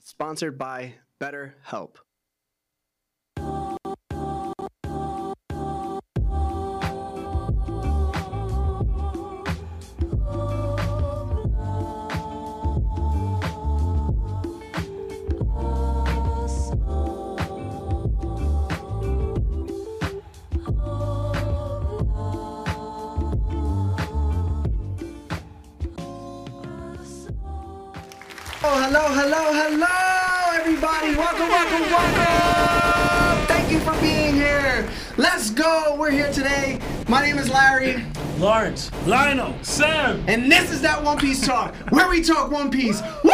sponsored by BetterHelp. Hello, hello, hello, everybody. Welcome, welcome, welcome. Thank you for being here. Let's go. We're here today. My name is Larry, Lawrence, Lionel, Sam. and this is that One Piece Talk, where we talk One Piece. Woo!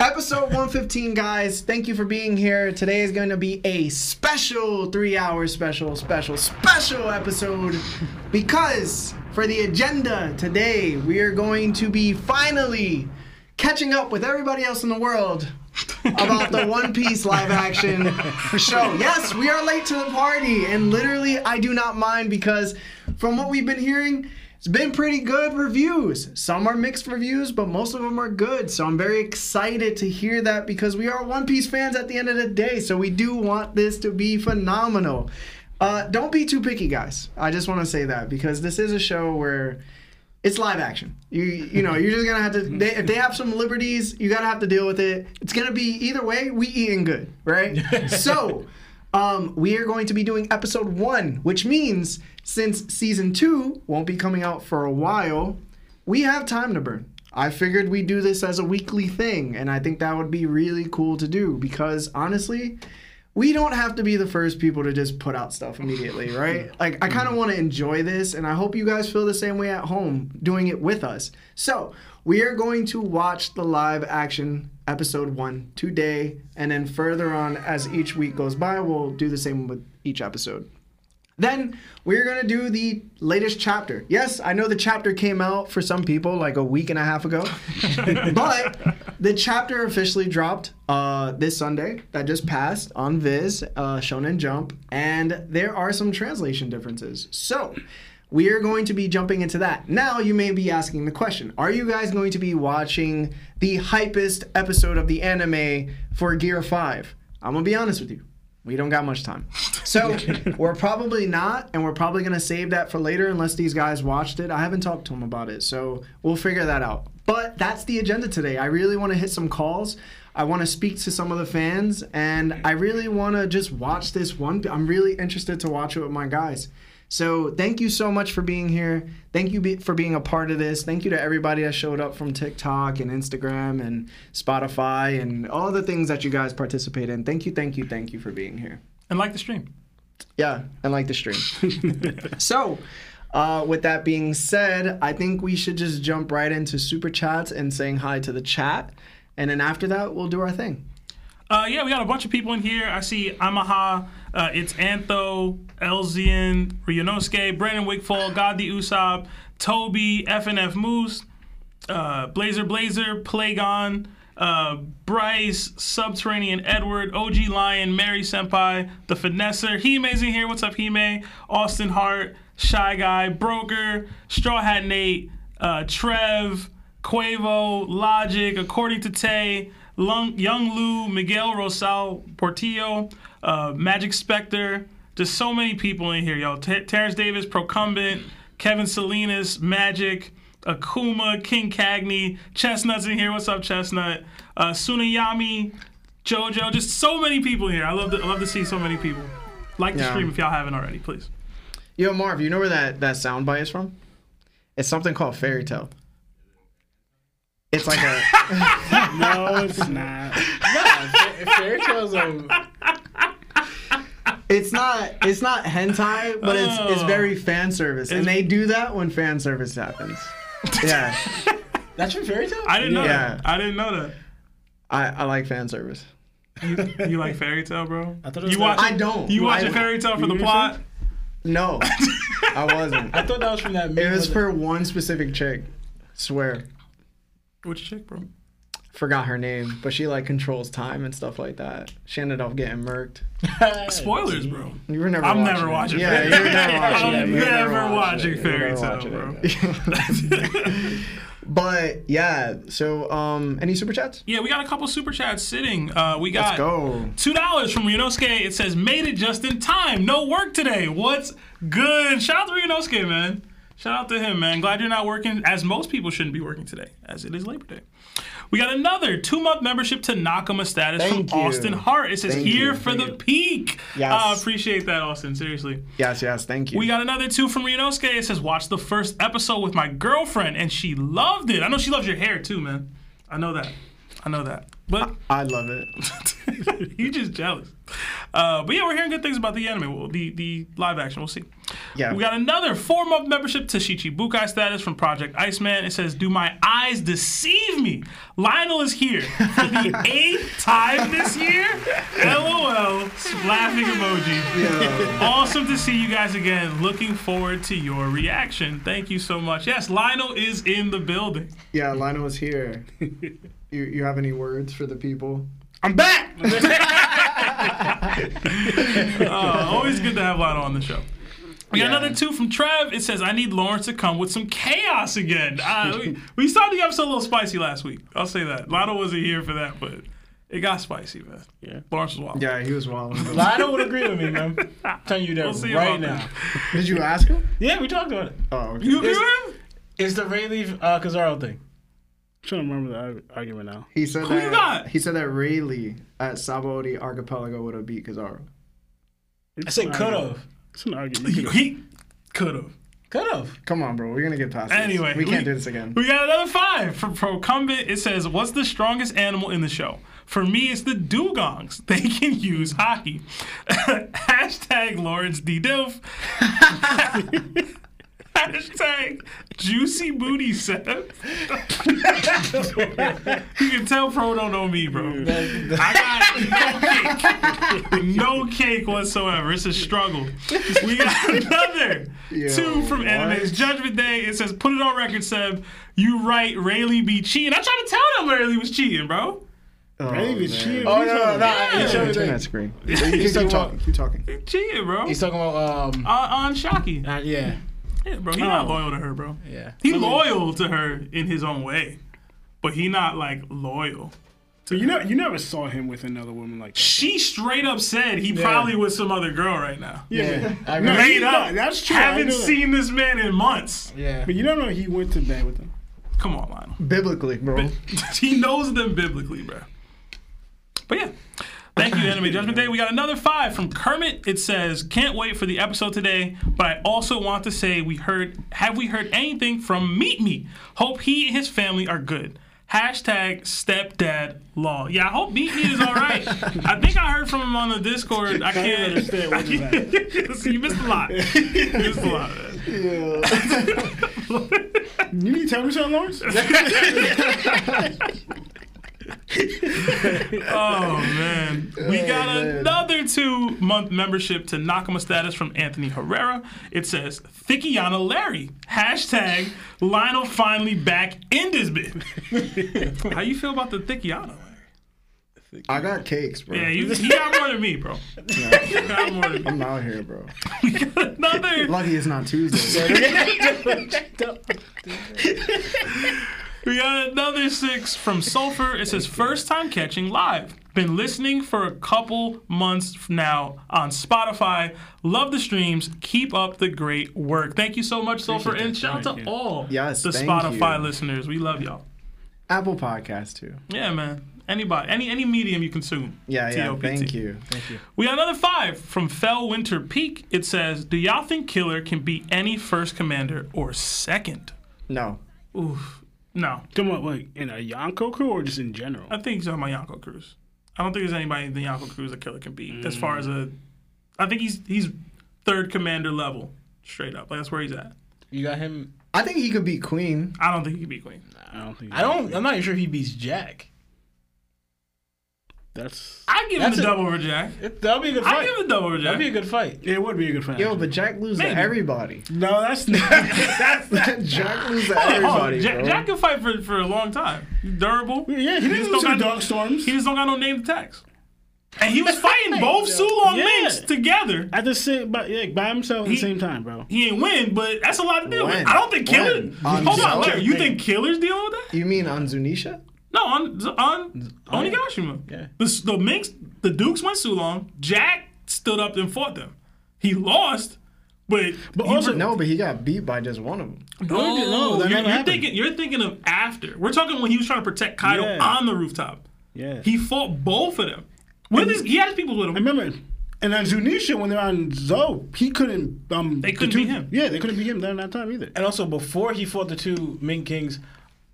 Episode 115, guys. Thank you for being here. Today is going to be a special three hour special, special, special episode because for the agenda today, we are going to be finally catching up with everybody else in the world about the One Piece live action show. Yes, we are late to the party, and literally, I do not mind because from what we've been hearing, it's been pretty good reviews. Some are mixed reviews, but most of them are good. So I'm very excited to hear that because we are One Piece fans at the end of the day. So we do want this to be phenomenal. Uh, don't be too picky, guys. I just want to say that because this is a show where it's live action. You you know you're just gonna have to. They, if they have some liberties, you gotta have to deal with it. It's gonna be either way. We eating good, right? so, um, we are going to be doing episode one, which means since season two won't be coming out for a while, we have time to burn. I figured we'd do this as a weekly thing, and I think that would be really cool to do because honestly, we don't have to be the first people to just put out stuff immediately, right? Like, I kind of mm-hmm. want to enjoy this, and I hope you guys feel the same way at home doing it with us. So, we are going to watch the live action episode one today, and then further on, as each week goes by, we'll do the same with each episode. Then we're gonna do the latest chapter. Yes, I know the chapter came out for some people like a week and a half ago, but the chapter officially dropped uh, this Sunday that just passed on Viz, uh, Shonen Jump, and there are some translation differences. So we are going to be jumping into that. Now you may be asking the question: Are you guys going to be watching the hypest episode of the anime for Gear Five? I'm gonna be honest with you. We don't got much time. So we're probably not, and we're probably gonna save that for later unless these guys watched it. I haven't talked to them about it, so we'll figure that out. But that's the agenda today. I really want to hit some calls. I want to speak to some of the fans, and I really want to just watch this one. I'm really interested to watch it with my guys. So thank you so much for being here. Thank you be, for being a part of this. Thank you to everybody that showed up from TikTok and Instagram and Spotify and all the things that you guys participate in. Thank you, thank you, thank you for being here. And like the stream. Yeah, and like the stream. so, uh, with that being said, I think we should just jump right into super chats and saying hi to the chat, and then after that, we'll do our thing. Uh, yeah, we got a bunch of people in here. I see Amaha, uh, it's Antho, Elzian, Ryunosuke, Brandon Wigfall, God the Usopp, Toby, FNF Moose, uh, Blazer Blazer, Plagon, uh, Bryce, Subterranean Edward, OG Lion, Mary Senpai, The Finesser, Hime's in here. What's up, Hime? Austin Hart, Shy Guy, Broker, Straw Hat Nate, uh, Trev, Quavo, Logic, According to Tay, Lung, Young Lou, Miguel Rosal Portillo, uh, Magic Spectre. Just so many people in here, yo. T- Terrence Davis, Procumbent, Kevin Salinas, Magic, Akuma, King Cagney, Chestnut's in here. What's up, Chestnut? Uh, Sunayami, JoJo. Just so many people here. I love to, I love to see so many people. Like the Yeah. stream if y'all haven't already, please. Yo, Marv, you know where that that sound bite is from? It's something called fairy tale. It's like a No, it's not. No, fa- fairy tales are. It's not it's not hentai, but it's it's Oh. very fan service, and they do that when fan service happens. Yeah, That's from fairy tale. I didn't know Yeah. that. I didn't know that. I I like fan service. You, you like fairy tale, bro? I thought it was you that- watch. I don't. You watch I- a fairy tale for the You plot? No, I wasn't. I thought that was from that. It meme was with for one specific chick. Swear. Which chick, bro? Forgot her name, but she like controls time and stuff like that. She ended up getting murked. Spoilers, bro. You were never. I'm watching never it. watching Yeah, you were never watching I'm it. You never watching watching it. Fairy tale, bro. it. But yeah, so um, any super chats? Yeah, we got a couple super chats sitting. Uh, we got Let's go. two dollars from Ryunosuke. It says, "Made it just in time. No work today. What's good?" Shout out to Ryunosuke, man. Shout out to him, man. Glad you're not working, as most people shouldn't be working today, as it is Labor Day. We got another two month membership to Nakama status Thank from you. Austin Hart. It says, Thank "Here you. for Thank the you. peak." Yes. Uh, appreciate that, Austin. Seriously. Yes, yes, thank you. We got another two from Ryunosuke. It says, watch the first episode with my girlfriend, and she loved it. I know she loves your hair too, man. I know that. I know that. But I love it. you just jealous. Uh, but yeah, we're hearing good things about the anime, well, the the live action. We'll see. Yeah. We got another four month membership to Shichibukai status from Project Iceman. It says, "Do my eyes deceive me?" Lionel is here for the eighth time this year. LOL. Laughing emoji. Awesome to see you guys again. Looking forward to your reaction. Thank you so much. Yes, Lionel is in the building. Yeah, Lionel is here. you, you have any words for the people? I'm back. Uh, always good to have Lionel on the show. We got Yeah. another two from Trev. It says, I need Lawrence to come with some chaos again. Uh, we, we started the episode a little spicy last week. I'll say that. Lionel wasn't here for that, but it got spicy, man. Yeah. Lawrence was wild. Yeah, he was wild. Lionel would agree with me, man. I'm telling you that We'll see right about now. Did you ask him? Yeah, we talked about it. Oh, okay. You agree with him? It's the Rayleigh uh, Kizaru thing. Trying to remember the argument now. He said Who that you got? he said that Rayleigh at Sabaody Archipelago would have beat Kizaru. I said could have. It's an argument. You could've- He could have. Could have. Come on, bro. We're gonna get past this. Anyway, we can't we- do this again. We got another five from Procumbent. It says, What's the strongest animal in the show? For me, it's the dugongs. They can use Haki. Hashtag Lawrence D. Dilf. Hashtag Juicy Booty Seth. you can tell Pro don't know me, bro. I got no cake. No cake whatsoever. It's a struggle. We got another Yo, two from what? Anime's Judgment Day. It says, put it on record, Seb. You right, Rayleigh be cheating. I tried to tell them Rayleigh was cheating, bro. Oh, Maybe man. cheating. Oh, no, no, no. Yeah. He Turn that. that screen. He's keep, keep talking talking. Keep talking. Cheating, bro. He's talking about um. on, on Shakky. uh, yeah, Yeah, bro. He not loyal to her, bro. yeah. He loyal to her in his own way, but he not like loyal. So you know, you never saw him with another woman like that. She straight up said he probably with some other girl right now. Yeah, I No, remember. he- Straight up. that's true. I Haven't know that. seen this man in months. Yeah. But you don't know he went to bed with him. Come on, Lionel. Biblically, bro. he knows them biblically, bro. But yeah. Thank you, Enemy Judgment Day. We got another five from Kermit. It says, "Can't wait for the episode today, but I also want to say we heard. Have we heard anything from Meet Me? Hope he and his family are good." Hashtag stepdad law. Yeah, I hope Meet Me is all right. I think I heard from him on the Discord. I can't understand what is that. See, you missed a lot. You missed a lot. Man. You need to tell me something, Lawrence? Oh man. We oh, got man. another two month membership to Nakama status from Anthony Herrera. It says Thickiana Larry. Hashtag Lionel finally back in this bit. How you feel about the Thickiana Larry? I got cakes, bro. Yeah, you, he got more than me, bro. He got more than me. I'm out here, bro. We another Lucky it's not Tuesday. We got another six from Sulfur. It says first time catching live. Been listening for a couple months now on Spotify. Love the streams. Keep up the great work. Thank you so much, Sulfur, and shout out to all Yes, the Spotify you. listeners. We love y'all. Apple Podcast too. Yeah, man. Anybody, any any medium you consume. Yeah, yeah. TOPT. Thank you, thank you. We got another five from Fell Winter Peak. It says, "Do y'all think Killer can beat any first commander or second? No. Oof. No, Come on, like in a Yonko crew or just in general? I think he's on my Yonko Cruz. I don't think there's anybody in the Yonko Cruz that Killer can beat. As far as a, I think he's he's third commander level, straight up. Like that's where he's at. You got him. I think he could beat Queen. I don't think he could beat Queen. I don't think. I don't. I'm not even sure he beats Jack. That's. I give him That's the a- double over Jack. It, that'll be a good fight. I fight. give him a double over Jack. That'd be a good fight. It would be a good fight. Yo, but Jack loses Maybe. everybody. no, that's not. Jack loses to Hold on, everybody, Jack, bro. Jack can fight for, for a long time. He's durable. yeah, he just didn't don't lose to the got- Dark Storms. He just don't got no name tags. and he was fighting both Sulong Yeah. Minks together. At the same, by, yeah, by himself at He- the same time, bro. He ain't win, but that's a lot to deal with. When? I don't think Killer. When? On Hold on, Zou? Larry. You think Killer's dealing with that? You mean on Zunisha? No, on on Onigashima. Yeah. The the Minks, the Dukes went Sulong. Jack stood up and fought them. He lost, but But he also, re- No, but he got beat by just one of them. no, no, that you're, you're thinking you're thinking of after. We're talking when he was trying to protect Kaido Yeah. on the rooftop. yeah. He fought both of them. With his, he had his people with him. I remember, and on Zunisha when they're on Zou, he couldn't. Um, They couldn't two- beat him. Yeah, they couldn't beat him during that time either. And also before he fought the two Mink Kings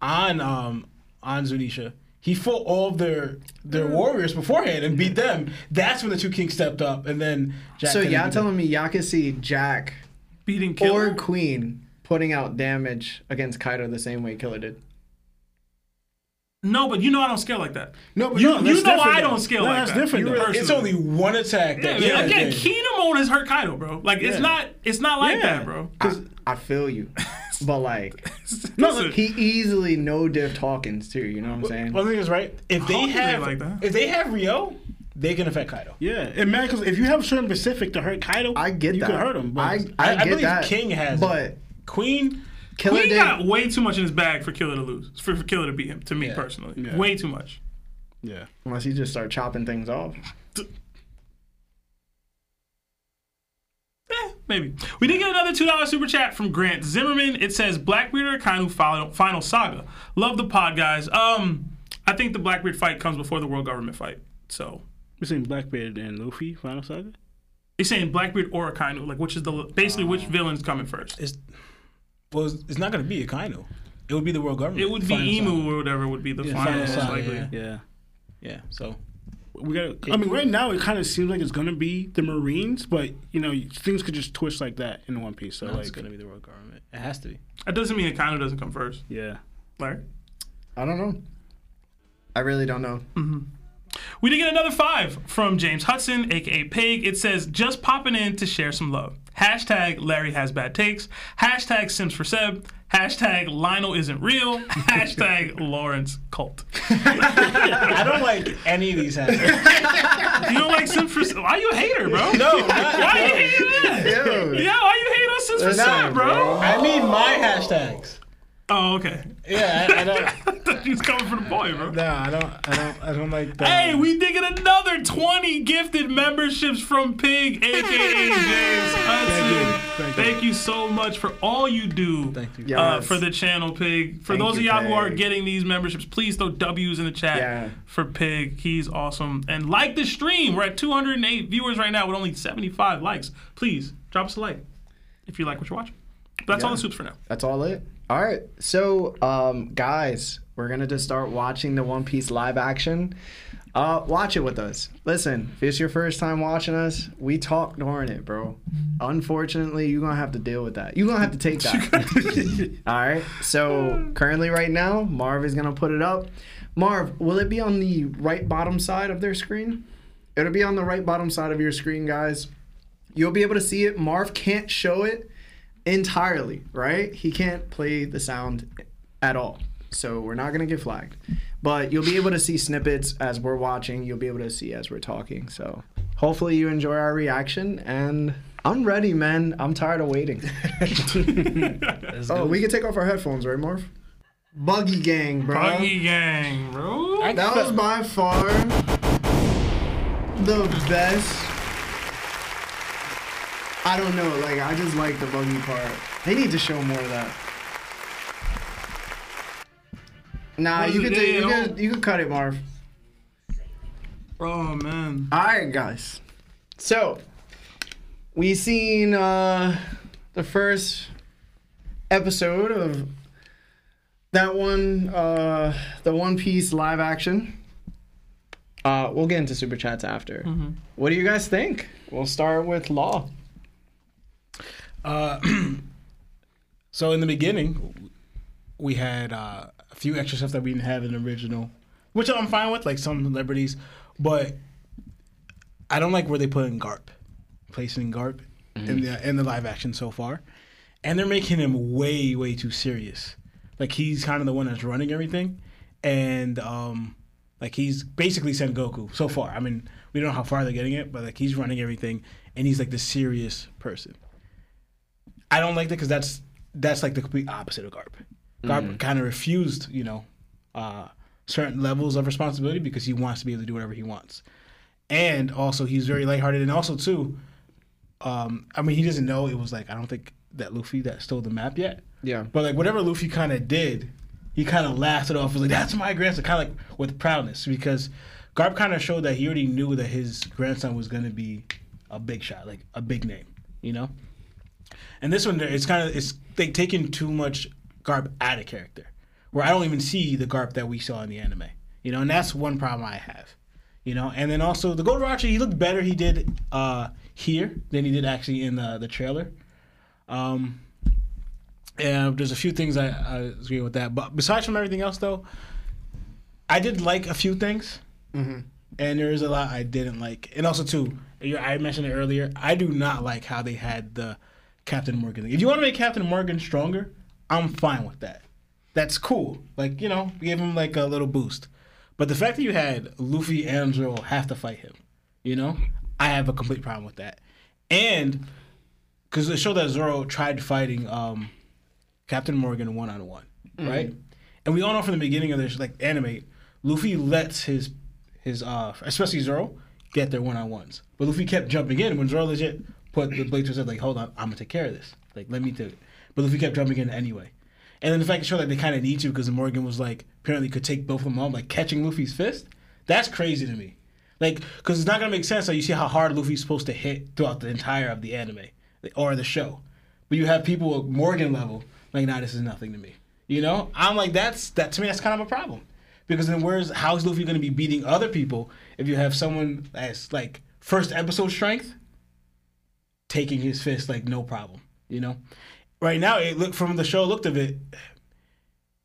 on um on Zunisha, he fought all of their their mm. warriors beforehand and beat them. That's when the two kings stepped up, and then Jack So y'all beat them. telling me y'all can see Jack beating Killer. or Queen putting out damage against Kaido the same way Killer did? no, but you know I don't scale like that. No, but You- no, you know I though. don't scale no, like that's that. different. You though. It's only one attack Yeah, that man, Killer again, did. Kinemon has hurt Kaido, bro. Like it's not it's not like Yeah. that, bro. I, I feel you, but like no, he easily no diff Hawkins too. You know what I'm saying? One thing is right. If they Hawkins ain't have like that. if they have Ryuo, they can affect Kaido. Yeah, and man, because if you have certain Pacific to hurt Kaido, I get you that. could hurt him. But I, I, I, I get believe that. King has, it. but Queen. Killer Queen did. got way too much in his bag for Killer to lose. For, for Killer to beat him, to me Yeah. personally. Yeah. Way too much. yeah, Unless he just start chopping things off. Maybe. We did get another $2 super chat from Grant Zimmerman. It says Blackbeard or Kainu final, final saga. Love the pod, guys. Um, I think the Blackbeard fight comes before the world government fight. So we're saying Blackbeard and Luffy final saga. he's saying Blackbeard or Akainu, like which is the basically which villain's coming first. It's well, it's it's not going to be Akainu. It would be the world government. It would be Imu Saga. or whatever would be the Yeah, final, final most likely. yeah. Yeah, Yeah. So we got. I mean, right now it kind of seems like it's gonna be the Marines, but you know things could just twist like that in One Piece. So no, it's going to be the world government. It has to be. That doesn't mean it kind of doesn't come first. yeah, Larry? I don't know. I really don't know. Mm-hmm. We did get another five from James Hudson, aka Pig. It says, just popping in to share some love. Hashtag Larry has bad takes. Hashtag Sims for Seb. Hashtag Lionel isn't real. Hashtag Lawrence cult. I don't like any of these hashtags. You don't like Sims for Seb? Why you a hater, bro? no, not, Why you hating that? Dude. Yeah, why you hate on Sims for Seb, bro? bro. I mean my hashtags. Oh, okay. Yeah, I, I don't. I thought you was coming for the boy, bro. No, I don't. I don't. I don't like that. Hey, we did get another 20 gifted memberships from Pig, aka James Hudson. Thank Thank you. you. so much for all you do Thank you. Yeah. uh, Yes. for the channel, Pig. For Thank those of you, y'all who are getting these memberships, please throw W's in the chat Yeah. for Pig. He's awesome. And like the stream. We're at 208 viewers right now with only 75 likes. Please drop us a like if you like what you're watching. But that's all the suits for now. That's all it. All right. So, um, guys, we're gonna just start watching the One Piece live action. Uh, watch it with us. Listen, if it's your first time watching us, we talk during it, bro. Unfortunately, you're gonna have to deal with that. You're gonna have to take that. all right. So currently, right now, Marv is gonna put it up. Marv, will it be on the right bottom side of their screen? It'll be on the right bottom side of your screen, guys. You'll be able to see it. Marv can't show it entirely, right? He can't play the sound at all. So we're not going to get flagged. But you'll be able to see snippets as we're watching. You'll be able to see as we're talking. So hopefully you enjoy our reaction. And I'm ready, man. I'm tired of waiting. oh, we can take off our headphones, right, Marv? Buggy Gang, bro. Buggy Gang, bro. That was by far the best. I don't know, like I just like the buggy part. They need to show more of that. Nah, you could you could you could cut it, Marv. Oh, man. All right, guys. So we seen uh, the first episode of that one, uh, the One Piece live action. Uh, we'll get into super chats after. What do you guys think? We'll start with Law. Uh, so in the beginning, we had uh, a few extra stuff that we didn't have in the original, which I'm fine with, like some celebrities, but I don't like where they put in Garp, placing Garp in the in the live action so far, and they're making him way way too serious. Like he's kind of the one that's running everything, and um, Like he's basically Sengoku so far. I mean, we don't know how far they're getting it, but like he's running everything, and he's like the serious person. I don't like that because that's that's like the complete opposite of Garp. Garp kind of refused, you know, uh, certain levels of responsibility because he wants to be able to do whatever he wants, and also he's very lighthearted, and also too, um, I mean, he doesn't know it was like I don't think that Luffy that stole the map yet. Yeah. But like whatever Luffy kind of did, he kind of laughed it off. Was like that's my grandson, kind of like with proudness because Garp kind of showed that he already knew that his grandson was going to be a big shot, like a big name, you know. And this one, it's kind of it's they taking too much Garp out of character, where I don't even see the Garp that we saw in the anime, you know. And that's one problem I have, you know. And then also the Gold Roger, he looked better he did uh, here than he did actually in the the trailer. Um, and there's a few things I, I agree with that. But besides from everything else, though, I did like a few things, and there is a lot I didn't like. And also, too, you- I mentioned it earlier. I do not like how they had the Captain Morgan. If you want to make Captain Morgan stronger, I'm fine with that. That's cool. Like you know, give him like a little boost. But the fact that you had Luffy and Zoro have to fight him, you know, I have a complete problem with that. And because it showed that Zoro tried fighting um, Captain Morgan one on one, right? And we all know from the beginning of this like anime, Luffy lets his his uh especially Zoro get their one on ones, but Luffy kept jumping in when Zoro legit put the his head like, hold on, I'm gonna take care of this, like let me do it. But Luffy kept jumping in anyway. And then the fact it showed that they kind of need to because Morgan was like apparently could take both of them on, like catching Luffy's fist. That's crazy to me. Like, because it's not gonna make sense. Like, you see how hard Luffy's supposed to hit throughout the entire of the anime or the show, but you have people at Morgan level like, nah, this is nothing to me. You know, I'm like, that's that to me. That's kind of a problem because then where's how's Luffy gonna be beating other people if you have someone that's like first episode strength taking his fist like no problem. You know, right now it looked from the show looked of it,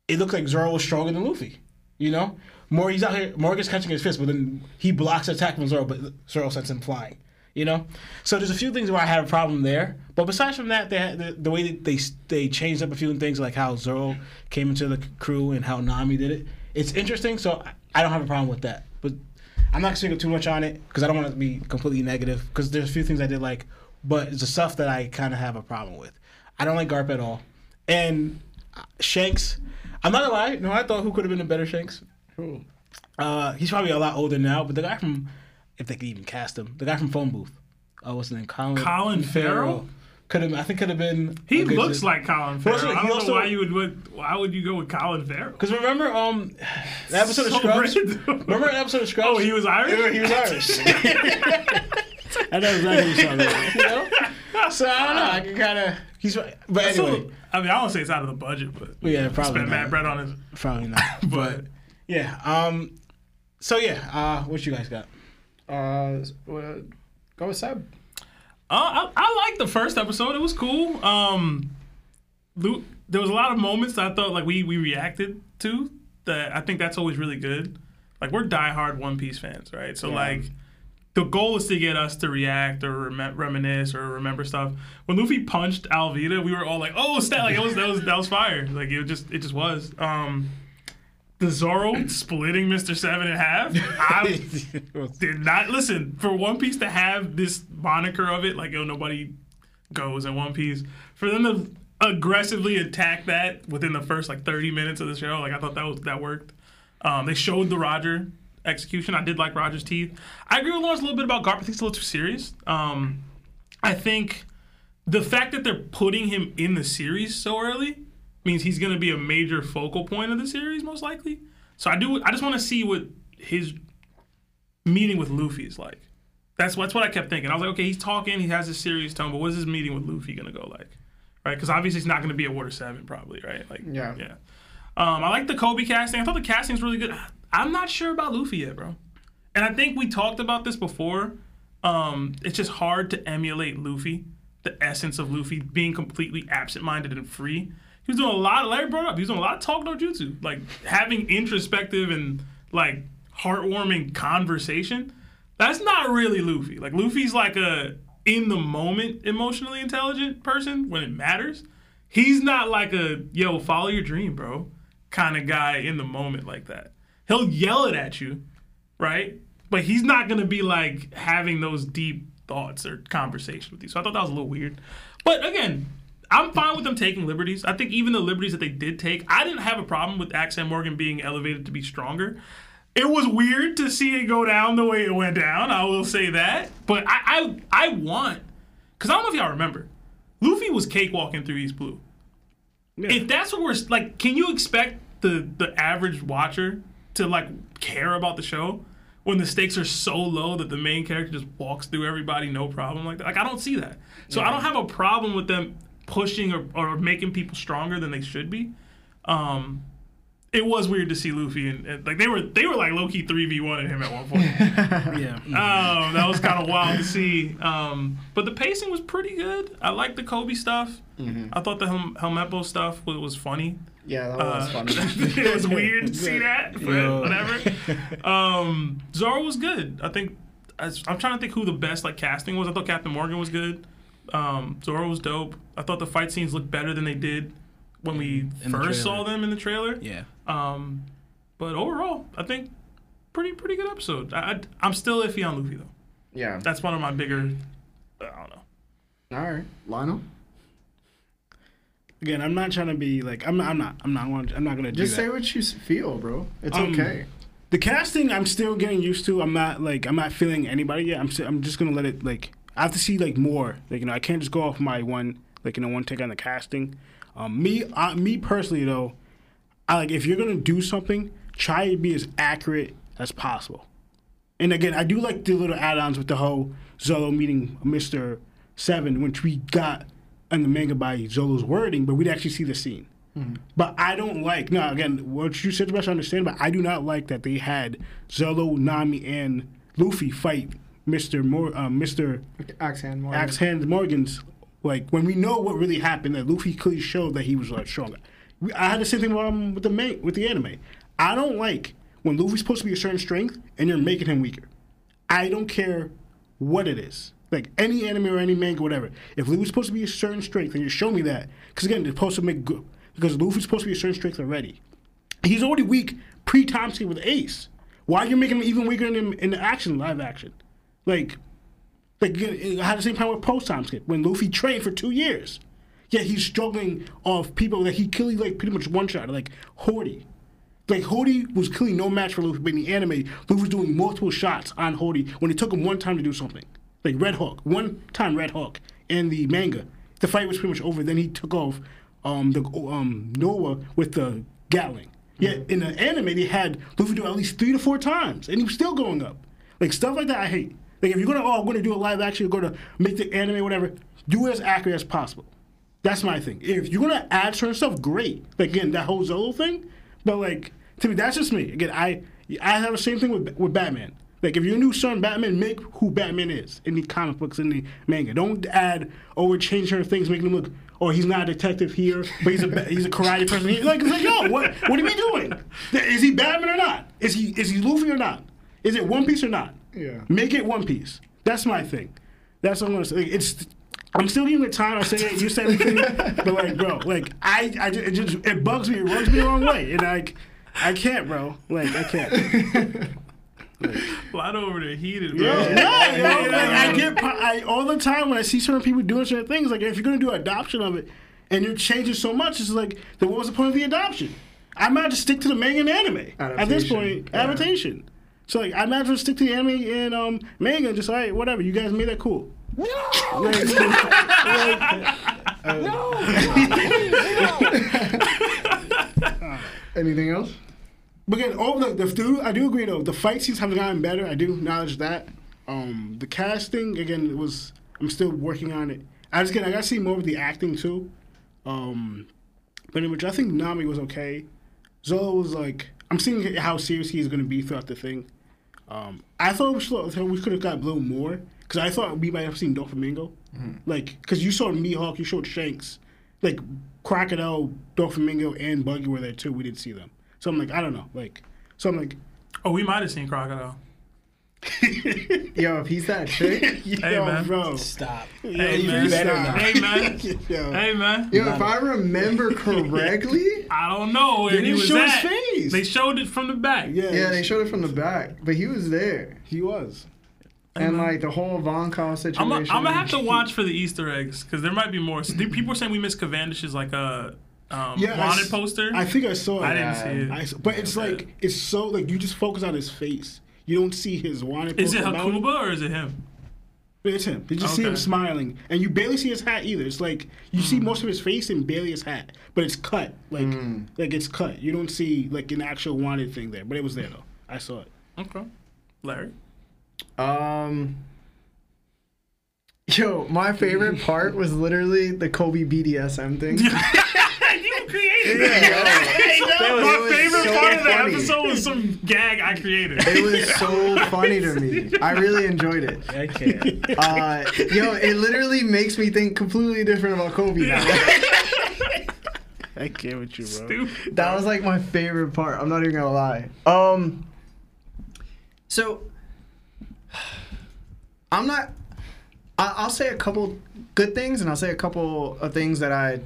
it looked like Zoro was stronger than Luffy. You know, more he's out here. Morgan's catching his fist, but then he blocks the attack from Zoro, but Zoro sends him flying. You know, so there's a few things where I have a problem there. But besides from that, they had, the, the way that they they changed up a few things, like how Zoro came into the crew and how Nami did it. It's interesting, so I- don't have a problem with that. But I'm not going to too much on it because I don't want to be completely negative. Because there's a few things I did like, but it's the stuff that I kind of have a problem with. I don't like Garp at all, and uh, Shanks. I'm not gonna lie. No, I thought who could have been a better Shanks. Cool. Uh, he's probably a lot older now, but the guy from, if they could even cast him, the guy from Phone Booth. Uh, what's his name? Colin. Colin Farrell? Could have. I think could have been. He looks like Colin But also, Farrell. I don't also- know why you would. Why would you go with Colin Farrell? Because remember, um, the episode of So Scrubs. random. Remember an episode of Scrubs? Oh, he was Irish. He was Irish. I know exactly what you're talking about. you know. So I don't know. I can kind of. He's. right. But So, anyway. I mean, I don't say it's out of the budget, but yeah, probably spend mad bread on it. Probably not. but yeah. Um. So yeah. Uh, what you guys got? Uh, well, go with Seb. Uh, I, I liked the first episode. It was cool. Um, Luke, there was a lot of moments that I thought like we we reacted to. That I think that's always really good. Like we're diehard One Piece fans, right? So like. The goal is to get us to react or rem- reminisce or remember stuff. When Luffy punched Alvida, we were all like, "Oh, stat!" Like it was that was that was fire. Like it just it just was. Um, the Zoro splitting Mister Seven in half. I did not listen for One Piece to have this moniker of it, like yo, nobody goes in One Piece. For them to aggressively attack that within the first like thirty minutes of the show, like I thought that was that worked. Um, they showed the Roger execution. I did like Roger's teeth. I agree with Lawrence a little bit about Garp. I think it's a little too serious. Um, I think the fact that they're putting him in the series so early means he's going to be a major focal point of the series, most likely. So I do. I just want to see what his meeting with Luffy is like. That's that's what I kept thinking. I was like, okay, he's talking, he has a serious tone, but what is his meeting with Luffy gonna go like? Right? Because obviously it's not gonna be a Water Seven, probably, right? Like, Yeah. yeah. Um, I like the Koby casting. I thought the casting's really good. I'm not sure about Luffy yet, bro. And I think we talked about this before. Um, it's just hard to emulate Luffy, the essence of Luffy being completely absent-minded and free. He was doing a lot. Of, Larry brought up. He was doing a lot of talk no jutsu, like having introspective and like heartwarming conversation. That's not really Luffy. Like Luffy's like a in the moment emotionally intelligent person when it matters. He's not like a yo follow your dream, bro, kind of guy in the moment like that. He'll yell it at you, right? But he's not gonna be like having those deep thoughts or conversations with you. So I thought that was a little weird. But again, I'm fine with them taking liberties. I think even the liberties that they did take, I didn't have a problem with Axel Morgan being elevated to be stronger. It was weird to see it go down the way it went down. I will say that, but I I, I want because I don't know if y'all remember, Luffy was cakewalking through East Blue. If that's what we're like, can you expect the the average watcher to like care about the show when the stakes are so low that the main character just walks through everybody no problem like that? Like I don't see that. So I don't have a problem with them pushing or, or making people stronger than they should be. Um, it was weird to see Luffy and, and like they were they were like low key three v one at him at one point. Yeah. Um, that was kind of wild to see. Um, but the pacing was pretty good. I liked the Koby stuff. I thought the Hel- Helmeppo stuff was, was funny. Yeah, that was Uh, funny. it was weird to see that, but Yo. whatever. Um, Zoro was good. I think I was- I'm trying to think who the best like casting was. I thought Captain Morgan was good. Um, Zoro was dope. I thought the fight scenes looked better than they did when we In the first saw them in the trailer. Yeah. Um, but overall, I think pretty pretty good episode. I, I I'm still iffy on Luffy though. yeah. That's one of my bigger. I don't know. All right, Lionel. Again, I'm not trying to be like I'm. I'm not. I'm not. going I'm not gonna do Just that. say what you feel, bro. It's Um, okay. The casting, I'm still getting used to. I'm not like I'm not feeling anybody yet. I'm. I'm just gonna let it like. I have to see like more. Like you know, I can't just go off my one like you know one take on the casting. Um, me, uh, me personally though, I like if you're gonna do something, try to be as accurate as possible. And again, I do like the little add-ons with the whole Zolo meeting Mister Seven, which we got in the manga by Zolo's wording, but we'd actually see the scene. But I don't like now again what you said the best I understand, but I do not like that they had Zolo, Nami, and Luffy fight Mister Mor- uh, Mister Axe hand more. Axe Hand Morgan's like when we know what really happened that Luffy clearly showed that he was like stronger. We, I had the same thing with, um, with the ma- with the anime. I don't like when Luffy's supposed to be a certain strength and you're making him weaker. I don't care what it is. Like any anime or any manga, whatever. If Luffy's supposed to be a certain strength, and you show me that, because again, they're supposed to make good. Because Luffy's supposed to be a certain strength already. He's already weak pre time with Ace. Why are you making him even weaker in, in the action, live action? Like, like I uh, had the same problem with post time skip when Luffy trained for two years. Yet he's struggling off people that he killed like pretty much one shot, like Hody. Like Hody was clearly no match for Luffy, but in the anime, Luffy was doing multiple shots on Hody when it took him one time to do something. Like Red Hawk, one time Red Hawk in the manga, the fight was pretty much over. Then he took off um, the um, Noah with the Gatling. Yet in the anime, they had Luffy do it at least three to four times, and he was still going up. Like stuff like that, I hate. Like if you're gonna oh, I'm gonna do a live action, you're gonna make the anime whatever, do it as accurate as possible. That's my thing. If you're gonna add certain stuff, great. Like again, that whole Zolo thing. But like to me, that's just me. Again, I I have the same thing with with Batman. Like if you're gonna certain Batman, make who Batman is in the comic books in the manga. Don't add or we're changing certain things, making him look. Or he's not a detective here, but he's a he's a karate person. He- Like, it's like, yo, what what are we doing? Is he Batman or not? Is he is he Luffy or not? Is it One Piece or not? Yeah. Make it One Piece. That's my thing. That's what I'm gonna say. Like, it's I'm still giving it time. I say it. You said everything, but like, bro, like I, I just, it just it bugs me. It rubs me the wrong way, and like, I can't, bro. Like, I can't. Lotto over there heated, bro. Yeah, yo, like, I get I, all the time when I see certain people doing certain things. Like, if you're gonna do adoption of it, and you're changing so much, it's like, then what was the point of the adoption? I might just stick to the manga and anime at this point. yeah. Adaptation. So like, I might as well stick to the anime and um, manga and just all right, whatever. You guys made that cool. No. No. Anything else? But again, all the, the, the I do agree though. The fight scenes have gotten better. I do acknowledge that. Um, the casting again it was. I'm still working on it. I just again I gotta see more of the acting too. Um, but in which I think Nami was okay. Zolo was like I'm seeing how serious he's going to be throughout the thing. Um, I thought we, should, we could have got little more because I thought we might have seen Doflamingo. Like because you saw Mihawk, you showed Shanks, like Crocodile, Doflamingo, and Buggy were there too. We didn't see them. So I'm like I don't know. Like so I'm like Oh, we might have seen Crocodile. Yo, if he's that chick. yo, man. bro. Stop. Hey, man. better not. Hey, man. Yo. Hey, man. Yo, if I remember correctly, I don't know where he was show at. his face. face. They showed it from the back. yeah, Yeah, they showed it from the back, but he was there. He was. And like the whole Von Call situation. I'm gonna have to watch for the Easter eggs because there might be more. People are saying we missed Cavendish's like a um, Yeah, I wanted s- poster. I think I saw it. I didn't see it. I s- but it's like it's so like you just focus on his face. You don't see his wanted. is it poster mounted. Hakuba or is it him? It's him. You just see him smiling, and you barely see his hat either. It's like you Hmm. see most of his face and barely his hat, but it's cut. Like Hmm. like it's cut. You don't see like an actual wanted thing there, but it was there though. I saw it. Okay, Larry. Um. Yo, my favorite part was literally the Koby BDSM thing. you created it. That was- My favorite so part of the funny. episode was some gag I created. It was so funny to me. I really enjoyed it. I can't. Uh, yo, it literally makes me think completely different about Koby now. I can't with you, bro. Stupid. That was like my favorite part. I'm not even gonna lie. Um. So, I'm not. I, I'll say a couple good things, and I'll say a couple of things that I,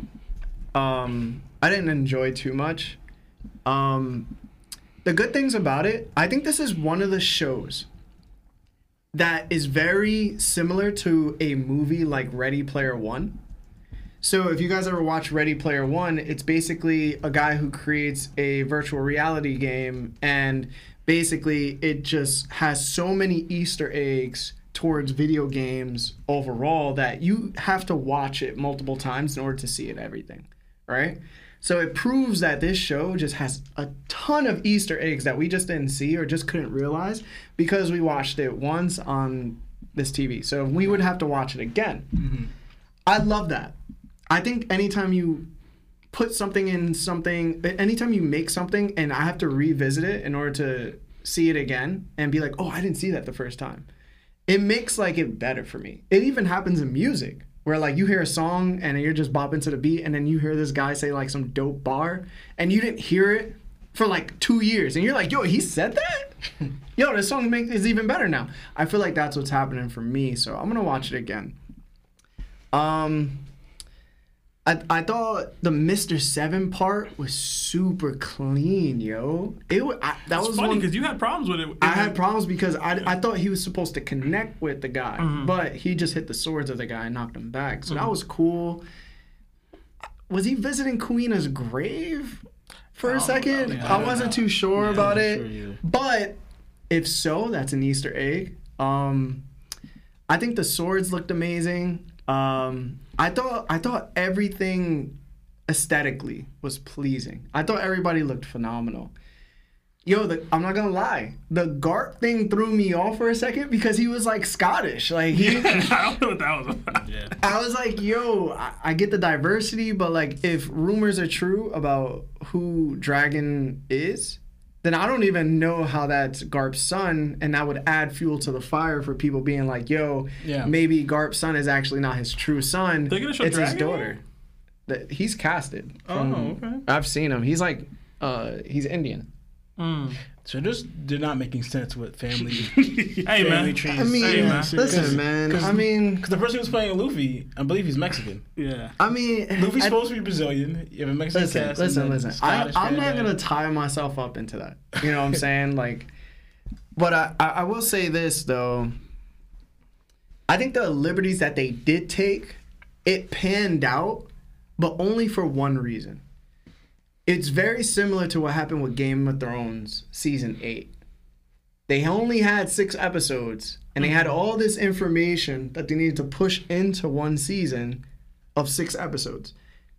um, I didn't enjoy too much. Um, the good things about it, I think this is one of the shows that is very similar to a movie like Ready Player One. So if you guys ever watch Ready Player One, it's basically a guy who creates a virtual reality game and basically it just has so many Easter eggs towards video games overall that you have to watch it multiple times in order to see it everything. Right? So it proves that this show just has a ton of Easter eggs that we just didn't see or just couldn't realize because we watched it once on this TV. So we would have to watch it again. Mm-hmm. I love that. I think anytime you put something in something, anytime you make something and I have to revisit it in order to see it again and be like, oh, I didn't see that the first time, it makes like it better for me. It even happens in music where like you hear a song and you're just bopping to the beat and then you hear this guy say like some dope bar and you didn't hear it for like two years and you're like, yo, he said that? yo, this song make, is even better now. I feel like that's what's happening for me, so I'm gonna watch it again. Um, I I thought the Mister Seven part was super clean, yo. It I, that It's was funny because you had problems with it. I had problems because I, I thought he was supposed to connect with the guy, but he just hit the swords of the guy and knocked him back. So that was cool. Was he visiting Kuina's grave for a second? I wasn't too sure about it. sure. But if so, that's an Easter egg. Um, I think the swords looked amazing. Um, I thought I thought everything aesthetically was pleasing. I thought everybody looked phenomenal. Yo, the, I'm not gonna lie. The Garp thing threw me off for a second because he was like Scottish. Like he, I don't know what that was about. Yeah. I was like, yo, I, I get the diversity, but like if rumors are true about who Dragon is, then I don't even know how that's Garp's son, and that would add fuel to the fire for people being like, yo, Yeah. maybe Garp's son is actually not his true son. They're gonna show it's his Dragon daughter. That he's casted. Oh, okay. I've seen him. He's like, uh, he's Indian. Mm. So just they're not making sense with family. Hey family man, trees. I mean, Hey, man. listen, man. I mean, Because the person who's playing Luffy, I believe he's Mexican. Yeah. I mean, Luffy's I- supposed to be Brazilian. You have a Mexican listen, cast. listen, and then listen. I, Scottish I'm not gonna tie myself up into that. You know what I'm saying? Like, but I, I, I will say this though. I think the liberties that they did take, it panned out, but only for one reason. It's very similar to what happened with Game of Thrones season eight. They only had six episodes, and they had all this information that they needed to push into one season of six episodes.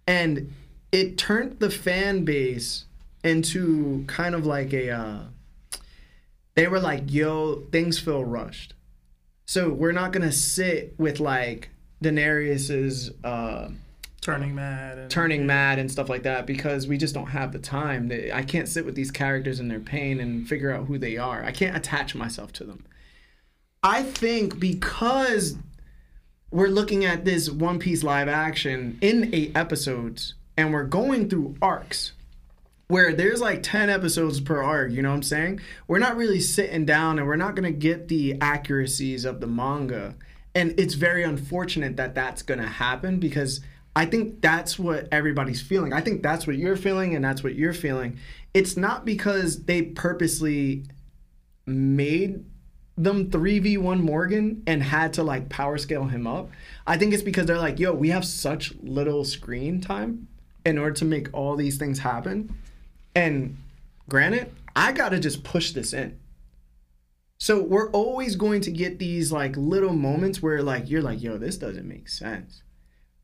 And it turned the fan base into kind of like a uh, they were like, yo, things feel rushed. So we're not gonna sit with like Daenerys's uh turning mad. And, turning mad and stuff like that because we just don't have the time. I can't sit with these characters in their pain and figure out who they are. I can't attach myself to them. I think because we're looking at this One Piece live action in eight episodes and we're going through arcs where there's like 10 episodes per arc, you know what I'm saying? We're not really sitting down and we're not going to get the accuracies of the manga. And it's very unfortunate that that's going to happen because I think that's what everybody's feeling. I think that's what you're feeling and that's what you're feeling it's not because they purposely made them 3v1 Morgan and had to like power scale him up. I think it's because they're like, yo, we have such little screen time in order to make all these things happen. And granted, I got to just push this in. So we're always going to get these like little moments where like you're like, yo, this doesn't make sense.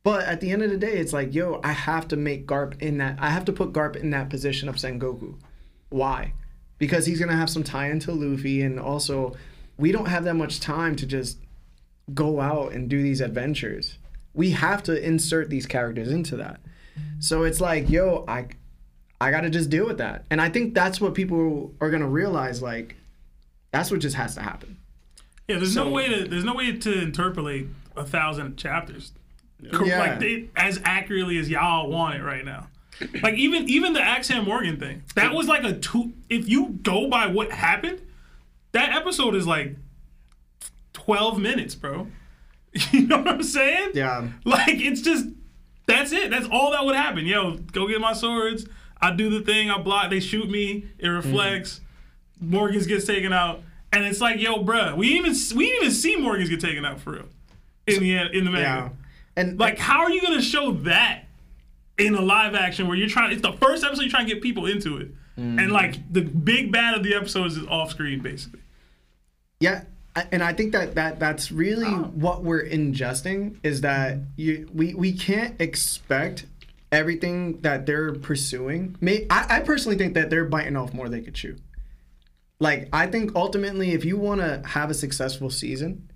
But at the end of the day, it's like, yo, I have to make Garp in that. I have to put Garp in that position of Sengoku. Why? Because he's gonna have some tie into Luffy, and also we don't have that much time to just go out and do these adventures. We have to insert these characters into that. So it's like, yo, I, I got to just deal with that, and I think that's what people are gonna realize. Like, that's what just has to happen. Yeah, there's So- no way to there's no way to interpolate a thousand chapters, Cor- Yeah. like they, as accurately as y'all want it right now. Like even even the Axe-Hand Morgan thing, that was like a two. If you go by what happened, that episode is like twelve minutes, bro. You know what I'm saying? Yeah. Like it's just that's it. That's all that would happen. Yo, go get my swords. I do the thing. I block. They shoot me. It reflects. Morgans gets taken out, and it's like, yo, bruh, we even we even see Morgans get taken out for real in the in the manga. And Like, how are you gonna show that in a live action where you're trying? It's the first episode you're trying to get people into it, mm. and like the big bad of the episode is off screen basically. Yeah, and I think that, that that's really what we're ingesting is that you we we can't expect everything that they're pursuing. May I, I personally think that they're biting off more than they could chew. Like I think ultimately, if you want to have a successful season,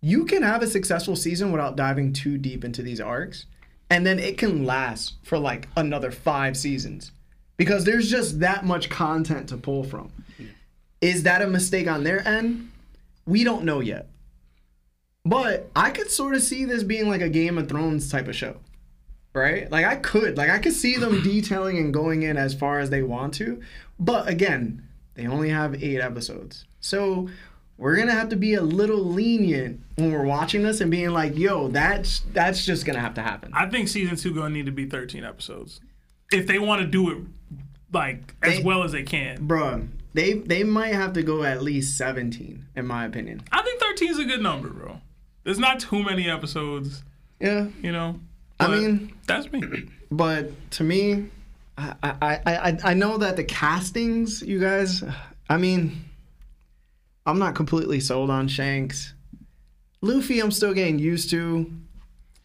you can have a successful season without diving too deep into these arcs, and then it can last for like another five seasons because there's just that much content to pull from. Is that a mistake on their end? We don't know yet. But I could sort of see this being like a Game of Thrones type of show. Right? Like I could. Like I could see them detailing and going in as far as they want to. But again, they only have 8 episodes. So we're going to have to be a little lenient when we're watching this and being like, "Yo, that's that's just going to have to happen." I think season two gonna need to be 13 episodes if they want to do it like as They- well as they can. Bruh, they they might have to go at least 17 in my opinion. I think 13 is a good number, bro. There's not too many episodes, Yeah. you know. I mean, that's me. But to me, I, I, I, I- I know that the castings, you guys, I mean, I'm not completely sold on Shanks. Luffy, I'm still getting used to.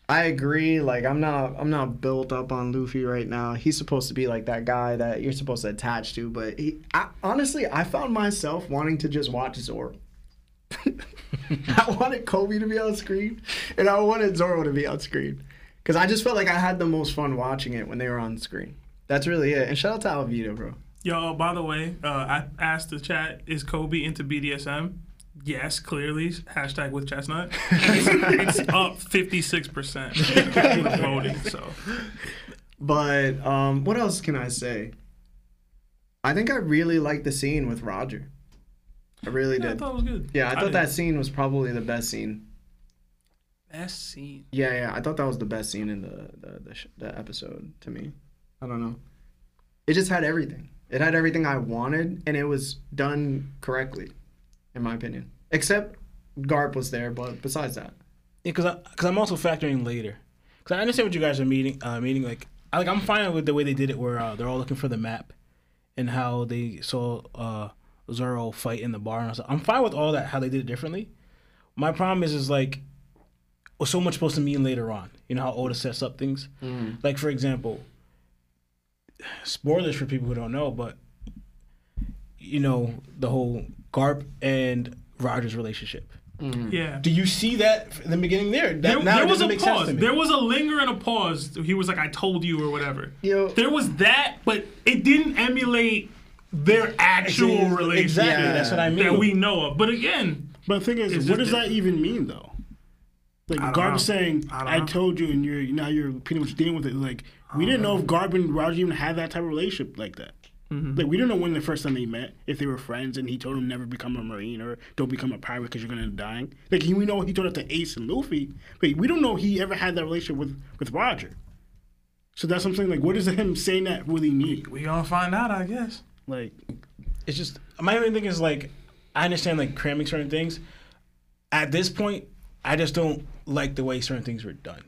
I agree. Like I'm not, I'm not built up on Luffy right now. He's supposed to be like that guy that you're supposed to attach to. But he, I, honestly, I found myself wanting to just watch Zoro. I wanted Koby to be on screen, and I wanted Zoro to be on screen. Because I just felt like I had the most fun watching it when they were on screen. That's really it. And shout out to Alvida, bro. Yo, by the way, uh, I asked the chat, is Koby into BDSM? Yes, clearly. Hashtag with chestnut. It's, it's up 56% with voting. So, But um, what else can I say? I think I really liked the scene with Roger. I really yeah, I did. thought it was good. Yeah, I thought did. that scene was probably the best scene. Best scene. Yeah, yeah, I thought that was the best scene in the the, the, sh- the episode to me. I don't know. It just had everything. It had everything I wanted, and it was done correctly, in my opinion. Except Garp was there, but besides that, Yeah, because because I'm also factoring later. Because I understand what you guys are meeting. Uh, meeting like I like I'm fine with the way they did it, where uh, they're all looking for the map, and how they saw uh, Zoro fight in the bar. And I was like, I'm fine with all that. How they did it differently. My problem is is like, was so much supposed to mean later on. You know how Oda sets up things. Like for example, spoilers for people who don't know, but you know the whole Garp and Rogers relationship. Mm-hmm. Yeah. Do you see that in the beginning there? That There, now there was a pause. There was a linger and a pause. He was like, I told you or whatever. Yo. There was that, but it didn't emulate their actual Exactly, relationship Exactly, that's what I mean. that we know of. But again, But the thing is, It's what just does that even mean though? Like Garp know. saying, I I, told you, and you're now you're pretty much dealing with it. Like we didn't know if Garp and Roger even had that type of relationship like that. Mm-hmm. Like we didn't know when the first time they met, if they were friends, and he told him never become a marine or don't become a pirate because you're gonna end up dying. Like he, we know he told it to Ace and Luffy, but we don't know he ever had that relationship with with Roger. So that's something like, what does him saying that really mean? We gonna find out, I guess. Like, it's just my only thing is like I understand like cramming certain things. At this point, I just don't like the way certain things were done.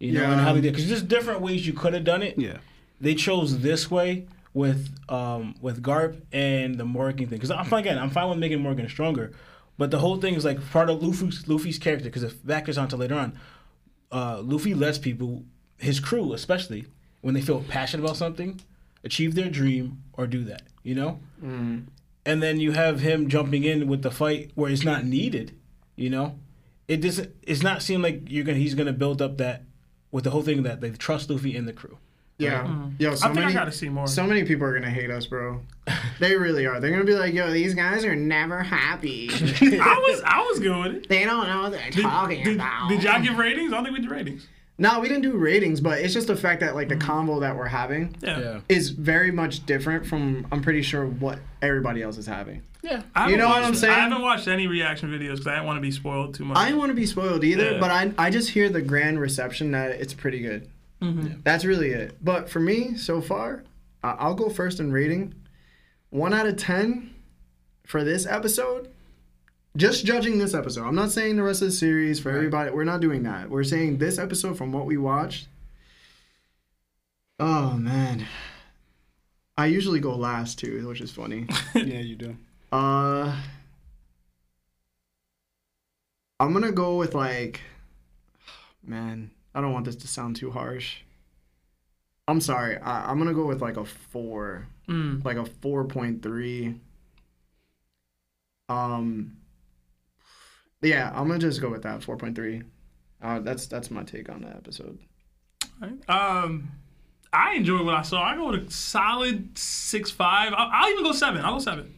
You know, and how they did because there's different ways you could have done it. yeah, They chose this way with um with Garp and the Morgan thing because I'm fine again. I'm fine with making Morgan stronger, but the whole thing is like part of Luffy's Luffy's character because if that goes on to later on, uh, Luffy lets people, his crew especially, when they feel passionate about something, achieve their dream or do that. You know and then you have him jumping in with the fight where it's not needed. You know, it doesn't. It's not seem like you're gonna. He's gonna build up that with the whole thing that they trust Luffy and the crew. Yeah. Yo, mm. so I think many, I gotta see more. So many people are gonna hate us, bro. They really are. They're gonna be like, "Yo, these guys are never happy. I was I was good with it. they don't know what they're talking Did, about." did y'all give ratings? I don't think we did ratings. No, we didn't do ratings, but it's just the fact that like the mm-hmm. convo that we're having Yeah. is very much different from I'm pretty sure what everybody else is having. Yeah. I haven't You know what watched- I'm saying? I haven't watched any reaction videos because I don't want to be spoiled too much. I don't want to be spoiled either, Yeah. but I I just hear the grand reception that it's pretty good. Mm-hmm. That's really it. But for me, so far, I- I'll go first in rating. One out of ten for this episode. Just judging this episode. I'm not saying the rest of the series for everybody. We're not doing that. We're saying this episode from what we watched. Oh man. I usually go last too, which is funny. yeah, you do. Uh, I'm gonna go with like, man, I don't want this to sound too harsh. I'm sorry. I, I'm gonna go with like a four, Mm. like a four point three. Um, yeah, I'm gonna just go with that four point three. Uh, that's that's my take on that episode. Um, I enjoyed what I saw. I go with a solid six five. I'll, I'll even go seven. I'll go seven.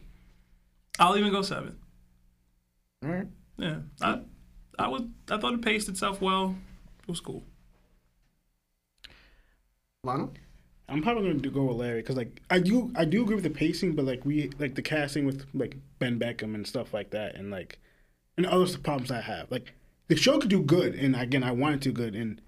I'll even go seven. All right. Yeah, I, I was. I thought it paced itself well. It was cool. Lionel? I'm probably going to go with Larry because like I do I do agree with the pacing, but like we like the casting with like Ben Beckman and stuff like that, and like and other problems I have. Like the show could do good, and again I want it to good, and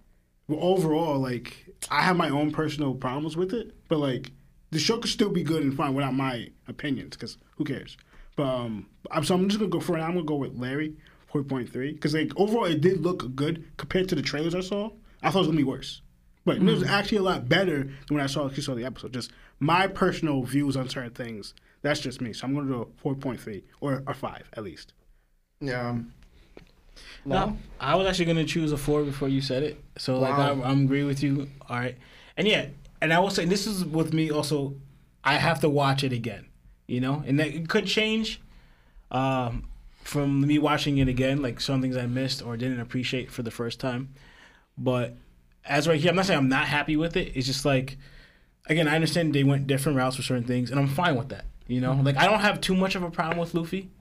overall like I have my own personal problems with it, but like the show could still be good and fine without my opinions because who cares? But um, I'm so I'm just gonna go for it. I'm gonna go with Larry. 4.3 because like overall it did look good compared to the trailers I saw. I thought it was gonna be worse. But it was actually a lot better than when I saw actually saw the episode. Just my personal views on certain things. That's just me. So I'm gonna do a four point three or a five at least. Yeah. No, I was actually gonna choose a four before you said it. So like I, I'm agree with you. All right, and yeah, and I will say this is with me also. I have to watch it again, you know, and that it could change um, from me watching it again. Like some things I missed or didn't appreciate for the first time, but as right here, I'm not saying I'm not happy with it. It's just like again, I understand they went different routes for certain things, and I'm fine with that. You know, like I don't have too much of a problem with Luffy.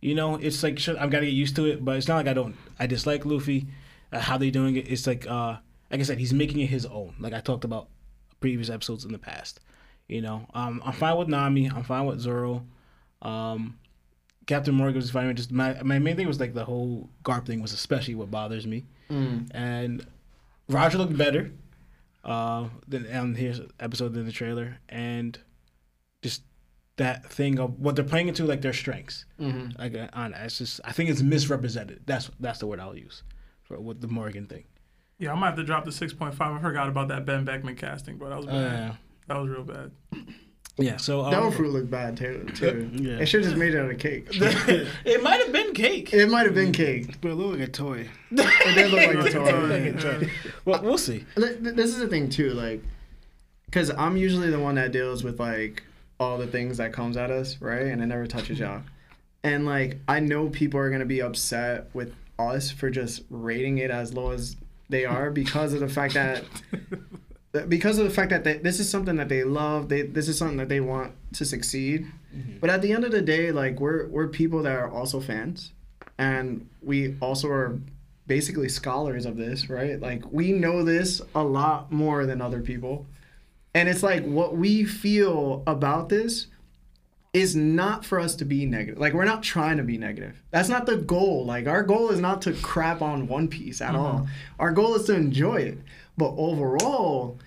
You know, it's like sure, I've got to get used to it, but it's not like I don't. I dislike Luffy. Uh, how they're doing it? It's like, uh, like I said, he's making it his own. Like I talked about previous episodes in the past. You know, um, I'm fine with Nami. I'm fine with Zoro. Um, Captain Morgan was fine. Just my my main thing was like the whole Garp thing was especially what bothers me. And Roger looked better uh, than on his episode than the trailer, and just that thing of what they're playing into like their strengths. Mm-hmm. Like uh, on it's just I think it's misrepresented. That's that's the word I'll use for with the Morgan thing. Yeah, I might have to drop the six point five. I forgot about that Ben Beckman casting, but that was bad. Uh, that was real bad. yeah. So um, Devil fruit looked bad too. too. Yeah. It should have just made it out of cake. it might have been cake. it might have been cake. But it looked like a toy. It did look like a toy. Well, we'll see. Th- th- This is the thing too, like, because I'm usually the one that deals with like all the things that comes at us, right? And it never touches y'all. And like, I know people are gonna be upset with us for just rating it as low as they are because of the fact that because of the fact that they, this is something that they love they this is something that they want to succeed mm-hmm. but at the end of the day like we're we're people that are also fans and we also are basically scholars of this right like we know this a lot more than other people and it's like what we feel about this is not for us to be negative. Like we're not trying to be negative. That's not the goal. Like our goal is not to crap on One Piece at mm-hmm. all. Our goal is to enjoy it. But overall,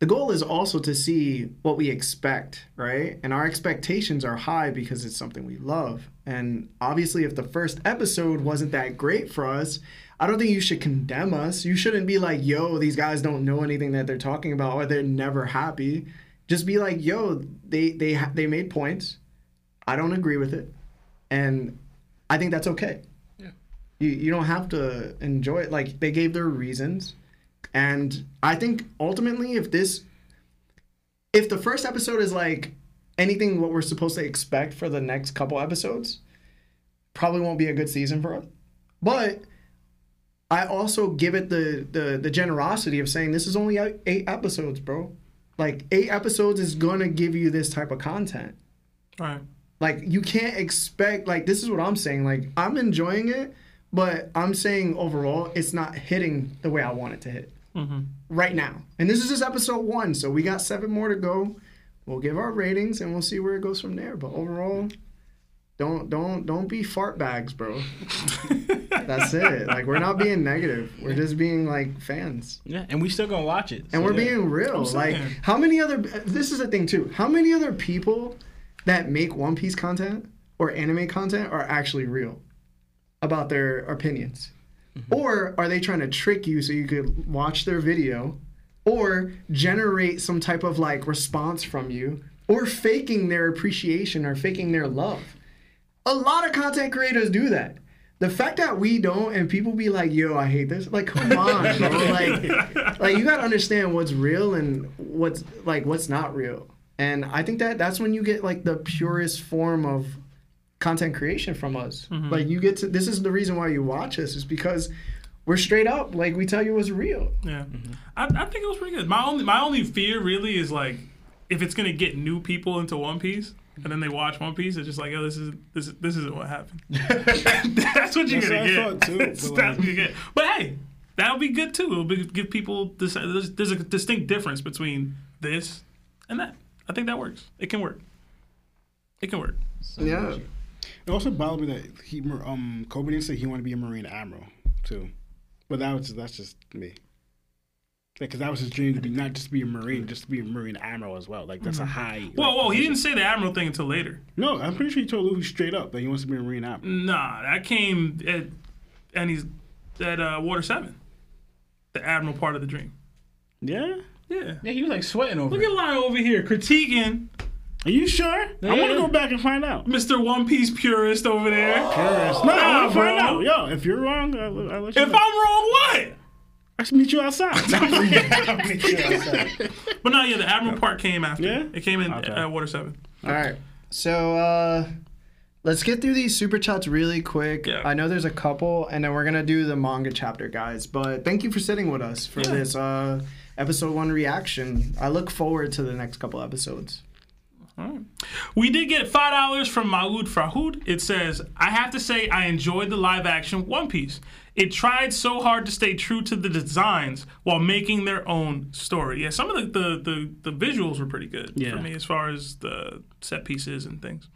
the goal is also to see what we expect, right? And our expectations are high because it's something we love. And obviously, if the first episode wasn't that great for us, I don't think you should condemn us. You shouldn't be like, yo, these guys don't know anything that they're talking about or they're never happy. Just be like, yo, they they they made points. I don't agree with it. And I think that's okay. Yeah. You you don't have to enjoy it. Like they gave their reasons. And I think ultimately if this if the first episode is like anything what we're supposed to expect for the next couple episodes, probably won't be a good season for us. But I also give it the the the generosity of saying this is only eight episodes, bro. Like eight episodes is gonna give you this type of content. Right. Like you can't expect like this is what I'm saying. Like I'm enjoying it, but I'm saying overall it's not hitting the way I want it to hit Mm-hmm. right now. And this is just episode one, so we got seven more to go. We'll give our ratings and we'll see where it goes from there. But overall, don't don't don't be fart bags, bro. That's it. Like we're not being negative. We're just being like fans. Yeah, and we still gonna watch it. And so we're yeah. being real. Like, how many other? This is the thing too. How many other people that make One Piece content or anime content are actually real about their opinions, Mm-hmm. or are they trying to trick you so you could watch their video, or generate some type of like response from you, or faking their appreciation or faking their love? A lot of content creators do that. The fact that we don't and people be like, "Yo, I hate this," like, come on, bro. Like, like you gotta understand what's real and what's like what's not real. And I think that that's when you get like the purest form of content creation from us. Mm-hmm. Like you get to this is the reason why you watch us is because we're straight up. Like we tell you what's real. Yeah, mm-hmm. I, I think it was pretty good. My only my only fear really is like if it's gonna get new people into One Piece. And then they watch One Piece. It's just like, oh, this is this this isn't what happened. That's what you're That's gonna what get. thought, too, That's but, what you get. But hey, that'll be good too. It'll be, give people this. There's, there's a distinct difference between this and that. I think that works. It can work. It can work. Yeah. It also bothered me that he, um, Koby didn't say he wanted to be a Marine Admiral too, but that was that's just me. Because that was his dream to be not just be a Marine, just to be a Marine Admiral as well. Like that's a high. Whoa, like, whoa! He didn't say the admiral thing until later. No, I'm pretty sure he told Luffy straight up that he wants to be a Marine Admiral. Nah, that came at and he's at uh, Water Seven, the admiral part of the dream. Yeah. Yeah. Yeah, he was like sweating over. Look it. at Lion over here critiquing Are you sure? I want to go back and find out. Mr. One Piece purist over there. purist No, I Nah, want to find out. Yo, if you're wrong, I'll, I'll let you If know. I'm wrong, what? I should meet you outside. meet you outside. But no, yeah, the admiral part came after. Yeah? It came in Okay. at Water Seven. All right. So uh let's get through these super chats really quick. Yeah. I know there's a couple and then we're going to do the manga chapter, guys. But thank you for sitting with us for Yeah. this uh episode 1 reaction. I look forward to the next couple episodes. We did get five dollars from Maud Frahoud. It says, "I have to say, I enjoyed the live action One Piece. It tried so hard to stay true to the designs while making their own story. Yeah, some of the the, the, the visuals were pretty good for me as far as the set pieces and things."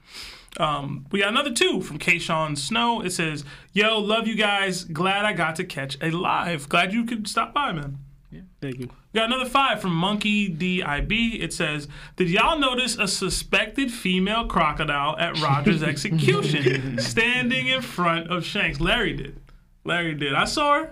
Um, we got another two from Kayshawn Snow. It says, "Yo, love you guys. Glad I got to catch a live. Glad you could stop by, man." Yeah, Thank you. We got another five from Monkey DIB. It says, Did y'all notice a suspected female crocodile at Roger's execution standing in front of Shanks? Larry did. Larry did. I saw her.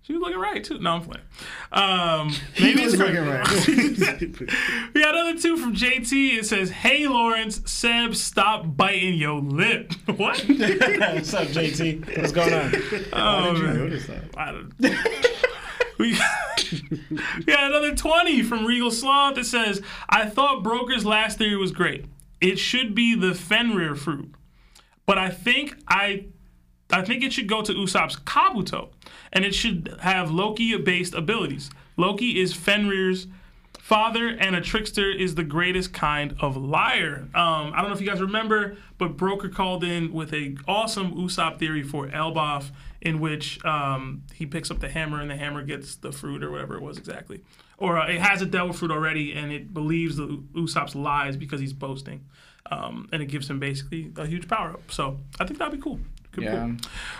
She was looking right, too. No, I'm playing. Um, maybe it's looking right. We got another two from JT. It says, Hey, Lawrence, Seb, stop biting your lip. what? What's up, JT? What's going on? Oh, man. Notice that. I don't. we, got another 20 from Regal Sloth that says, I thought Broker's last theory was great. It should be the Fenrir fruit. But I think I I think it should go to Usopp's Kabuto. And it should have Loki-based abilities. Loki is Fenrir's father, and a trickster is the greatest kind of liar. Um, I don't know if you guys remember, but Broker called in with a awesome Usopp theory for Elbaf, in which um, he picks up the hammer and the hammer gets the fruit or whatever it was exactly, or uh, it has a devil fruit already and it believes the Usopp's lies because he's boasting, um, and it gives him basically a huge power up. So I think that'd be cool. Be Yeah. cool.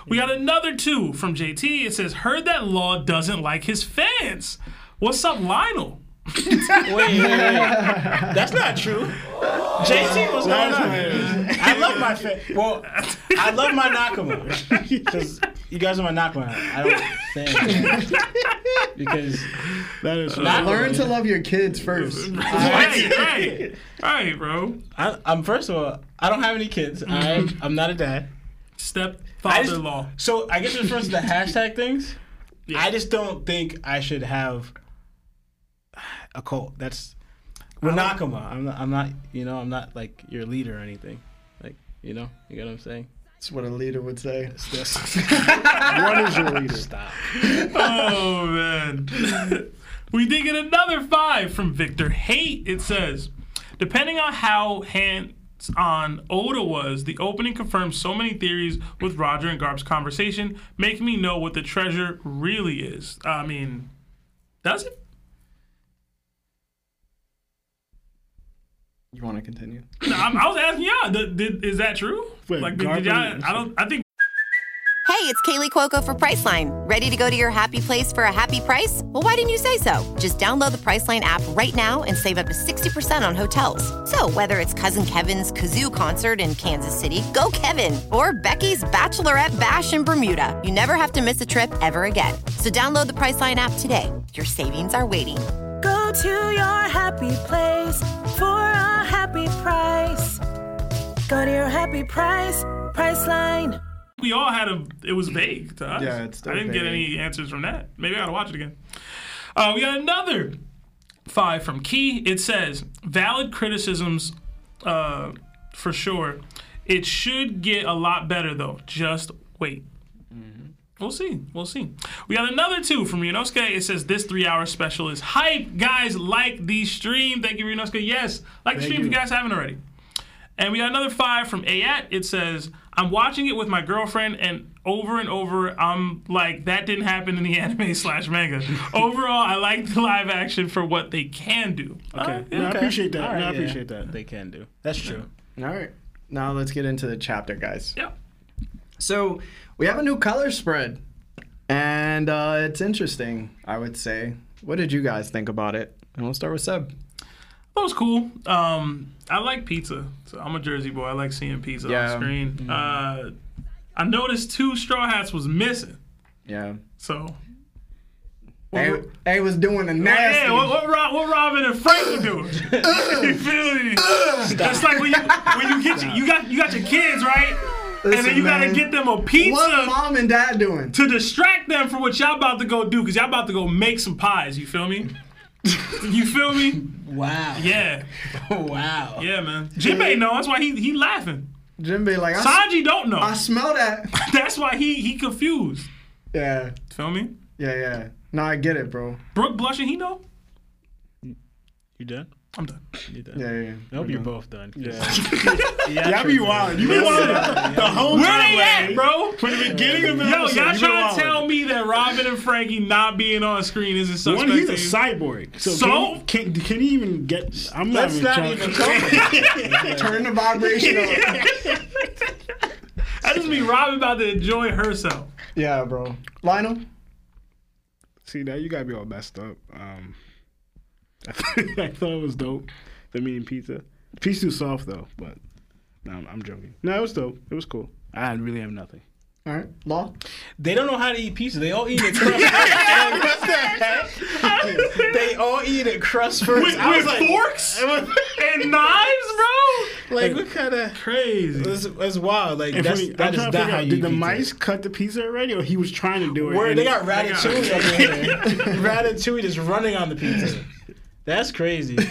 We got another two from JT. It says, "Heard that Law doesn't like his fans." What's up, Lionel? wait, wait, wait. That's not true. JT, was going on? I love my fa- well, I love my Nakama because you guys are my Nakama. I don't say because That is Not- Learn to love your kids first. Right, right, right, bro. I, I'm first of all, I don't have any kids. I, mm-hmm. I'm not a dad. Step father-in-law. So I guess in reference to the hashtag things, I just don't think I should have a cult. That's we're Nakama. I'm not. I'm not. You know. I'm not like your leader or anything. Like you know. You get what I'm saying? That's what a leader would say. What is your leader? Stop. oh man. we did get another five from Victor Hate. It says, depending on how hands on Oda was, the opening confirms so many theories with Roger and Garp's conversation, making me know what the treasure really is. I mean, does it? You want to continue? No, I'm- I, was asking y'all, did, did, is that true? Wait, like, did, did y'all? I don't. I think Hey, it's Kaley Cuoco for Priceline. Ready to go to your happy place for a happy price? Well, why didn't you say so? Just download the Priceline app right now and save up to 60% on hotels. So, whether it's Cousin Kevin's Kazoo concert in Kansas City, go Kevin, or Becky's Bachelorette Bash in Bermuda, you never have to miss a trip ever again. So, download the Priceline app today. Your savings are waiting. Go to your happy place for a happy price. Go to your happy price, Priceline. we all had a. It was vague to us. Yeah, it's I didn't get vague. any answers from that. Maybe I gotta watch it again. Uh, we got another five from Key. It says valid criticisms, uh, for sure. It should get a lot better though. Just wait. We'll see. We'll see. We got another two from Rionosuke. It says this three-hour special is hype. Guys, like the stream. Thank you, Rionosuke. Yes, like the stream if you guys haven't already. And we got another five from Ayat. It says, I'm watching it with my girlfriend, and over and over, I'm like, that didn't happen in the anime slash manga. Overall, I like the live action for what they can do. Okay. Uh, No, I appreciate that. All No, right, I yeah. appreciate that. They can do. That's true. All right. Now let's get into the chapter, guys. yeah. So we have a new color spread, and uh, it's interesting. I would say. What did you guys think about it? And we'll start with Seb. That was cool. Um, I like pizza. So I'm a Jersey boy. I like seeing pizza Yeah. on screen. Uh, I noticed two straw hats was missing. Yeah. So A, A was doing the nasty. Yeah, what, what, Rob, what Robin and Frank were doing. you feel me? That's like when you when you get your, you got you got your kids right, and then you gotta get them a pizza what mom and dad doing? to distract them from what y'all about to go do, cause y'all about to go make some pies. You feel me? you feel me? Wow. Yeah, Wow. yeah, man. Jinbei know. That's why he he laughing. Jinbei, like I, s- Sanji don't know. I smell that. That's why he he confused. Yeah, Feel me? yeah, yeah. No, I get it, bro. Brook blushing. He know. You done? I'm done. You done? Yeah, yeah. I hope you're both done. Yeah. Y'all be wild. You been wild the whole Where they at, bro? From the beginning of the Yo, episode, y'all trying to tell me that Robin and Franky not being on screen isn't suspect? One, he's a cyborg. So, So? Can, can, can he even get? I'm not Let's even not trying. even. Turn the vibration up. That just mean Robin about to enjoy herself. yeah, bro. Lionel. See, now you gotta be all messed up. Um, I thought it was dope. The meat and pizza. Pizza too soft though, but no, I'm, I'm joking. No, it was dope. It was cool. I really have nothing. All right. Law. They don't know how to eat pizza. They all eat it crust first. What's that? they all eat it crust first. With, I was with like, forks and knives, bro. like what kind of Crazy. That's, that's wild. Like And that's funny, that I'm is trying to not figure how out, you did the pizza. mice cut the pizza already, or he was trying to do it? Where they got ratatouille up there. ratatouille just running on the pizza. That's crazy.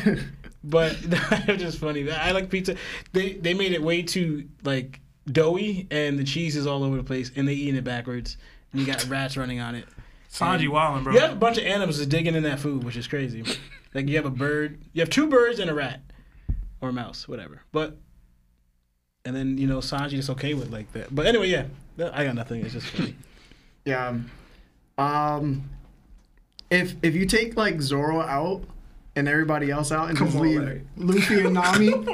But it's just funny. I like pizza. They they made it way too like doughy, and the cheese is all over the place, and they eating it backwards. And you got rats running on it. Sanji Wildin, bro. You have a bunch of animals just digging in that food, which is crazy. Like you have a bird, you have two birds and a rat, or a mouse, whatever. But and then you know Sanji is okay with like that. But anyway, yeah, I got nothing. It's just funny. Yeah. Um. If if you take like Zoro out and everybody else out and just on, leave Larry. Luffy and Nami,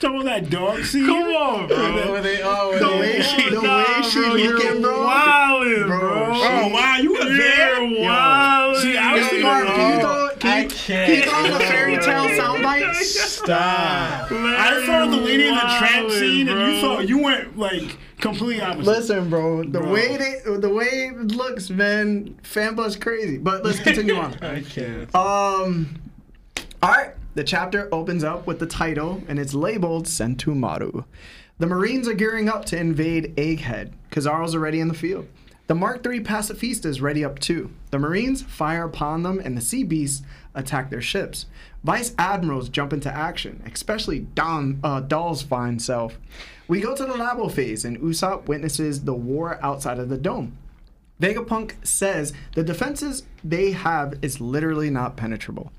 Talking about that dog scene. Come on, bro. Where they oh, the way she the way she looking, bro. Wildin', bro. Bro, Oh wow, you were You're there. wildin'. See, I was Yo, thinking Mark, about can He thought of a fairy tale soundbite. Stop. I saw the lady in the trap Wildin', scene, and you bro. thought you went like completely opposite. Listen, bro, the Bro. way they, the way it looks, man, fanbus crazy. But let's continue on. I can't. Um, all right. The chapter opens up with the title, and it's labeled Sentomaru. The Marines are gearing up to invade Egghead. Kizaru's already in the field. The Mark III Pacifista is ready up too. The Marines fire upon them, and the Sea Beasts attack their ships. Vice admirals jump into action, especially Don uh, fine self. We go to the Labo phase, and Usopp witnesses the war outside of the dome. Vegapunk says the defenses they have is literally not penetrable.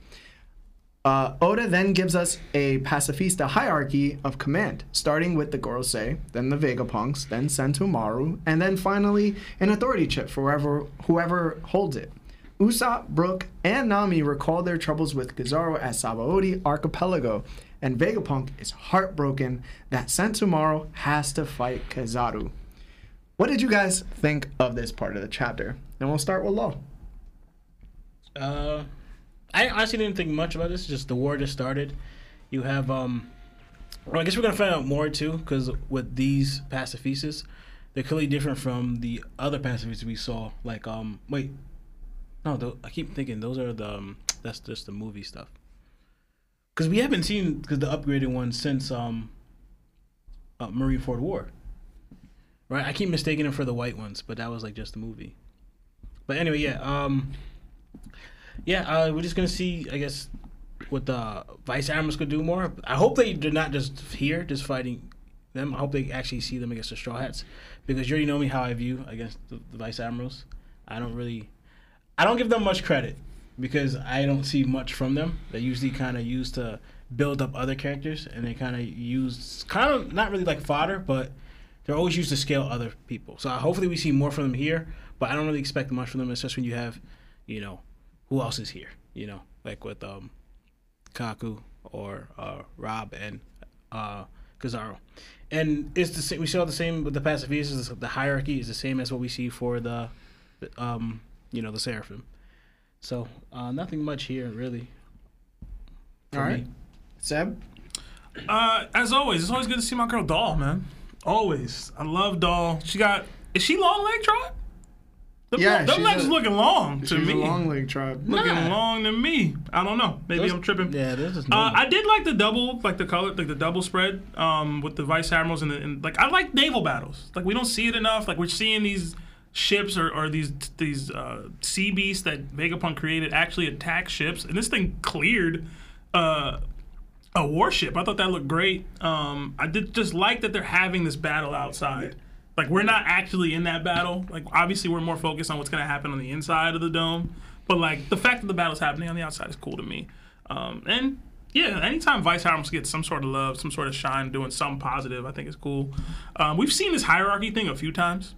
Uh, Oda then gives us a pacifista hierarchy of command, starting with the Gorosei, then the Vegapunks, then Sentomaru, and then finally an authority chip for whoever, whoever holds it. Usopp, Brook, and Nami recall their troubles with Kizaru at Sabaody Archipelago, and Vegapunk is heartbroken that Sentomaru has to fight Kizaru. What did you guys think of this part of the chapter? And we'll start with Law. Uh, I honestly didn't think much about this. Just the war just started. You have um, well, I guess we're gonna find out more too, because with these pacifistas, they're clearly different from the other pacifistas we saw. Like um, wait, no, I keep thinking those are the um, that's just the movie stuff. Because we haven't seen cause the upgraded ones since um, uh, Marineford War. Right, I keep mistaking them for the white ones, but that was like just the movie. But anyway, yeah. Um, yeah, uh, we're just gonna see, I guess, what the vice admirals could do more. I hope they they're not just here, just fighting them. I hope they actually see them against the straw hats, because you already know me how I view against the, the vice admirals. I don't really, I don't give them much credit because I don't see much from them. They usually kind of use to build up other characters, and they kind of use kind of not really like fodder, but they're always used to scale other people. So hopefully we see more from them here, but I don't really expect much from them, especially when you have, you know, who else is here? You know, like with um, Kaku or uh, Rob and uh, Kizaru. And it's the same. We saw the same with the pacifistas. The hierarchy is the same as what we see for the, the, um, you know, the seraphim. So uh, nothing much here really. for All right. me. Seb? Uh, as always, it's always good to see my girl Doll, man. Always, I love Doll. She got is she long leg tribe? Them, Yeah, long, them she's legs a- looking long to She's me. a long leg tribe. looking Nah. long to me. I don't know. Maybe Those- I'm tripping. Yeah, this is. Uh. I did like the double, like the color, like the double spread um, with the vice admirals and, the, and like I like naval battles. Like we don't see it enough. Like we're seeing these ships or, or these these uh, sea beasts that Vegapunk created actually attack ships, and this thing cleared uh, a warship. I thought that looked great. Um, I did just like that they're having this battle outside. Like we're not actually in that battle. Like obviously we're more focused on what's going to happen on the inside of the dome. But like the fact that the battle's happening on the outside is cool to me. Um, and yeah, anytime Vice Admirals get some sort of love, some sort of shine, doing something positive, I think is cool. Um, we've seen this hierarchy thing a few times,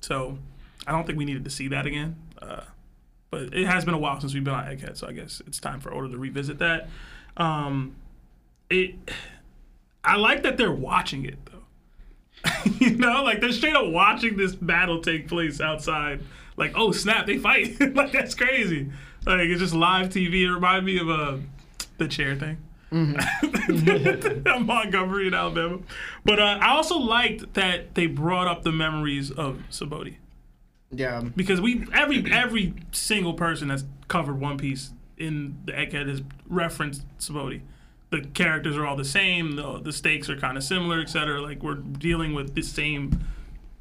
so I don't think we needed to see that again. Uh, but it has been a while since we've been on Egghead, so I guess it's time for Oda to revisit that. Um, it, I like that they're watching it though. you know, like they're straight up watching this battle take place outside. Like, oh snap, they fight! like that's crazy. Like it's just live TV. It reminded me of uh, the chair thing. Montgomery in Alabama. But uh, I also liked that they brought up the memories of Sabaody Yeah. because we every every single person that's covered One Piece in the Egghead has referenced Sabaody. The characters are all the same. The the stakes are kind of similar, etc. Like we're dealing with the same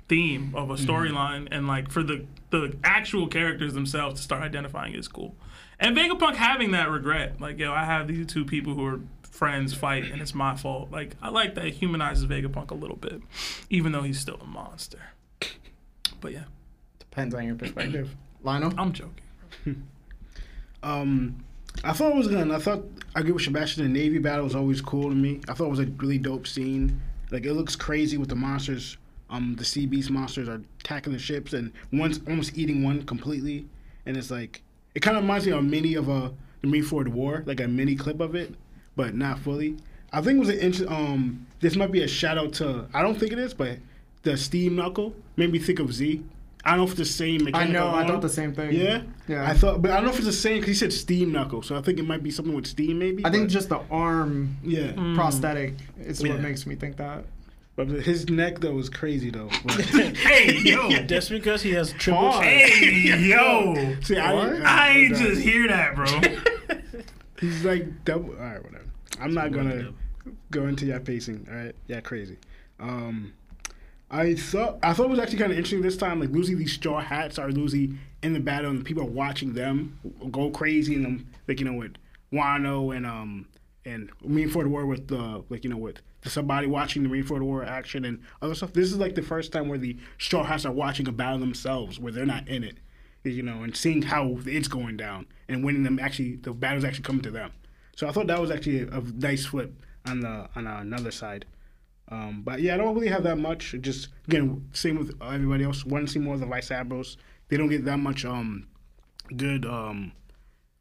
theme of a storyline, and like for the the actual characters themselves to start identifying is cool. And Vegapunk having that regret, like yo, I have these two people who are friends fight, and it's my fault. Like I like that it humanizes Vegapunk a little bit, even though he's still a monster. But yeah, Depends on your perspective. Lionel? I'm joking. Um, I thought it was good. I thought I agree with Sebastian. The Navy battle was always cool to me. I thought it was a really dope scene. Like it looks crazy with the monsters. Um, the sea beast monsters are attacking the ships and one's almost eating one completely. And it's like it kind of reminds me of a mini of a the Marineford War, like a mini clip of it, but not fully. I think it was an inter- um. This might be a shout out to I don't think it is, but the Steam Knuckle made me think of Z I don't know if it's the same. I mechanical know. I arm. thought the same thing. Yeah, Yeah. I thought, but I don't know if it's the same because he said steam knuckle, so I think it might be something with steam, maybe. I think just the arm yeah. prosthetic is what Yeah. makes me think that. But his neck though was crazy though. Hey, yo. that's because he has triple Pause. Hey, yo. See, I, didn't- I ain't no, just hear that, bro. He's like double. All right, whatever. I'm not gonna go into your pacing. All right, yeah, crazy. Um, I thought I thought it was actually kind of interesting this time. Like losing these straw hats are losing in the battle, and people are watching them go crazy, and them like you know with Wano and um and Marine for the War with the like you know with somebody watching the Marine for the War action and other stuff. This is like the first time where the straw hats are watching a battle themselves, where they're not in it, you know, and seeing how it's going down and winning them actually the battle's actually coming to them. So I thought that was actually a, a nice flip on the on another side. Um, but yeah, I don't really have that much. Just again, same with everybody else. Want to see more of the vice admirals. They don't get that much um, good um,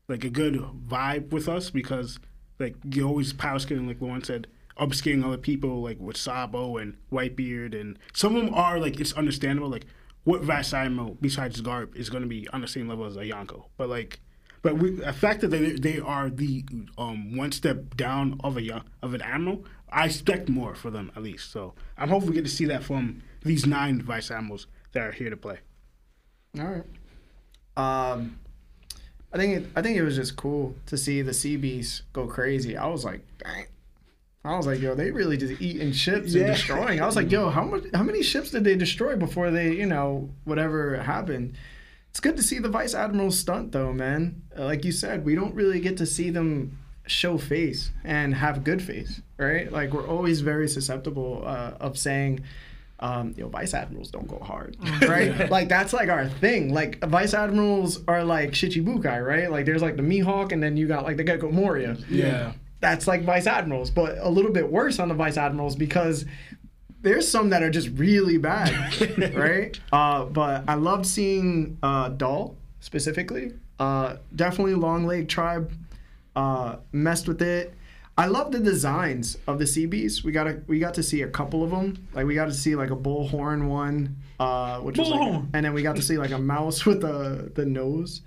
like a good vibe with us because like you always power scaling, like Lauren said, upscaling other people like with Sabo and Whitebeard, and some of them are like it's understandable. Like what vice admiral besides Garp is going to be on the same level as a Yonko, but like. But we, the fact that they they are the um, one step down of a of an admiral, I expect more for them at least. So I'm hoping we get to see that from these nine vice admirals that are here to play. All right. Um, I think it, I think it was just cool to see the sea beasts go crazy. I was like, dang. I was like, yo, they really just eating ships and destroying. I was like, yo, how much? How many ships did they destroy before they, you know, whatever happened? It's good to see the vice admiral stunt though, man. Like you said, we don't really get to see them show face and have good face, right? Like we're always very susceptible uh, of saying, um, you know, vice admirals don't go hard, right? like that's like our thing. Like vice admirals are like Shichibukai, right? Like there's like the Mihawk, and then you got like the Gecko Moria. Yeah. That's like vice admirals, but a little bit worse on the vice admirals because there's some that are just really bad, right? Uh, but I loved seeing uh, Doll specifically. Uh, definitely Long Leg Tribe uh, messed with it. I love the designs of the CBs. We got a, we got to see a couple of them. Like we got to see like a bullhorn one, uh, which was like, and then we got to see like a mouse with the the nose.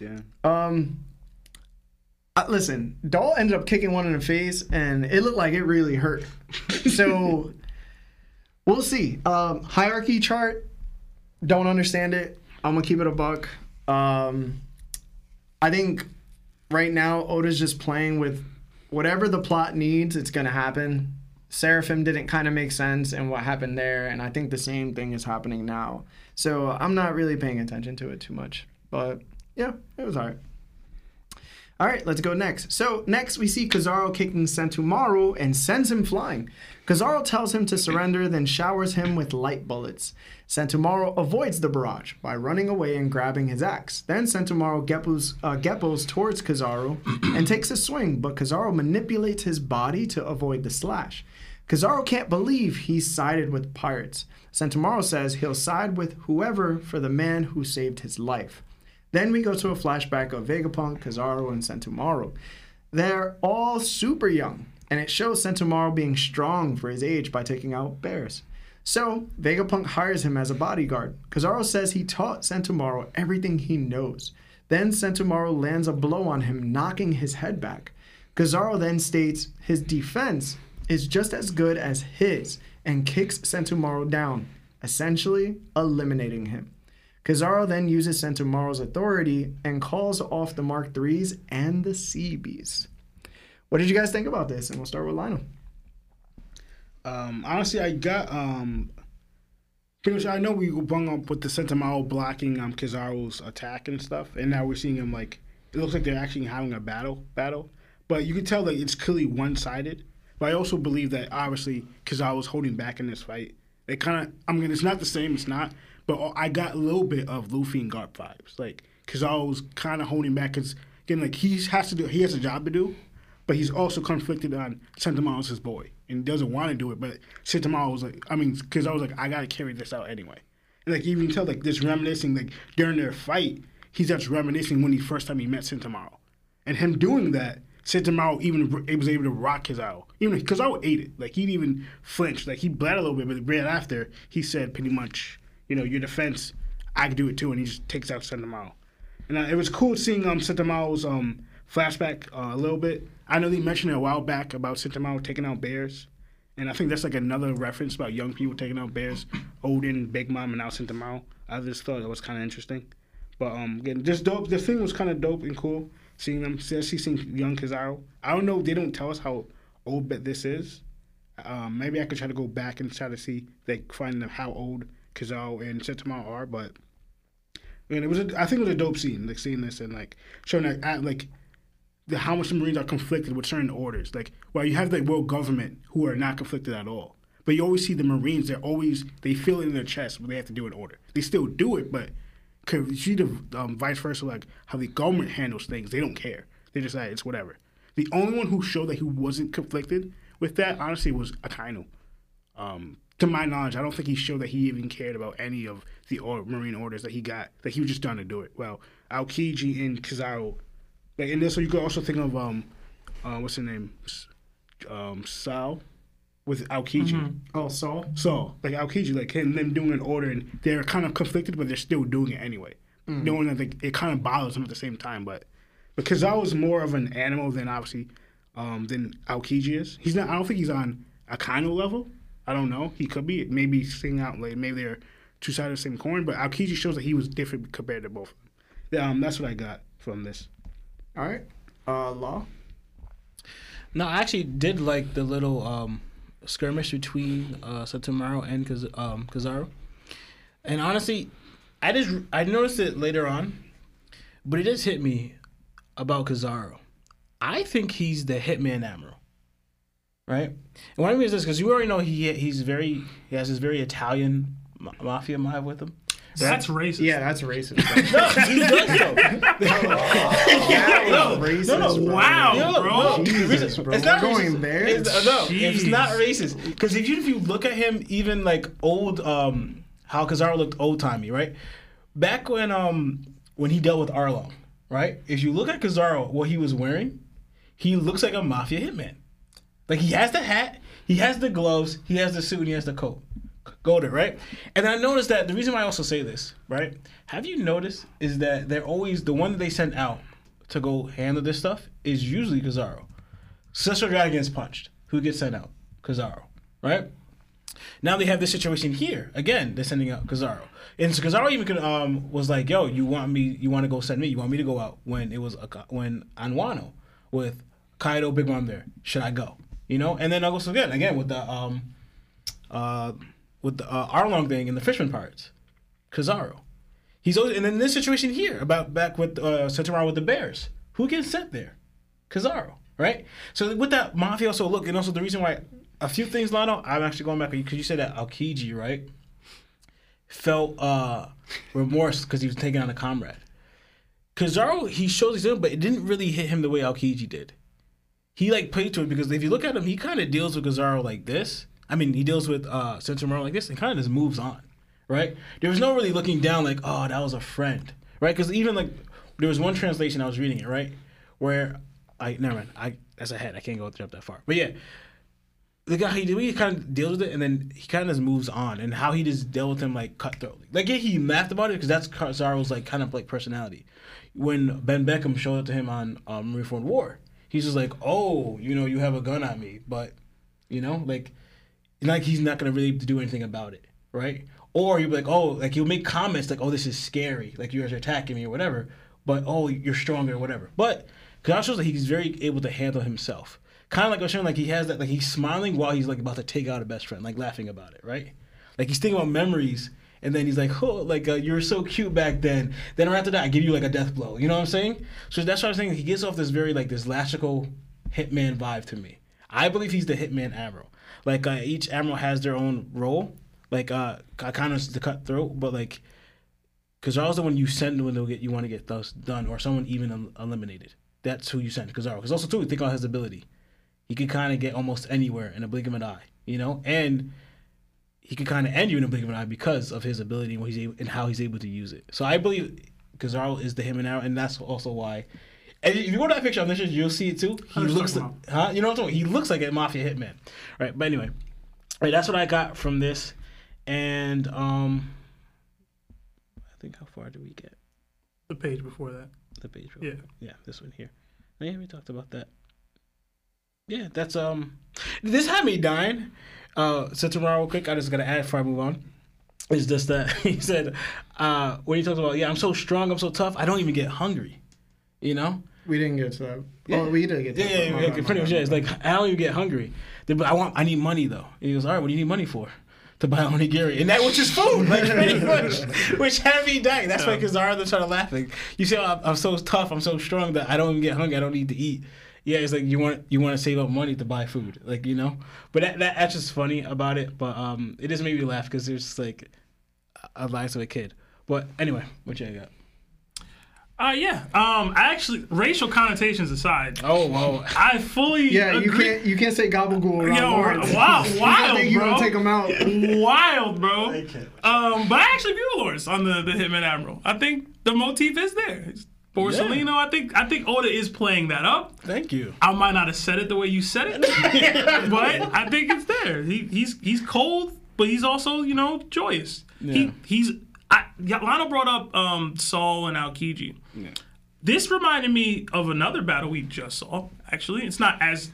Yeah. Um, uh, listen, Doll ended up kicking one in the face, and it looked like it really hurt. so we'll see. Um, hierarchy chart, don't understand it. I'm gonna keep it a buck. Um, I think right now Oda's just playing with whatever the plot needs. It's gonna happen. Seraphim didn't kind of make sense and what happened there, and I think the same thing is happening now. So I'm not really paying attention to it too much, but yeah, it was alright. All right, let's go next. So next we see Kizaru kicking Sentomaru and sends him flying. Kizaru tells him to surrender, then showers him with light bullets. Sentomaru avoids the barrage by running away and grabbing his axe. Then Sentomaru geppos, uh, geppos towards Kizaru and takes a swing, but Kizaru manipulates his body to avoid the slash. Kizaru can't believe he's sided with pirates. Sentomaru says he'll side with whoever for the man who saved his life. Then we go to a flashback of Vegapunk, Kizaru, and Sentomaru. They're all super young, and it shows Sentomaru being strong for his age by taking out bears. So, Vegapunk hires him as a bodyguard. Kizaru says he taught Sentomaru everything he knows. Then Sentomaru lands a blow on him, knocking his head back. Kizaru then states his defense is just as good as his and kicks Sentomaru down, essentially eliminating him. Kizaru then uses Sentomaru's authority and calls off the Mark IIIs and the Seabees. What did you guys think about this? And we'll start with Lionel. Um, honestly, I got um. Pretty much, I know we bung up with the Sentinel blocking um Kizaru's attack and stuff, and now we're seeing him like it looks like they're actually having a battle battle, but you can tell that it's clearly one sided. But I also believe that obviously Kizaru was holding back in this fight. They kind of, I mean, it's not the same, it's not, but I got a little bit of Luffy and Garp vibes. Like because I was kind of holding back because again, like he has to do, he has a job to do, but he's also conflicted on Sentinel's his boy and doesn't want to do it. But Sentinel was like, I mean, because I was like, I gotta carry this out anyway. And like you can tell, like this reminiscing, like during their fight, he's just reminiscing when he first time he met Sentinel, and him doing that. Sentinel even r- was able to rock his out, even because I ate it. Like he didn't even flinch. Like he bled a little bit, but right after he said pretty much, you know, your defense. I could do it too, and he just takes out Sentinel. And uh, it was cool seeing um Sentinel's um flashback uh, a little bit. I know they mentioned it a while back about Sentinel taking out bears, and I think that's like another reference about young people taking out bears. Oden, Big Mom, and now Sentinel. I just thought it was kind of interesting. But um, again, just dope. The thing was kind of dope and cool seeing them, especially seeing young Kizaru. I don't know. They don't tell us how old this is. Um, maybe I could try to go back and try to see like find how old Kizaru and Sentinel are. But and it was, a, I think it was a dope scene, like seeing this and like showing that at, like the, how much the Marines are conflicted with certain orders. Like, well, you have the world government who are not conflicted at all. But you always see the Marines, they're always, they feel it in their chest, but they have to do an order. They still do it, but you see the um, vice versa, like how the government handles things, they don't care. They just like, it's whatever. The only one who showed that he wasn't conflicted with that, honestly, was Akainu. Um, to my knowledge, I don't think he showed that he even cared about any of the or- Marine orders that he got, that he was just done to do it. Well, Aokiji and Kizaru like and this, so you could also think of um, uh, what's her name, S- um, Sao, with Aokiji. Oh, Saul. So like Aokiji, like him, them doing an order, and they're kind of conflicted, but they're still doing it anyway. Knowing that they, it kind of bothers them at the same time, but because I was more of an animal than obviously um, than Aokiji is. He's not. I don't think he's on a Akainu level. I don't know. He could be. Maybe seeing out like maybe they're two sides of the same coin. But Aokiji shows that he was different compared to both. Yeah, um, that's what I got from this. All right. Uh, Law. No, I actually did like the little um, skirmish between uh, Sentomaru and Kaz- um, Kizaru. And honestly, I just I noticed it later on, but it just hit me about Kizaru. I think he's the Hitman Admiral, right? And what I mean is this because you already know he he's very he has this very Italian ma- mafia vibe with him. That's racist. Yeah, that's racist. he does though. that was racist. no, bro. Wow, No, bro. no. Jesus, bro. It's not We're going racist. there. It's, uh, no, it's not racist. Because if you if you look at him, even like old, um, how Kizaru looked old timey, right? Back when um when he dealt with Arlong, right? If you look at Kizaru, what he was wearing, he looks like a mafia hitman. Like he has the hat, he has the gloves, he has the suit, and he has the coat. Golden, right? And I noticed that the reason why I also say this, right? Have you noticed is that they're always the one that they send out to go handle this stuff is usually Kizaru. Sister Dragon gets punched. Who gets sent out? Kizaru, right? Now they have this situation here. Again, they're sending out Kizaru. And so Kizaru even could, um, was like, yo, you want me, you want to go send me, you want me to go out when it was, Aka- when Anwano with Kaido, Big Mom there. Should I go? You know? And then also again, again with the, um, uh, with the uh, Arlong thing and the Fishman Pirates. Kizaru. He's always, and in this situation here about back with uh, Sentomaru with the Bears, who gets sent there? Kizaru, right? So with that mafia also look, and also the reason why a few things, Lano, I'm actually going back because you said that Aokiji, right, felt uh, remorse because he was taking on a comrade. Kizaru, he shows his doing, but it didn't really hit him the way Aokiji did. He like played to it because if you look at him, he kind of deals with Kizaru like this. I mean, he deals with uh, Sentomaru like this and kind of just moves on, right? There was no really looking down like, oh, that was a friend, right? Because even like there was one translation I was reading it right where I never mind. I that's ahead. I can't go jump that far. But yeah, the guy he, he kind of deals with it and then he kind of just moves on and how he just dealt with him like cutthroat. Like yeah, he laughed about it because that's Kizaru's like kind of like personality. When Ben Beckman showed up to him on um, Reformed War, he's just like, oh, you know, you have a gun on me, but you know, like like he's not gonna really do anything about it, right? Or you'll be like, oh, like you'll make comments like, oh, this is scary, like you guys are attacking me or whatever, but oh, you're stronger or whatever. But Kizaru shows that he's very able to handle himself. Kind of like I was showing, like he has that, like he's smiling while he's like about to take out a best friend, like laughing about it, right? Like he's thinking about memories, and then he's like, oh, like uh, you were so cute back then. Then right after that, I give you like a death blow. You know what I'm saying? So that's what I'm saying. He gives off this very like this lastical hitman vibe to me. I believe he's the hitman admiral. Like uh, each admiral has their own role. Like uh, kind of the cutthroat, but like Kizaru's the one you send when they'll get you want to get those done, or someone even el- eliminated. That's who you send Kizaru. Because also too, think about his ability. He could kind of get almost anywhere in a blink of an eye, you know, and he could kind of end you in a blink of an eye because of his ability and, what he's able, and how he's able to use it. So I believe Kizaru is the him and now, and that's also why. And if you go to that picture on this, you'll see it too. He looks, like, huh? You know what I'm talking? He looks like a mafia hitman, right? But anyway, right, that's what I got from this, and um, I think how far do we get? The page before that. The page. Yeah. Yeah, this one here. Yeah, we talked about that. Yeah, that's um. This had me dying. Uh, Sentomaru, real quick, I just gotta add before I move on. Is just that he said uh, when he talks about yeah, I'm so strong, I'm so tough, I don't even get hungry. You know? We didn't get to that. Yeah. Oh, we did get to Yeah, that. yeah, My yeah, bad, my pretty much. bad, Yeah, it's like I don't even get hungry. But I want, I need money though. And he goes, all right, what do you need money for? To buy onigiri, and that which is food, like pretty much, which had me dying. That's why Kizaru they started laughing. You see, how I'm, I'm so tough, I'm so strong that I don't even get hungry. I don't need to eat. Yeah, it's like you want you want to save up money to buy food, like you know. But that, that that's just funny about it. But um, it just made me laugh because there's just like a life of a kid. But anyway, what you got? Uh, yeah. Um, actually, racial connotations aside, Oh, wow. I fully Yeah, you can't you can't say gabagool around Yo, Lawrence. wow, wild, think you bro. gonna take him out. Wild, bro. Um, but I actually view Lawrence on the, the Hitman Admiral. I think the motif is there. It's Borsalino, I think I think Oda is playing that up. Thank you. I might not have said it the way you said it, but I think it's there. He, he's he's cold, but he's also you know joyous. Yeah. He he's. I, yeah, Lionel brought up um, Saul and Aokiji. This reminded me of another battle we just saw. Actually, it's not as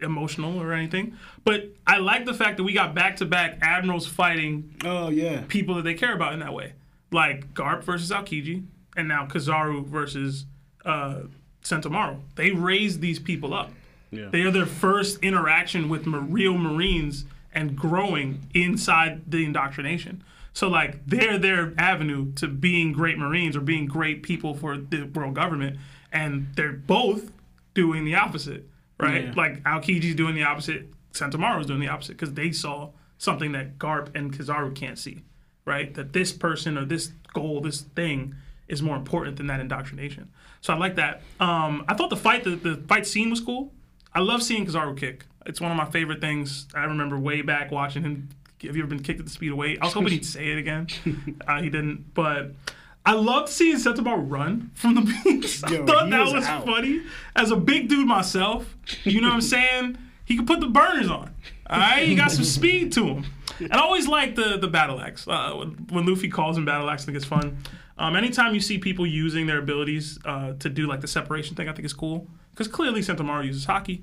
emotional or anything, but I like the fact that we got back to back admirals fighting Oh yeah. people that they care about in that way, like Garp versus Aokiji, and now Kizaru versus uh, Sentomaru. They raised these people up. Yeah. They are their first interaction with real Marines and growing inside the indoctrination. So like they're their avenue to being great Marines or being great people for the world government, and they're both doing the opposite, right? Yeah. Like Aokiji's doing the opposite, Sentomaru's doing the opposite because they saw something that Garp and Kizaru can't see, right? That this person or this goal, this thing, is more important than that indoctrination. So I like that. Um, I thought the fight, the, the fight scene was cool. I love seeing Kizaru kick. It's one of my favorite things. I remember way back watching him. Have you ever been kicked at the speed of weight? I was hoping he'd say it again. Uh, he didn't, but I loved seeing Sentomaru run from the beats. I Yo, thought that was funny. As a big dude myself, you know what I'm saying? He could put the burners on. All right, he got some speed to him. And I always like the the battle axe. Uh, when, when Luffy calls him battle axe, I think it's fun. Um, anytime you see people using their abilities uh, to do like the separation thing, I think it's cool because clearly Sentomaru uses Haki.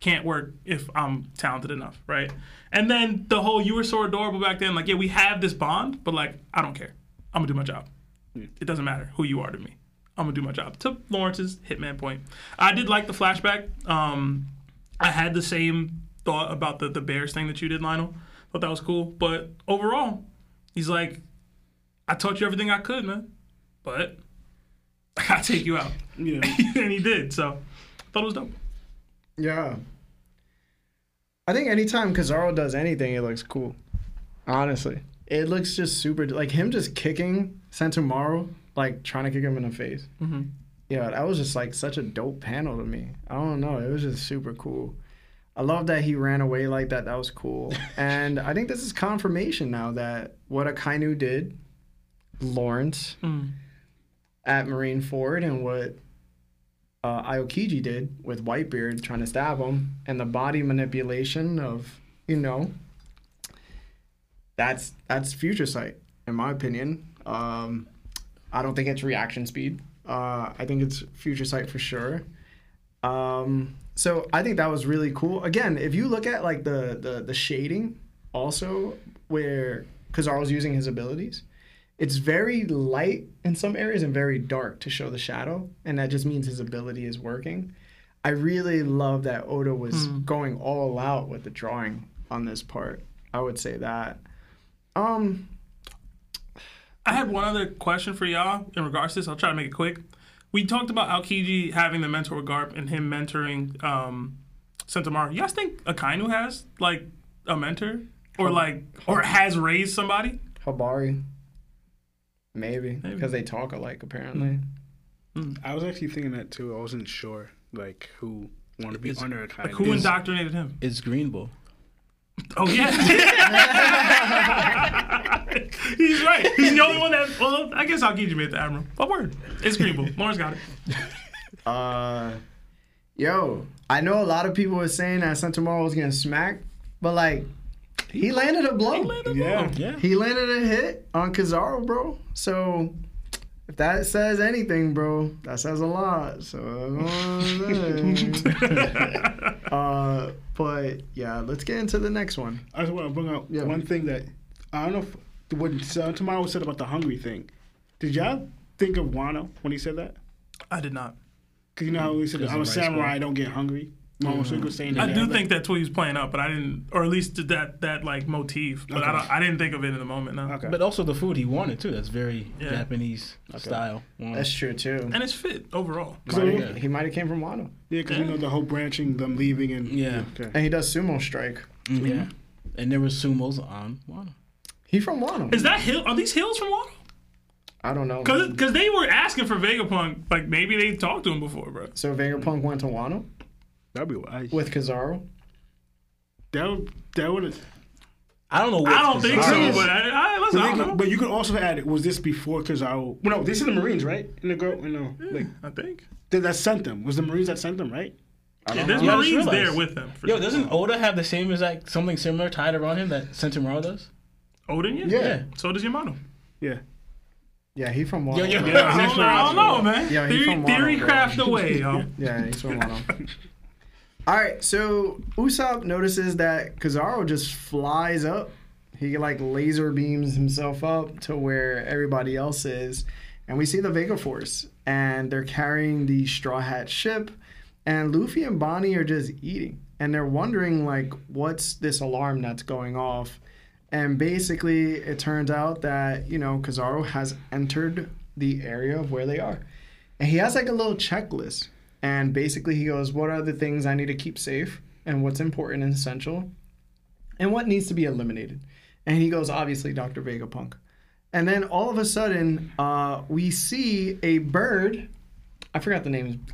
Can't work if I'm talented enough, right? And then the whole you were so adorable back then, like yeah, we have this bond, but like I don't care. I'm gonna do my job. It doesn't matter who you are to me. I'm gonna do my job. To Lawrence's hitman point, I did like the flashback. Um, I had the same thought about the the Bears thing that you did, Lionel. Thought that was cool, but overall, he's like, I taught you everything I could, man, but I gotta take you out, Yeah. and he did. So, I thought it was dope. Yeah. I think anytime Kizaru does anything, it looks cool. Honestly, it looks just super. Like him just kicking Sentomaru, like trying to kick him in the face. Mhm. Yeah, that was just like such a dope panel to me. I don't know, it was just super cool. I love that he ran away like that. That was cool. and I think this is confirmation now that what Akainu did, Lawrence Mm. at Marineford, and what uh, Aokiji did with Whitebeard trying to stab him, and the body manipulation of, you know, that's that's future sight, in my opinion. Um, I don't think it's reaction speed. Uh, I think it's future sight for sure. Um, so I think that was really cool. Again, if you look at like the the, the shading, also where Kizaru's using his abilities, it's very light in some areas and very dark to show the shadow, and that just means his ability is working. I really love that Oda was going all out with the drawing on this part. I would say that. Um, I had one other question for y'all in regards to this. I'll try to make it quick. We talked about Aokiji having the mentor with Garp and him mentoring um, Sentomaru. You guys think Akainu has like a mentor or like or has raised somebody? Habari. Maybe because they talk alike apparently. I was actually thinking that too. I wasn't sure like who wanted to be It's- under a kind Like who indoctrinated him? It's Green Bull. Oh yeah, he's right. He's the only one that. Well, I guess Aokiji made the admiral. But word, it's Green Bull. Lawrence got it. Uh, yo, I know a lot of people were saying that Sentomaru was getting smacked, but like he landed a blow. Yeah. Yeah. He landed a hit on Kizaru, bro. So if that says anything, bro, that says a lot. So uh, but yeah, let's get into the next one. I just want to bring up Yeah. one thing that I don't know if what uh, Sentomaru said about the hungry thing. Did y'all think of Wano when he said that? I did not. Because you know how he said, "I'm a Rice samurai, I don't get hungry." Momo Suga was saying that. I do think that's what he was playing up, but I didn't, or at least that that like motif. But I Okay. don't, I didn't think of it in the moment. No. Okay. But also the food he wanted too. That's very Yeah. Japanese style. Mm. That's true too. And it's fit overall. So- Might- he might have came from Wano, yeah, because you know the whole branching, them leaving, and Yeah. Okay. and he does sumo strike. Mhm. Yeah. And there was sumos on Wano. He from Wano. Is that hill? Are these hills from Wano? I don't know. Because because they were asking for Vegapunk. Like maybe they talked to him before, bro. So Vegapunk went to Wano That'd be I, with Kizaru. that. Would, that would. I don't know. What I don't think so, but I, I, listen, I don't you know. could, but you could also add. It. Was this before Kizaru? Well, no, this is the Marines, right? In the girl, you know, like I think. that, that sent them. Was the Marines that sent them, right? Yeah, there's know. Yeah, I just Marines there with them. for Yo, sure. doesn't Oda have the same exact something similar tied around him that Sentinel does? Oden? Yeah. Yeah. So does Yamato. Yeah. Yeah, he from Wano. Yo, yo, bro. yo. I don't, know, I don't know, man. Yeah, he theory from Wano, theory craft away, yo. Yeah, he's from Wano. All right, so Usopp notices that Kizaru just flies up. He like laser beams himself up to where everybody else is, and we see the Vega Force, and they're carrying the Straw Hat ship, and Luffy and Bonnie are just eating, and they're wondering like, what's this alarm that's going off? And basically, it turns out that you know Kizaru has entered the area of where they are. And he has like a little checklist. And basically, he goes, What are the things I need to keep safe? And what's important and essential? And what needs to be eliminated? And he goes, Obviously, Dr. Vegapunk. And then all of a sudden, uh, we see a bird. I forgot the name.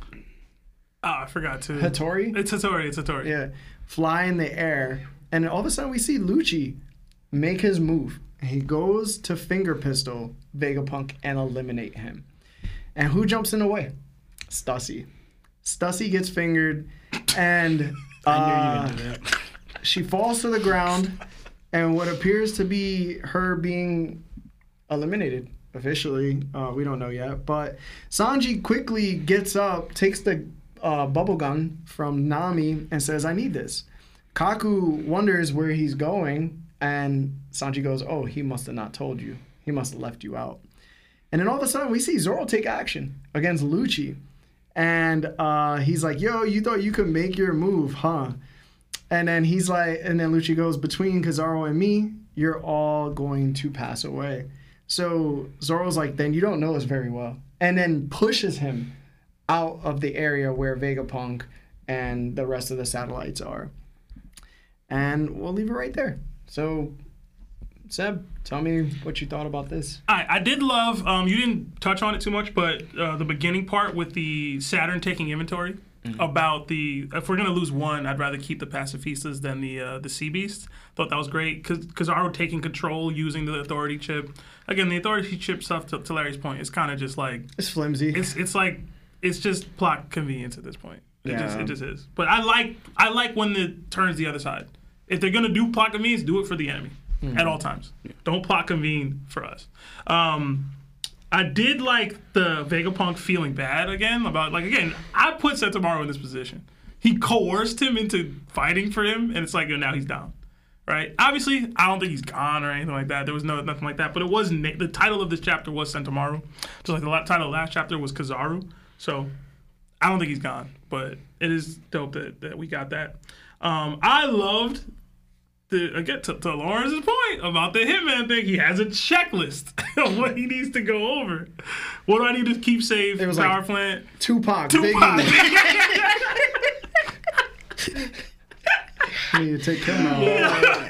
Oh, I forgot to. Hattori? It's Hattori. It's Hattori. Yeah. Fly in the air. And all of a sudden, we see Lucci make his move. He goes to finger pistol Vegapunk and eliminate him. And who jumps in the way? Stussy. Stussy gets fingered, and uh, she falls to the ground. And what appears to be her being eliminated officially, uh, we don't know yet. But Sanji quickly gets up, takes the uh, bubble gun from Nami, and says, "I need this." Kaku wonders where he's going, and Sanji goes, "Oh, he must have not told you. He must have left you out." And then all of a sudden, we see Zoro take action against Lucci. And uh, he's like, yo, you thought you could make your move, huh? And then he's like, and then Lucci goes, between Kizaru and me, you're all going to pass away. So Zoro's like, then you don't know us very well. And then pushes him out of the area where Vegapunk and the rest of the satellites are. And we'll leave it right there. So, Seb, tell me what you thought about this. I, I did love. Um, you didn't touch on it too much, but uh, the beginning part with the Saturn taking inventory about the. If we're gonna lose one, I'd rather keep the pacifistas than the uh, the sea beast. Thought that was great because Kizaru taking control using the authority chip. Again, the authority chip stuff. To, to Larry's point, is kind of just like It's flimsy. it's it's like it's just plot convenience at this point. It just Yeah. it just is. But I like I like when it turns the other side. If they're gonna do plot convenience, do it for the enemy at all times. Don't plot convene for us. Um, I did like the Vegapunk feeling bad again about like again. I put Sentomaru in this position. He coerced him into fighting for him, and it's like now he's down. Right. Obviously, I don't think he's gone or anything like that. There was no nothing like that. But it was na- the title of this chapter was Sentomaru, just like the la- title of last chapter was Kizaru. So I don't think he's gone, but it is dope that, that we got that. Um, I loved the again to, to Lawrence's point about the Hitman thing. He has a checklist of what he needs to go over. What do I need to keep safe? It was Power like- plant. Tupac, Tupac. Biggie. You need to take him out.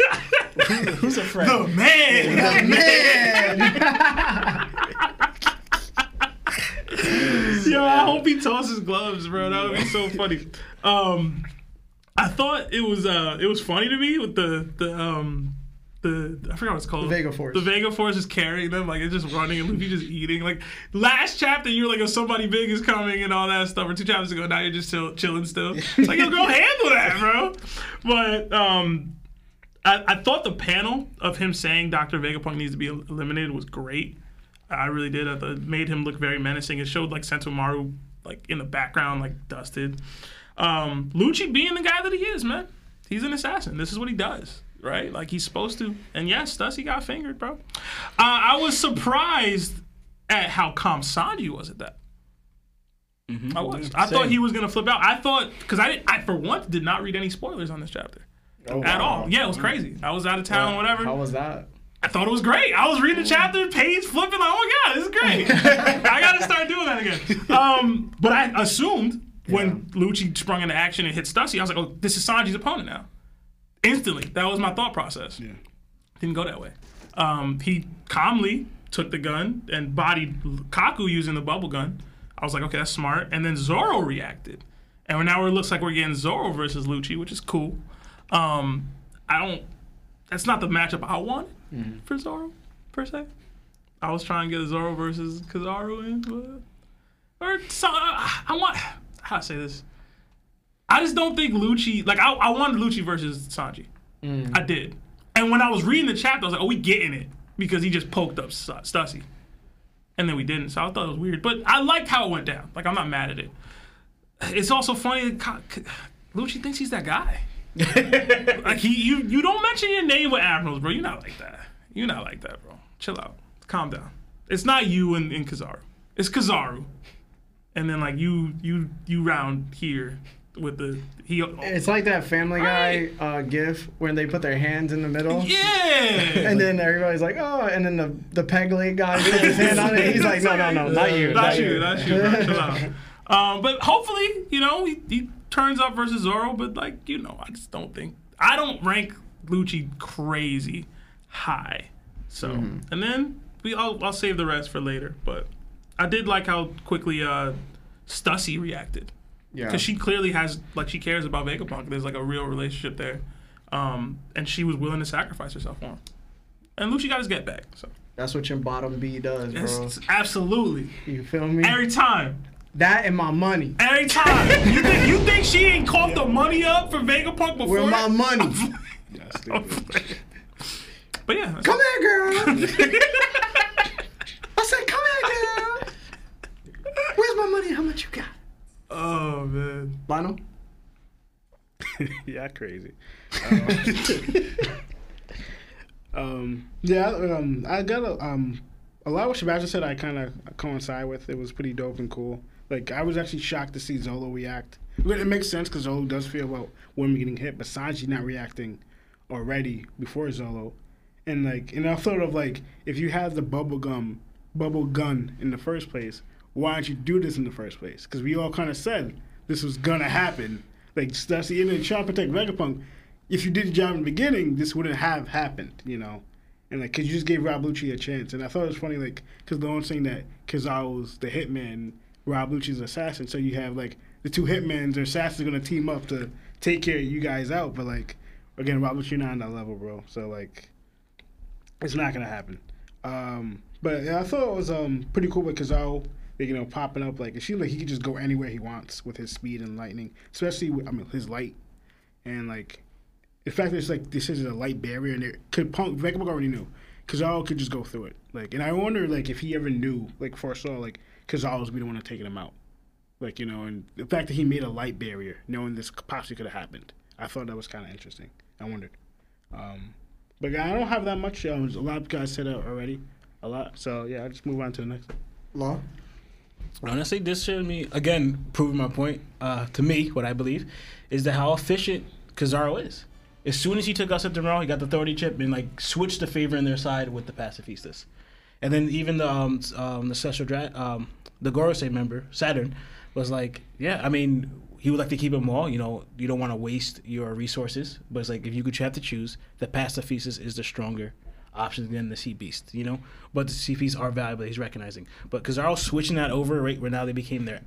Who's a friend? Oh man. The man! Yo, I hope he tosses gloves, bro. That would be so funny. Um, I thought it was uh, it was funny to me with the the um. The, I forgot what it's called. The Vega Force. The Vega Force is carrying them, like it's just running, and Luffy just eating. Like last chapter, you were like, "Oh, somebody big is coming" and all that stuff. Or two chapters ago, now you're just chill, chilling still. It's like, yo, go handle that, bro. But um, I I, thought the panel of him saying Dr. Vegapunk needs to be eliminated was great. I really did. I thought it made him look very menacing. It showed like Sentomaru like in the background, like dusted. Um, Lucci being the guy that he is, man. He's an assassin. This is what he does, right? Like he's supposed to. And yes, Stussy got fingered, bro. Uh, I was surprised at how calm Sanji was at that. I was. I thought he was gonna flip out. I thought because I, I for once did not read any spoilers on this chapter at all. Yeah, it was crazy. I was out of town, whatever. How was that? I thought it was great. I was reading the chapter, page flipping, like, oh my god, this is great. I gotta start doing that again. Um, but I assumed when Lucci sprung into action and hit Stussy, I was like, oh, this is Sanji's opponent now. Instantly, that was my thought process. Yeah. Didn't go that way. Um, he calmly took the gun and bodied Kaku using the bubble gun. I was like, okay, that's smart. And then Zoro reacted, and now it looks like we're getting Zoro versus Lucci, which is cool. Um, I don't. That's not the matchup I wanted for Zoro per se. I was trying to get Zoro versus Kizaru in, but or so, I want how to say this. I just don't think Lucci like I, I wanted Lucci versus Sanji. Mm. I did, and when I was reading the chapter, I was like, oh, we getting it because he just poked up Stussy, and then we didn't. So I thought it was weird, but I liked how it went down. Like I'm not mad at it. It's also funny that Ka- Ka- Lucci thinks he's that guy. like he, you, you don't mention your name with admirals, bro. You're not like that. You're not like that, bro. Chill out. Calm down. It's not you and, and Kizaru. It's Kizaru, and then like you, you, you round here with the he. It's like that Family Guy uh, gif when they put their hands in the middle. yeah. And then everybody's like, oh, and then the the peg leg guy puts his hand on it. He's like, no, no, no, not you, Not you, not you, bro. Chill out. Um, but hopefully, you know, he, he turns up versus Zoro. But like, you know, I just don't think I don't rank Lucci crazy high. So, and then we I'll, I'll save the rest for later. But I did like how quickly uh, Stussy reacted Yeah. because she clearly has like she cares about Vegapunk. There's like a real relationship there, um, and she was willing to sacrifice herself for him. And Lucci got his get back. So That's what your bottom B does, bro. it's, absolutely You feel me? every time. that and my money. Every time. you think you think she ain't caught the money up for Vegapunk before? Where my money? But yeah, Come here, girl. I said, come here, girl. Where's my money? How much you got? Oh man. Lionel? yeah, crazy. Um, um, yeah, um, I got a, um, a lot of what Sebastian said. I kind of coincide with. It was pretty dope and cool. Like I was actually shocked to see Zolo react. It makes sense because Zolo does feel about women getting hit, but Sanji not reacting already before Zolo. And like, and I thought of like, if you have the bubble gum, bubble gun in the first place, why didn't you do this in the first place? Because we all kind of said this was gonna happen. Like Stussy and then trying to protect Vegapunk. If you did the job in the beginning, this wouldn't have happened, you know. And like, cause you just gave Rob Lucci a chance, and I thought it was funny, like, cause the one saying that Kizaru's the hitman, Rob Lucci's assassin, so you have like the two hitmen or assassins gonna team up to take care of you guys out, but like, again, Rob Lucci not on that level, bro. So like, it's not gonna happen. Um, but yeah, I thought it was um pretty cool with like, you know, popping up like it seems like he could just go anywhere he wants with his speed and lightning, especially with I mean his light, and like the fact that it's like this is a light barrier and it could punk Vegapunk already knew Kizaru could just go through it. Like, and I wonder like if he ever knew like foresaw like Kizaru was be the one to taking him out. Like you know, and the fact that he made a light barrier, knowing this possibly could have happened, I thought that was kind of interesting. I wondered. Um, but I don't have that much. Um, a lot of guys said that already, a lot. So yeah, I'll just move on to the next. Law? Honestly, this showed me again proving my point. Uh, to me, what I believe is that how efficient Kizaru is. As soon as he took us at the he got the authority chip and like switched the favor in their side with the pacifistas. And then even the um, um the special dra- um the member Saturn was like, yeah, I mean, he would like to keep them all. You know, you don't want to waste your resources, but it's like if you could have to choose, the pacifistas is the stronger option than the sea beast. You know, but the sea beasts are valuable. He's recognizing, but because they're all switching that over right where now they became their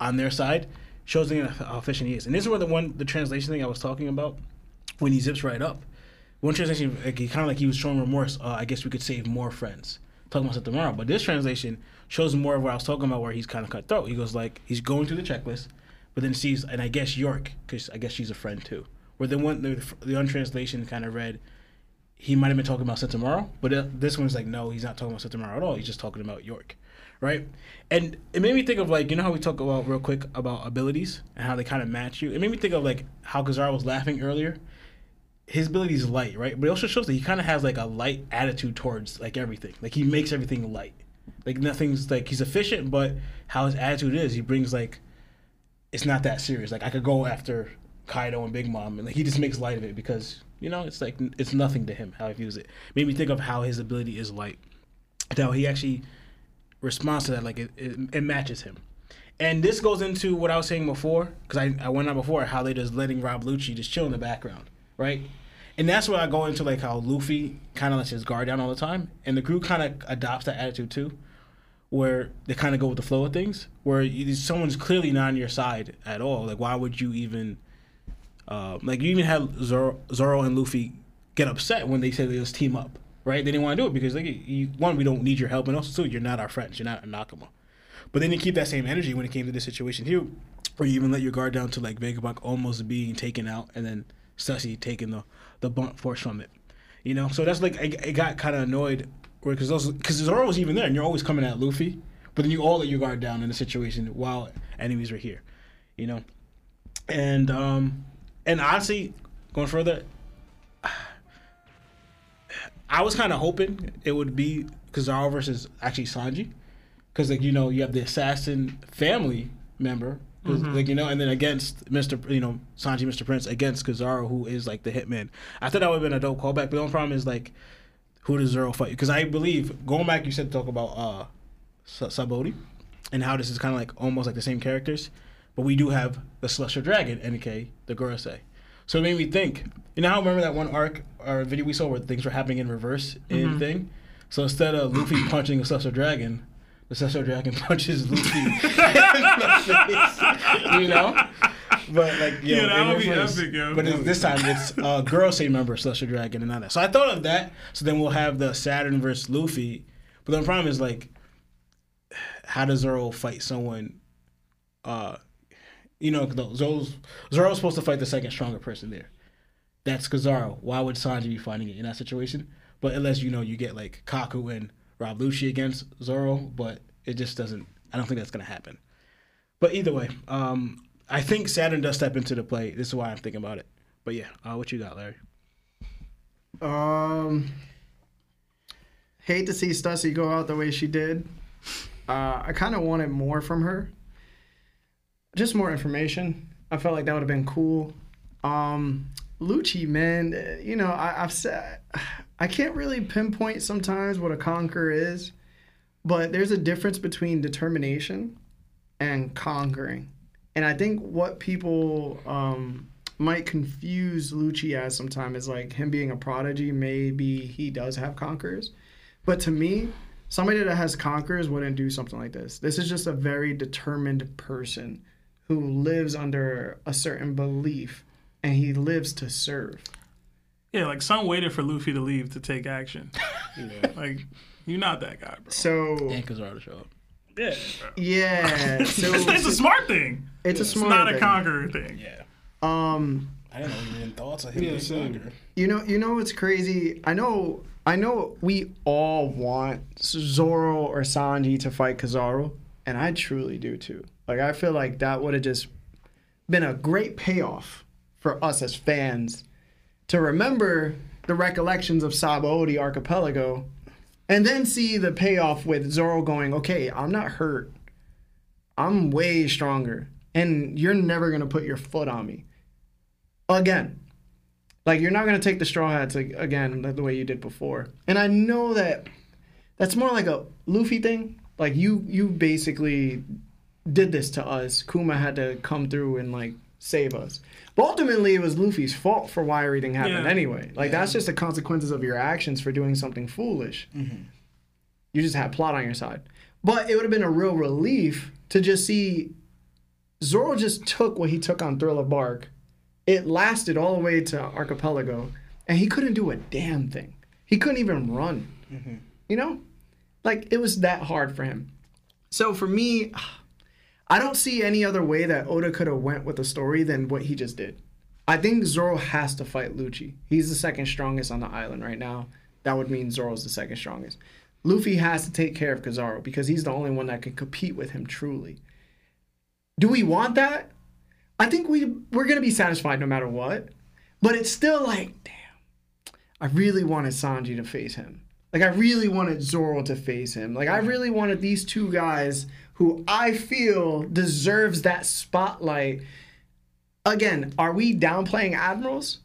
on their side shows them how efficient he is. And this is where the one the translation thing I was talking about when he zips right up. One translation, like, he kind of like he was showing remorse. Uh, I guess we could save more friends. Talking about it tomorrow, but this translation shows more of what I was talking about, where he's kind of cut throat. He goes like he's going through the checklist, but then sees, and I guess York, because I guess she's a friend too, Where the one the, the untranslation kind of read, he might have been talking about Sentomaru, but this one's like, no, he's not talking about Sentomaru at all. He's just talking about York, right? And it made me think of like, you know how we talk about real quick about abilities and how they kind of match you. It made me think of like how Kizaru was laughing earlier. His ability is light, right? But it also shows that he kind of has like a light attitude towards like everything. Like he makes everything light. Like nothing's like he's efficient, but how his attitude is, he brings like it's not that serious. Like I could go after Kaido and Big Mom, and like he just makes light of it because you know it's like it's nothing to him how he views it. Made me think of how his ability is light, how he actually responds to that like it, it, it matches him. And this goes into what I was saying before because I, I went on before how they just letting Rob Lucci just chill in the background, right? And that's where I go into like how Luffy kind of lets his guard down all the time, and the crew kind of adopts that attitude too where they kind of go with the flow of things. Where you, someone's clearly not on your side at all. Like, why would you even? Uh, like, you even had Zoro, Zoro and Luffy get upset when they said they just team up, right? They didn't want to do it because, like, you, one, we don't need your help, and also, two, you're not our friends. You're not a Nakama. But then you keep that same energy when it came to this situation here, where you even let your guard down to like Vegapunk almost being taken out, and then Stussy taking the the blunt force from it. You know, so that's like I, I got kind of annoyed because because Zoro was even there, and you're always coming at Luffy, but then you all let your guard down in a situation while enemies are here, you know, and um and honestly, going further, I was kind of hoping it would be Kizaru versus actually Sanji, because like you know you have the assassin family member. 'cause, Like you know, and then against Mr. You know Sanji, Mr. Prince against Kizaru, who is like the hitman. I thought that would have been a dope callback, but the only problem is like who does Zoro fight? Because I believe going back, you said to talk about uh, Sa- Sabaody and how this is kind of like almost like the same characters, but we do have the Celestial Dragon, NK, the Gorosei. So it made me think. You know how I remember that one arc or video we saw where things were happening in reverse in thing. So instead of Luffy punching the Celestial Dragon, the Celestial Dragon punches Luffy in the face. You know. But like, yo, Yeah, that would be epic, yo. But it's, this time it's uh, Gorosei member Celestial Dragon and all that. So I thought of that. So then we'll have the Saturn versus Luffy. But the problem is like, how does Zoro fight someone? Uh, you know, Zoro's, Zoro's supposed to fight the second stronger person there. That's Kizaru. Why would Sanji be fighting it in that situation? But unless you know you get like Kaku and Rob Lucci against Zoro, but it just doesn't. I don't think that's gonna happen. But either way, um, I think Saturn does step into the play. This is why I'm thinking about it. But yeah, uh, what you got, Larry? Um, hate to see Stussy go out the way she did. Uh, I kind of wanted more from her. Just more information. I felt like that would have been cool. Um, Lucci, man, uh, you know, I, I've said I can't really pinpoint sometimes what a conqueror is, but there's a difference between determination and conquering. And I think what people um, might confuse Lucci as sometimes is like him being a prodigy. Maybe he does have conquerors, but to me, somebody that has conquerors wouldn't do something like this. This is just a very determined person who lives under a certain belief, and he lives to serve. Yeah, like some waited for Luffy to leave to take action. Like you're not that guy, bro. So And Kizaru to show up. Yeah, bro. yeah, so It's, it's a smart thing. it's a smart. Thing. It's smart. not a thing. conqueror thing. Yeah. Um, I didn't know you even thoughts of him Yeah, being same. You know, you know what's crazy? I know, I know. We all want Zoro or Sanji to fight Kizaru, and I truly do too. Like, I feel like that would have just been a great payoff for us as fans to remember the recollections of Sabaody Archipelago, and then see the payoff with Zoro going, "Okay, I'm not hurt. I'm way stronger, and you're never gonna put your foot on me again." Like you're not gonna take the straw hats ag- again the way you did before. And I know that that's more like a Luffy thing. Like you you basically did this to us. Kuma had to come through and like save us. But ultimately it was Luffy's fault for why everything happened Yeah. anyway. Like that's just the consequences of your actions for doing something foolish. Mm-hmm. You just had plot on your side. But it would have been a real relief to just see Zoro just took what he took on Thriller Bark it lasted all the way to Archipelago, and he couldn't do a damn thing. He couldn't even run. Mm-hmm. You know, like it was that hard for him. So for me, I don't see any other way that Oda could have went with the story than what he just did. I think Zoro has to fight Lucci. He's the second strongest on the island right now. That would mean Zoro's the second strongest. Luffy has to take care of Kizaru because he's the only one that can compete with him truly. Do we want that? I think we we're gonna be satisfied no matter what. But it's still like, damn, I really wanted Sanji to face him. Like I really wanted Zoro to face him. Like I really wanted these two guys who I feel deserves that spotlight. Again, are we downplaying admirals?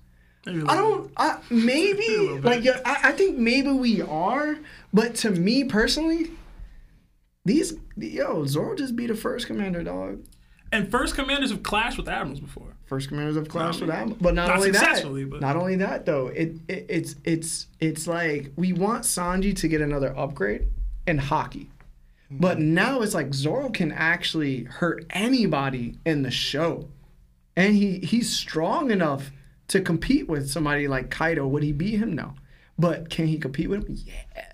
I don't. I, maybe like yeah, I, I think maybe we are, but to me personally, these yo Zoro just be the first commander, dog. And first commanders have clashed with admirals before. First commanders of clash with admirals, but not, Not only that, but- not only that though. It, it it's it's it's like we want Sanji to get another upgrade in Haki, but now it's like Zoro can actually hurt anybody in the show, and he he's strong enough to compete with somebody like Kaido. Would he beat him? No, but can he compete with him? Yeah.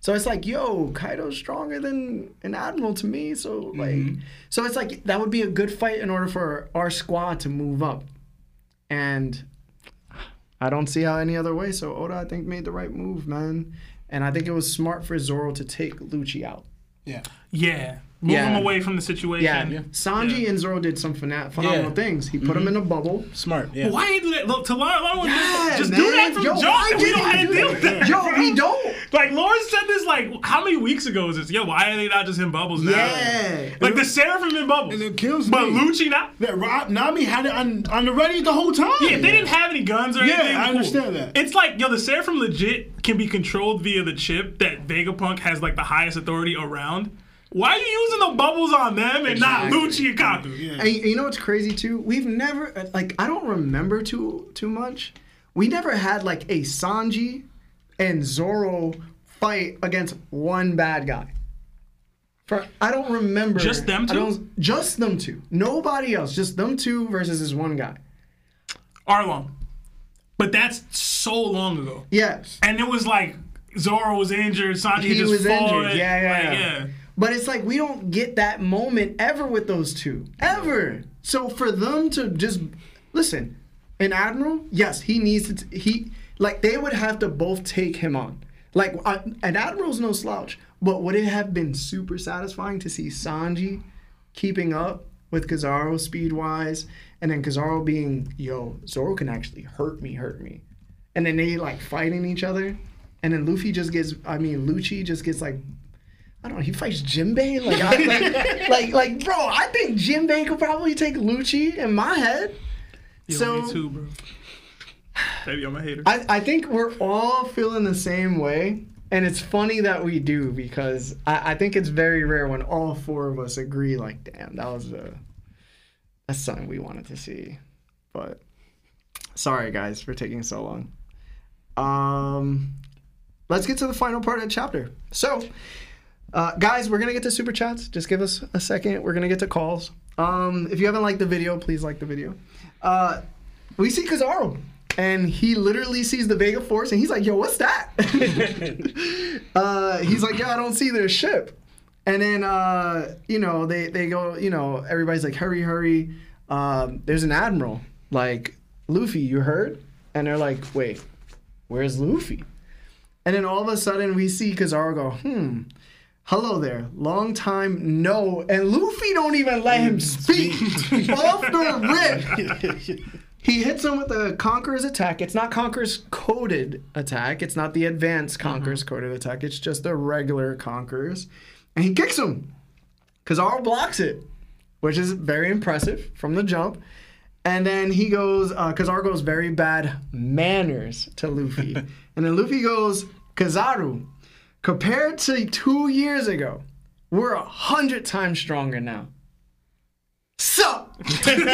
So it's like, yo, Kaido's stronger than an admiral to me. So like, mm-hmm. so it's like that would be a good fight in order for our squad to move up. And I don't see how any other way. So Oda, I think, made the right move, man. And I think it was smart for Zoro to take Lucci out. Yeah. Yeah. Move Yeah. him away from the situation. Yeah, Sanji and Zoro did some phena- phenomenal Yeah. things. He put him mm-hmm. in a bubble. Smart. Yeah. But why do that? Look, to Lawrence, Lawrence Yeah, just man. do that from Yo, jump. why We don't have to do deal with that. Yo, we don't. Like Lawrence said this like how many weeks ago is this? Yo, why are they not just in bubbles now? Yeah. Like the Seraphim in bubbles. And it kills me. but me. Lucci not. That Rob Nami had it on, on the ready the whole time. Yeah, they didn't have any guns or anything. Yeah, anything. I cool. understand that. It's like, yo, the Seraphim legit can be controlled via the chip that Vegapunk has like the highest authority around. Why are you using the bubbles on them and not Exactly. Lucci and Kaku? Yeah. And you know what's crazy too? We've never uh, like I don't remember too too much. We never had like a Sanji and Zoro fight against one bad guy. For I don't remember Just them I two? don't- just them two. Nobody else. Just them two versus this one guy. Arlong. But that's so long ago. Yes. And it was like Zoro was injured, Sanji He just was fought. injured. Yeah, yeah, Like, yeah. yeah. But it's like we don't get that moment ever with those two. Ever. So for them to just listen, an admiral, yes, he needs to t- he like they would have to both take him on. Like uh, an admiral's no slouch, but would it have been super satisfying to see Sanji keeping up with Kizaru speed wise and then Kizaru being, yo, Zoro can actually hurt me, hurt me. And then they like fighting each other. And then Luffy just gets, I mean, Lucci just gets like I don't know. He fights Jinbei. Like, I, like, like, like, bro. I think Jinbei could probably take Lucci in my head. Yo, so me too, bro. Baby, I'm a hater. I, I think we're all feeling the same way, and it's funny that we do because I, I think it's very rare when all four of us agree. Like, damn, that was a that's something we wanted to see. But sorry, guys, for taking so long. Um, let's get to the final part of the chapter. So. Uh, guys, we're gonna get to super chats. Just give us a second. We're gonna get to calls. Um, if you haven't liked the video, please like the video. Uh, we see Kizaru, and he literally sees the Vega Force, and he's like, "Yo, what's that?" uh, he's like, "Yo, I don't see their ship." And then, uh, you know, they they go, you know, everybody's like, "Hurry, hurry!" Um, there's an admiral, like Luffy. You heard? And they're like, "Wait, where's Luffy?" And then all of a sudden, we see Kizaru go, "Hmm." Hello there. Long time no. And Luffy don't even let him speak. Off the rip. He hits him with the Conqueror's attack. It's not Conqueror's coded attack. It's not the advanced Conqueror's coded attack. It's just the regular Conqueror's. And he kicks him. Kizaru blocks it, which is very impressive from the jump. And then he goes, uh, Kizaru goes very bad manners to Luffy. and then Luffy goes, Kizaru, compared to two years ago, we're a hundred times stronger now. Sup? and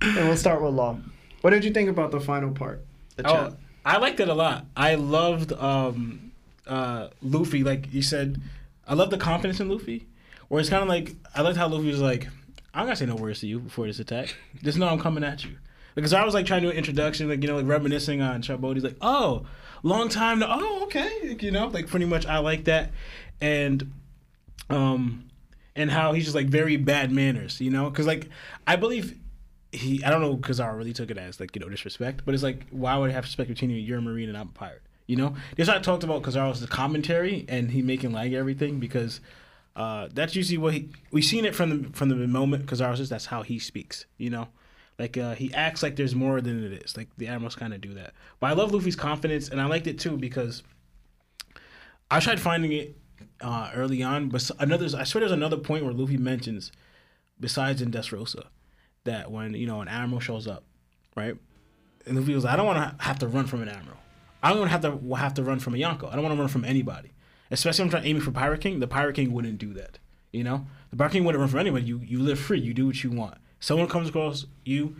we'll start with Law. What did you think about the final part? The Oh, chat. I liked it a lot. I loved um, uh, Luffy. Like you said, I love the confidence in Luffy. Where it's kind of like I liked how Luffy was like, "I'm gonna say no words to you before this attack. Just know I'm coming at you." Because I was like trying to do an introduction, like you know, like reminiscing on Chabot. He's like, "Oh, long time. To, oh, okay." You know, like pretty much I like that, and um, and how he's just like very bad manners. You know, because like I believe he I don't know because I really took it as like you know disrespect, but it's like why would I have respect between you? You're a marine and I'm a pirate. You know, this I talked about Kizaru's the commentary and he making like everything because uh, that's usually what he we seen it from the from the moment Kizaru's is that's how he speaks. You know, like uh, he acts like there's more than it is. Like the admirals kind of do that. But I love Luffy's confidence and I liked it too because I tried finding it uh, early on, but another I swear there's another point where Luffy mentions besides in Dressrosa that when you know an admiral shows up, right? And Luffy goes, I don't want to have to run from an admiral. I don't want to have to have to run from a Yonko. I don't want to run from anybody. Especially when I'm trying aiming for Pirate King. The Pirate King wouldn't do that. You know, the Pirate King wouldn't run from anybody. You you live free. You do what you want. Someone comes across you,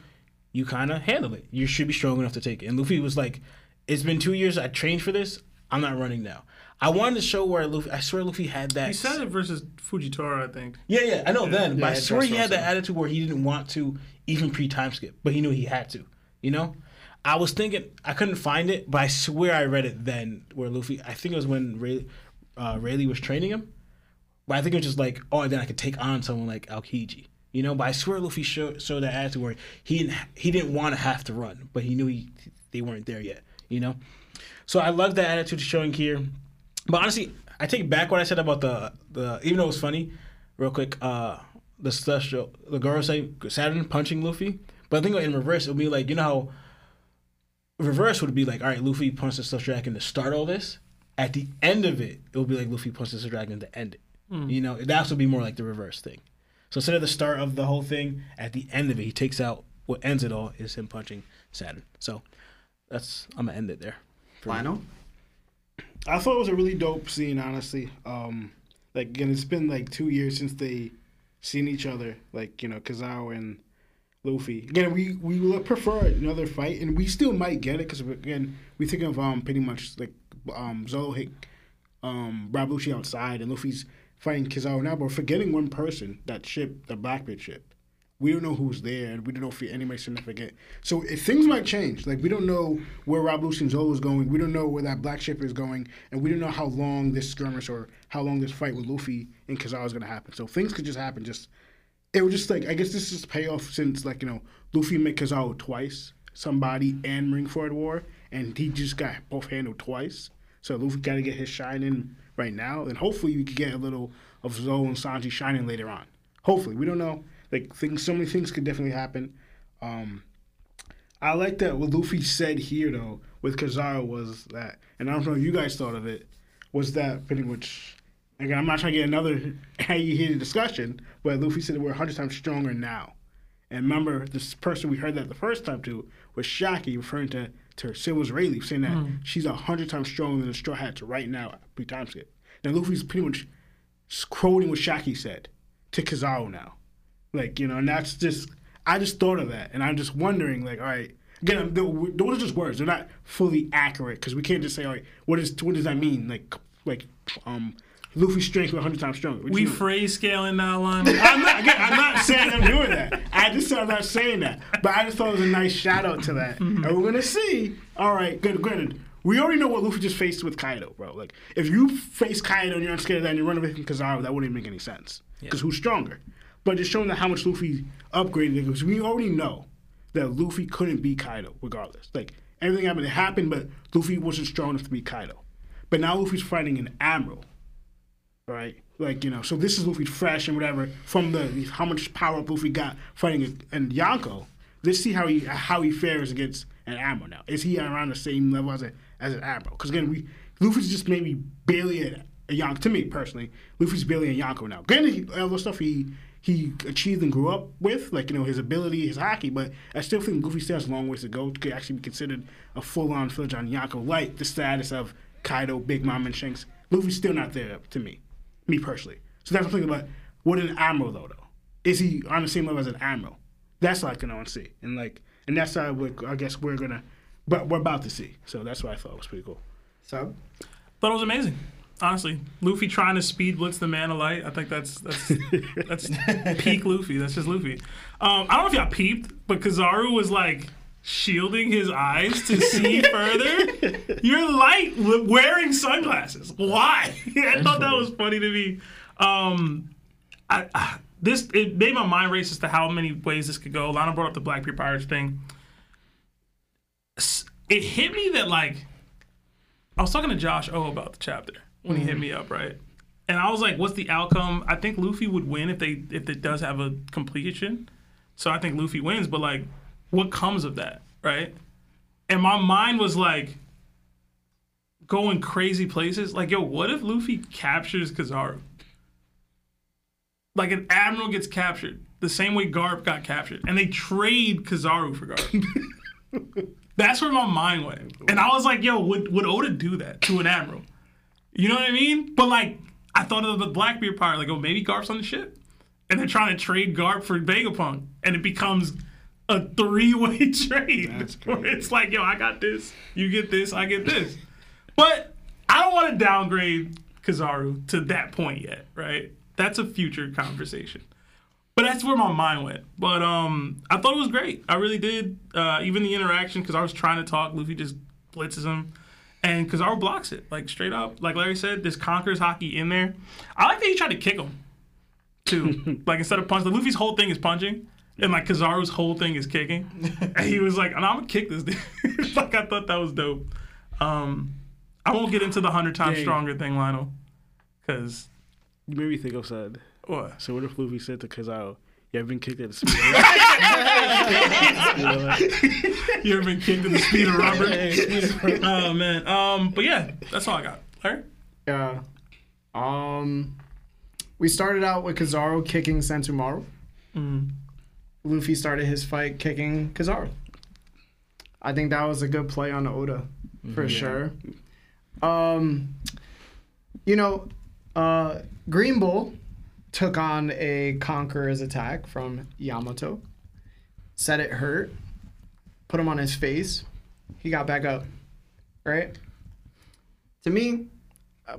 you kind of handle it. You should be strong enough to take it. And Luffy was like, "It's been two years. I trained for this. I'm not running now." I wanted to show where Luffy. I swear Luffy had that. He said it versus Fujitora, I think. Yeah, yeah, I know then, but I swear he had that attitude where he didn't want to even pre time skip, but he knew he had to. You know, I was thinking I couldn't find it, but I swear I read it then where Luffy. I think it was when Ray, uh, Rayleigh was training him, but I think it was just like, oh, then I could take on someone like Aokiji. You know, but I swear Luffy showed, showed that attitude where he didn't he didn't want to have to run, but he knew he they weren't there yet. You know, so I love that attitude showing here. But honestly, I take back what I said about the the even though it was funny, real quick, uh the celestial the Gorosei Saturn punching Luffy. But I think in reverse it would be like, you know how reverse would be like, all right, Luffy punched the Celestial Dragon to start all this. At the end of it, it would be like Luffy punches the Dragon to end it. You know, that would be more like the reverse thing. So instead of the start of the whole thing, at the end of it, he takes out what ends it all is him punching Saturn. So that's I'm gonna end it there. Lionel? I thought it was a really dope scene, honestly. Um, like again, it's been like two years since they seen each other. Like you know, Kizaru and Luffy. Again, we we would prefer another fight, and we still might get it because again, we think of um pretty much like um Zoro hit um Rob Lucci outside, and Luffy's fighting Kizaru now, but forgetting one person, that ship, the Blackbeard ship. We don't know who's there, and we don't know if anybody's significant. So if things might change, like we don't know where Rob Lucci Zoro is going, we don't know where that black ship is going, and we don't know how long this skirmish or how long this fight with Luffy and Kizaru is going to happen. So things could just happen. Just it was just like I guess this is payoff since like you know Luffy met Kizaru twice, Sabaody and Marineford War, and he just got both handled twice. So Luffy got to get his shine in right now, and hopefully we could get a little of Zoro and Sanji shining later on. Hopefully, we don't know. Like things, so many things could definitely happen. Um, I like that what Luffy said here though with Kizaru was that, and I don't know if you guys thought of it, was that pretty much. Again, I'm not trying to get another the discussion, but Luffy said we're 100 times stronger now. And remember, this person we heard that the first time to was Shakky referring to to her was Rayleigh, saying that she's a hundred times stronger than the Straw Hats right now pre time skip. Now Luffy's pretty much quoting what Shakky said to Kizaru now, like you know, and that's just I just thought of that, and I'm just wondering, like, all right, again, those are just words; they're not fully accurate because we can't just say, all right, what is what does that mean? Like, like, um, Luffy's strength was hundred times stronger. What We phrase scaling now, line. I'm not, again, I'm not saying I'm doing that. I just said I'm not saying that. But I just thought it was a nice shout out to that. Mm-hmm. And we're gonna see. All right, good. Granted, we already know what Luffy just faced with Kaido, bro. Like, if you face Kaido and you're unscared of that and you run away from Kizaru, that wouldn't even make any sense. Because who's stronger? But just showing that how much Luffy upgraded, because we already know that Luffy couldn't beat Kaido regardless. Like, everything happened, it happened, but Luffy wasn't strong enough to beat Kaido. But now Luffy's fighting an admiral right? Like you know, so this is Luffy fresh and whatever from the how much power up Luffy got fighting and Yonko. Let's see how he how he fares against an admiral now. Is he around the same level as a as an admiral? Because again, we Luffy's just maybe barely a, a Yonko. To me personally, Luffy's barely a Yonko now. Granted, all the stuff he he achieved and grew up with, like you know his ability, his Haki, but I still think Luffy still has a long ways to go to actually be considered a full on Yonko, like the status of Kaido, Big Mom, and Shanks. Luffy's still not there to me me personally. So that's what I'm thinking about. What an admiral though, though? Is he on the same level as an admiral? That's what I can want see, and like, and that's how we I guess we're gonna, but we're about to see. So that's what I thought was pretty cool. So, Thought it was amazing. Honestly, Luffy trying to speed blitz the man of light. I think that's that's that's peak Luffy. That's just Luffy. Um, I don't know if y'all peeped, but Kizaru was like shielding his eyes to see further. You're light wearing sunglasses. Why? I thought that was funny to me. Um, I, I, this it made my mind race as to how many ways this could go. Lana brought up the Black Blackbeard Pirates thing. It hit me that like I was talking to Josh O about the chapter when he hit me up, right? And I was like, "What's the outcome?" I think Luffy would win if they if it does have a completion. So I think Luffy wins, but like, what comes of that, right? And my mind was like going crazy places. Like, yo, what if Luffy captures Kizaru? Like an admiral gets captured the same way Garp got captured, and they trade Kizaru for Garp. That's where my mind went, and I was like, yo, would would Oda do that to an admiral? You know what I mean? But like, I thought of the Blackbeard pirate, like, oh, maybe Garp's on the ship, and they're trying to trade Garp for Vegapunk, and it becomes a three-way trade where it's like, yo, I got this, you get this, I get this. But I don't want to downgrade Kizaru to that point yet, right? That's a future conversation. But that's where my mind went. But um, I thought it was great. I really did. Uh, even the interaction, because I was trying to talk, Luffy just blitzes him, and Kizaru blocks it like straight up. Like Larry said, there's conquers Haki in there. I like that he tried to kick him too. like instead of punching, Luffy's whole thing is punching. And like Kizaru's whole thing is kicking, and he was like, and "I'm gonna kick this dude." like I thought that was dope. Um, I won't get into the hundred times Dang. stronger thing, Lionel, because You made me think of something. what? So what if Luffy said to Kizaru, "You ever been kicked at the speed?" Of... You ever been kicked in the speed of rubber? oh man. Um, but yeah, that's all I got. Larry? Yeah. Um, we started out with Kizaru kicking Sentomaru. Luffy started his fight kicking Kizaru. I think that was a good play on Oda, for sure. Um, you know, uh, Green Bull took on a Conqueror's attack from Yamato. Said it hurt. Put him on his face. He got back up. Right? To me,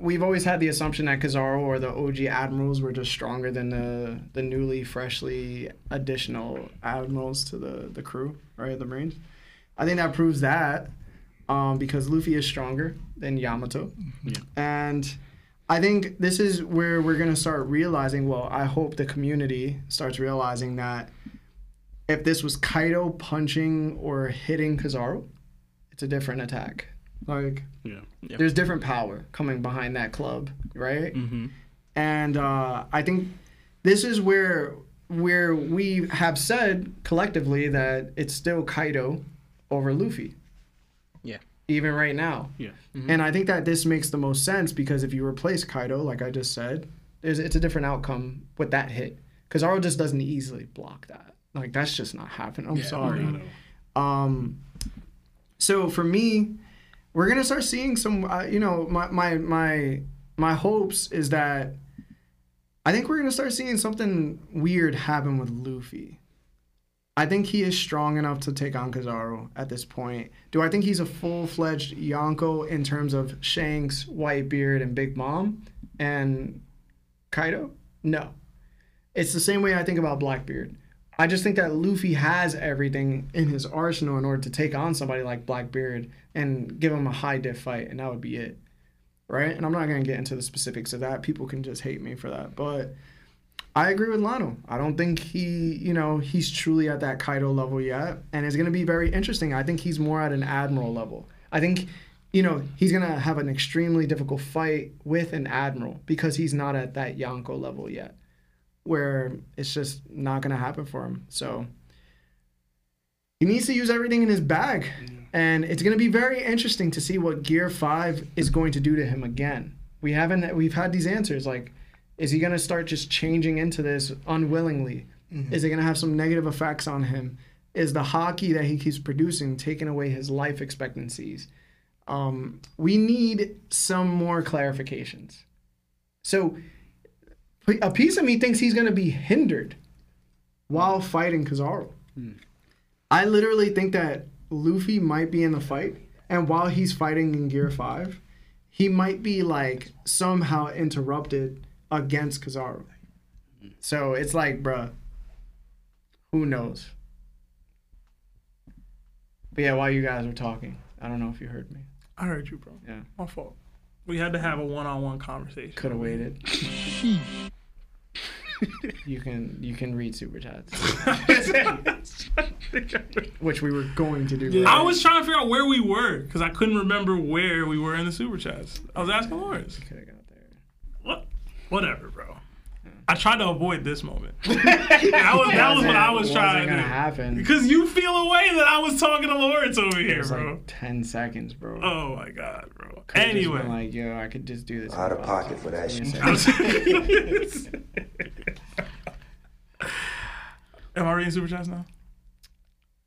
we've always had the assumption that Kizaru or the OG admirals were just stronger than the the newly, freshly additional admirals to the the crew, right? The Marines. I think that proves that um, because Luffy is stronger than Yamato, and I think this is where we're gonna start realizing. Well, I hope the community starts realizing that if this was Kaido punching or hitting Kizaru, it's a different attack. Like yeah. there's different power coming behind that club, right? And uh, I think this is where where we have said collectively that it's still Kaido over Luffy, Yeah. even right now. Yeah. And I think that this makes the most sense because if you replace Kaido, like I just said, there's, it's a different outcome with that hit. Because Aro just doesn't easily block that. Like that's just not happening. I'm sorry. Um, so for me, we're gonna start seeing some. Uh, you know, my my my my hopes is that I think we're gonna start seeing something weird happen with Luffy. I think he is strong enough to take on Kizaru at this point. Do I think he's a full fledged Yonko in terms of Shanks, Whitebeard, and Big Mom and Kaido? No. It's the same way I think about Blackbeard. I just think that Luffy has everything in his arsenal in order to take on somebody like Blackbeard and give him a high diff fight, and that would be it. Right? And I'm not going to get into the specifics of that. People can just hate me for that. But I agree with Lano. I don't think he, you know, he's truly at that Kaido level yet. And it's going to be very interesting. I think he's more at an Admiral level. I think, you know, he's going to have an extremely difficult fight with an Admiral because he's not at that Yonko level yet where it's just not going to happen for him. So he needs to use everything in his bag. And it's going to be very interesting to see what Gear 5 is going to do to him again. We haven't we've had these answers like is he going to start just changing into this unwillingly? Is it going to have some negative effects on him? Is the Haki that he keeps producing taking away his life expectancies? Um, we need some more clarifications. So a piece of me thinks he's going to be hindered while fighting Kizaru. Hmm. I literally think that Luffy might be in the fight, and while he's fighting in Gear 5, he might be like somehow interrupted against Kizaru. So it's like, bruh, who knows? But yeah, while you guys were talking, I don't know if you heard me. I heard you, bro. Yeah. My fault. We had to have a one-on-one conversation. Could have waited. you can you can read super chats, which we were going to do. I was trying to figure out where we were because I couldn't remember where we were in the super chats. I was asking Lawrence. Could have got there. What? Whatever, bro. I tried to avoid this moment. that was that was what I was trying to gonna do. happen. Because you feel a way that I was talking to Lawrence over it here, was bro. like ten seconds, bro. Oh my god, bro. Could've just Anyway. been like yo, I could just do this. Out of pocket five for that seconds. shit. Am I reading super chats now?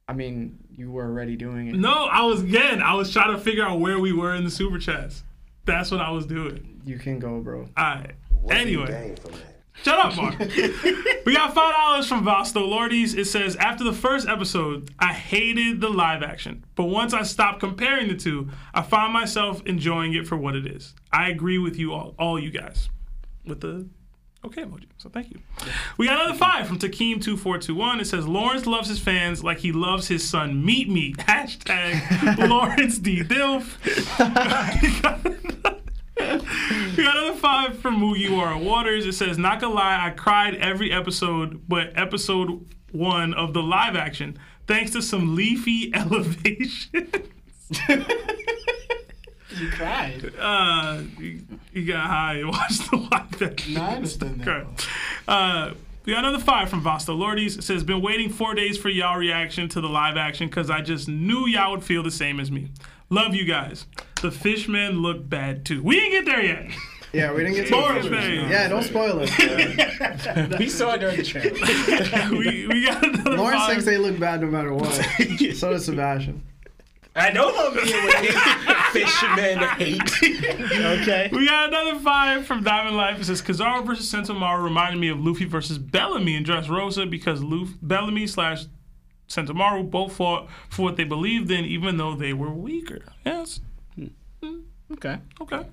I mean, you were already doing it. No, I was again. I was trying to figure out where we were in the super chats. That's what I was doing. You can go, bro. All right. What do you Anyway. Gain from that? Shut up, Mark. we got five dollars from Vasto Lordes. It says after the first episode, I hated the live action, but once I stopped comparing the two, I found myself enjoying it for what it is. I agree with you all, all you guys, with the okay emoji. So thank you. We got another five from Takeem two four two one. It says Lawrence loves his fans like he loves his son. Meet me. Hashtag Lawrence D Dilf. We got another five from Mugiwara Waters. It says, not gonna lie, I cried every episode, but episode one of the live action, thanks to some leafy elevation. You cried. uh, you, you got high and watched the live action. No, I understand that. Uh, we got another five from Vasto Lordes. It says, been waiting four days for y'all reaction to the live action because I just knew y'all would feel the same as me. Love you guys. The fishmen look bad too. We didn't get there yet. Yeah, we didn't get to Spoilers, the man. Yeah, don't spoil it. We saw it during the trailer. we, we got another Lawrence five. thinks they look bad no matter what. so does Sebastian. I know I'm being with fisherman hate. okay. We got another five from Diamond Life. It says Kizaru versus Sentomaru reminded me of Luffy versus Bellamy in Dressrosa because Luffy, Bellamy slash Sentomaru both fought for what they believed in, even though they were weaker. Yes. Okay. Okay.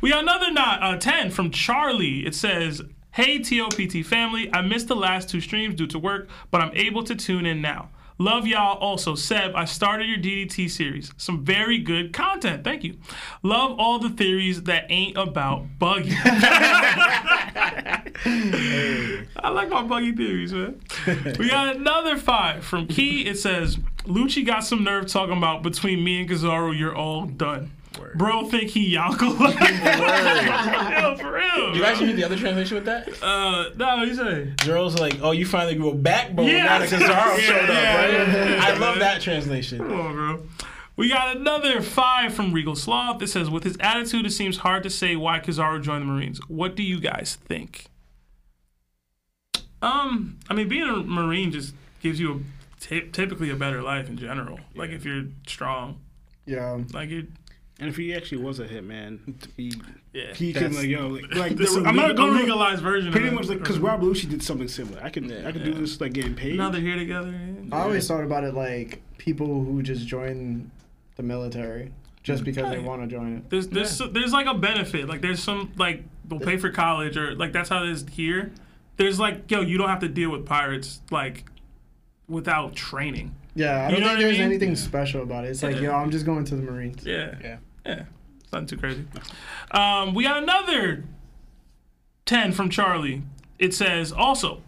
We got another not, uh, 10 from Charlie. It says, Hey, TOPT family, I missed the last two streams due to work, but I'm able to tune in now. Love y'all. Also, Seb, I started your DDT series. Some very good content. Thank you. Love all the theories that ain't about buggy. I like my buggy theories, man. We got another five from Key. It says, Lucci got some nerve talking about between me and Kizaru, you're all done. Bro think he Yonko like Yo, for real. You actually read the other translation with that? uh, no, what you say? Zero's like, oh, you finally grew a backbone Yeah. now that Kizaru Yeah, showed up, yeah, right? yeah, yeah, I love that translation. Come on, bro. We got another five from Regal Sloth. It says, with his attitude, it seems hard to say why Kizaru joined the Marines. What do you guys think? Um, I mean, being a Marine just gives you a, typically a better life in general. Like if you're strong, Yeah. like you. And if he actually was a hitman, he Yeah. he can like yo like, like This- the- I'm not the- going the- legalized version. Pretty of much like because Rob Lucci did something similar. I can I can do this like getting paid. now they're here together. I always thought about it like people who just join the military just because they want to join it. There's there's there's like a benefit. Like there's some like they'll pay for college or like that's how it is here. There's like yo, you don't have to deal with pirates like without training. Yeah, I don't know think what I there's mean? anything special about it. It's like, Yeah. yo, I'm just going to the Marines. Yeah. Yeah. Yeah. It's nothing too crazy. Um, we got another 10 from Charlie. It says, also,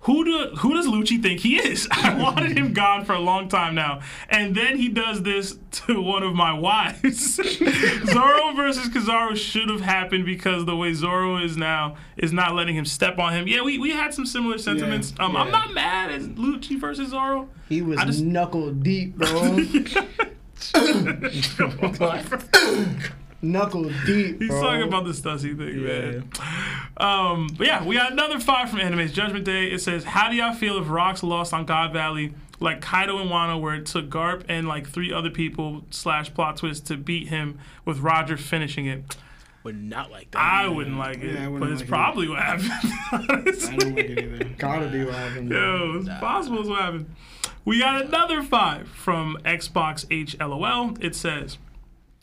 who do who does Lucci think he is? I wanted him gone for a long time now. And then he does this to one of my wives. Zoro versus Kizaru should have happened because the way Zoro is now is not letting him step on him. Yeah, we, we had some similar sentiments. um, I'm not mad at Lucci versus Zoro. He was just- knuckle deep, bro. Knuckle deep, He's bro. talking about the Stussy thing, man. Um, but yeah, we got another five from Anime's Judgment Day. It says, "How do y'all feel if Rocks lost on God Valley, like Kaido and Wano, where it took Garp and like three other people slash plot twist to beat him, with Roger finishing it? Would not like that. I wouldn't like it, Yeah, I wouldn't but it's like it. probably what happened. I don't like it either. Gotta be what happened. Yo, it's possible it's what happened. We got another five from Xbox HLOL. It says,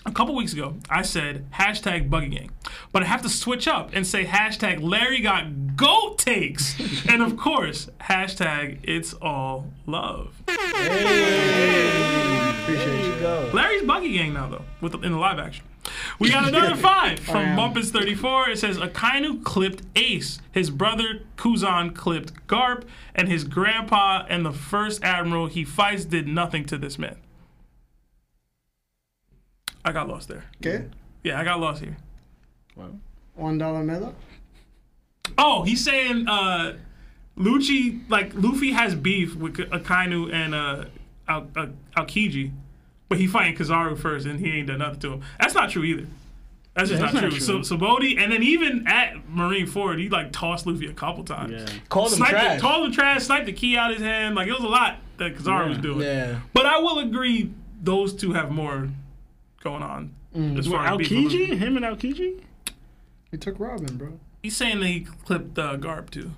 a couple weeks ago, I said hashtag Buggy Gang, but I have to switch up and say hashtag Larry got goat takes, and of course hashtag It's All Love. Appreciate you. Larry's Buggy Gang now though, with the, in the live action. We got another five from yeah. Muppets34. It says Akainu clipped Ace, his brother Kuzan clipped Garp, and his grandpa and the first admiral he fights did nothing to this man. I got lost there. Okay. Yeah, I got lost here. One dollar medal. Oh, he's saying uh, Lucci, like Luffy has beef with K- Akainu and uh, Al- Al- Aokiji, but he fighting Kizaru first, and he ain't done nothing to him. That's not true either. That's just that's not, not true. true. So, Sabaody, and then even at Marineford, he like tossed Luffy a couple times. Yeah. Called him Sniped trash. The, called him trash, sniped the key out of his hand. Like it was a lot that Kizaru was doing. Yeah. But I will agree, those two have more going on as far as beef. Aokiji? Him and Aokiji? He took Robin, bro. He's saying that he clipped uh, Garp too.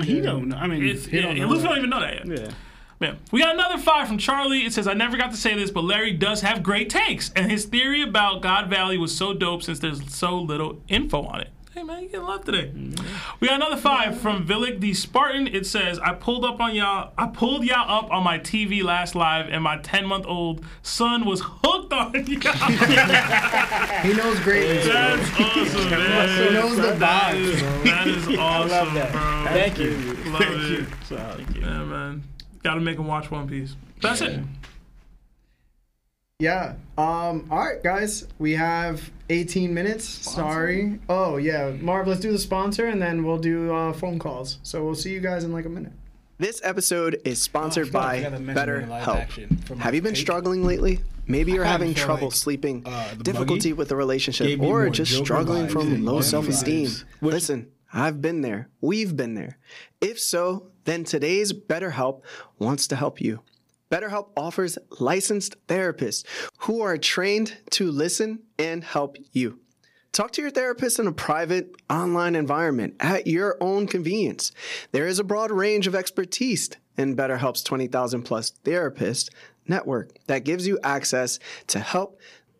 He don't know. I mean, It's, he yeah, don't know. Don't even know that yet. Yeah. Man, we got another five from Charlie. It says, I never got to say this, but Larry does have great takes. And his theory about God Valley was so dope since there's so little info on it. Hey, man, you getting love today. We got another five from Villic the Spartan. It says, I pulled up on y'all, I pulled y'all up on my TV last live, and my 10 month old son was hooked on y'all. He knows great. bro. That's awesome, man. He knows the That vibes, is, bro. that is awesome, that. bro. Thank you. Love it. Thank you. Yeah, man. Gotta make him watch One Piece. That's it. Yeah. Um. All right, guys. We have 18 minutes. Sorry. Oh yeah, Marv. Let's do the sponsor, and then we'll do uh, phone calls. So we'll see you guys in like a minute. This episode is sponsored Oh, I forgot- I by forgot to mention BetterHelp. Have you been Take. struggling lately? Maybe you're having trouble like, sleeping, uh, difficulty buggy with a relationship, or just Joker struggling from low self-esteem. Listen, I've been there. We've been there. If so, then today's BetterHelp wants to help you. BetterHelp offers licensed therapists who are trained to listen and help you. Talk to your therapist in a private, online environment at your own convenience. There is a broad range of expertise in BetterHelp's 20,000 plus therapist network that gives you access to help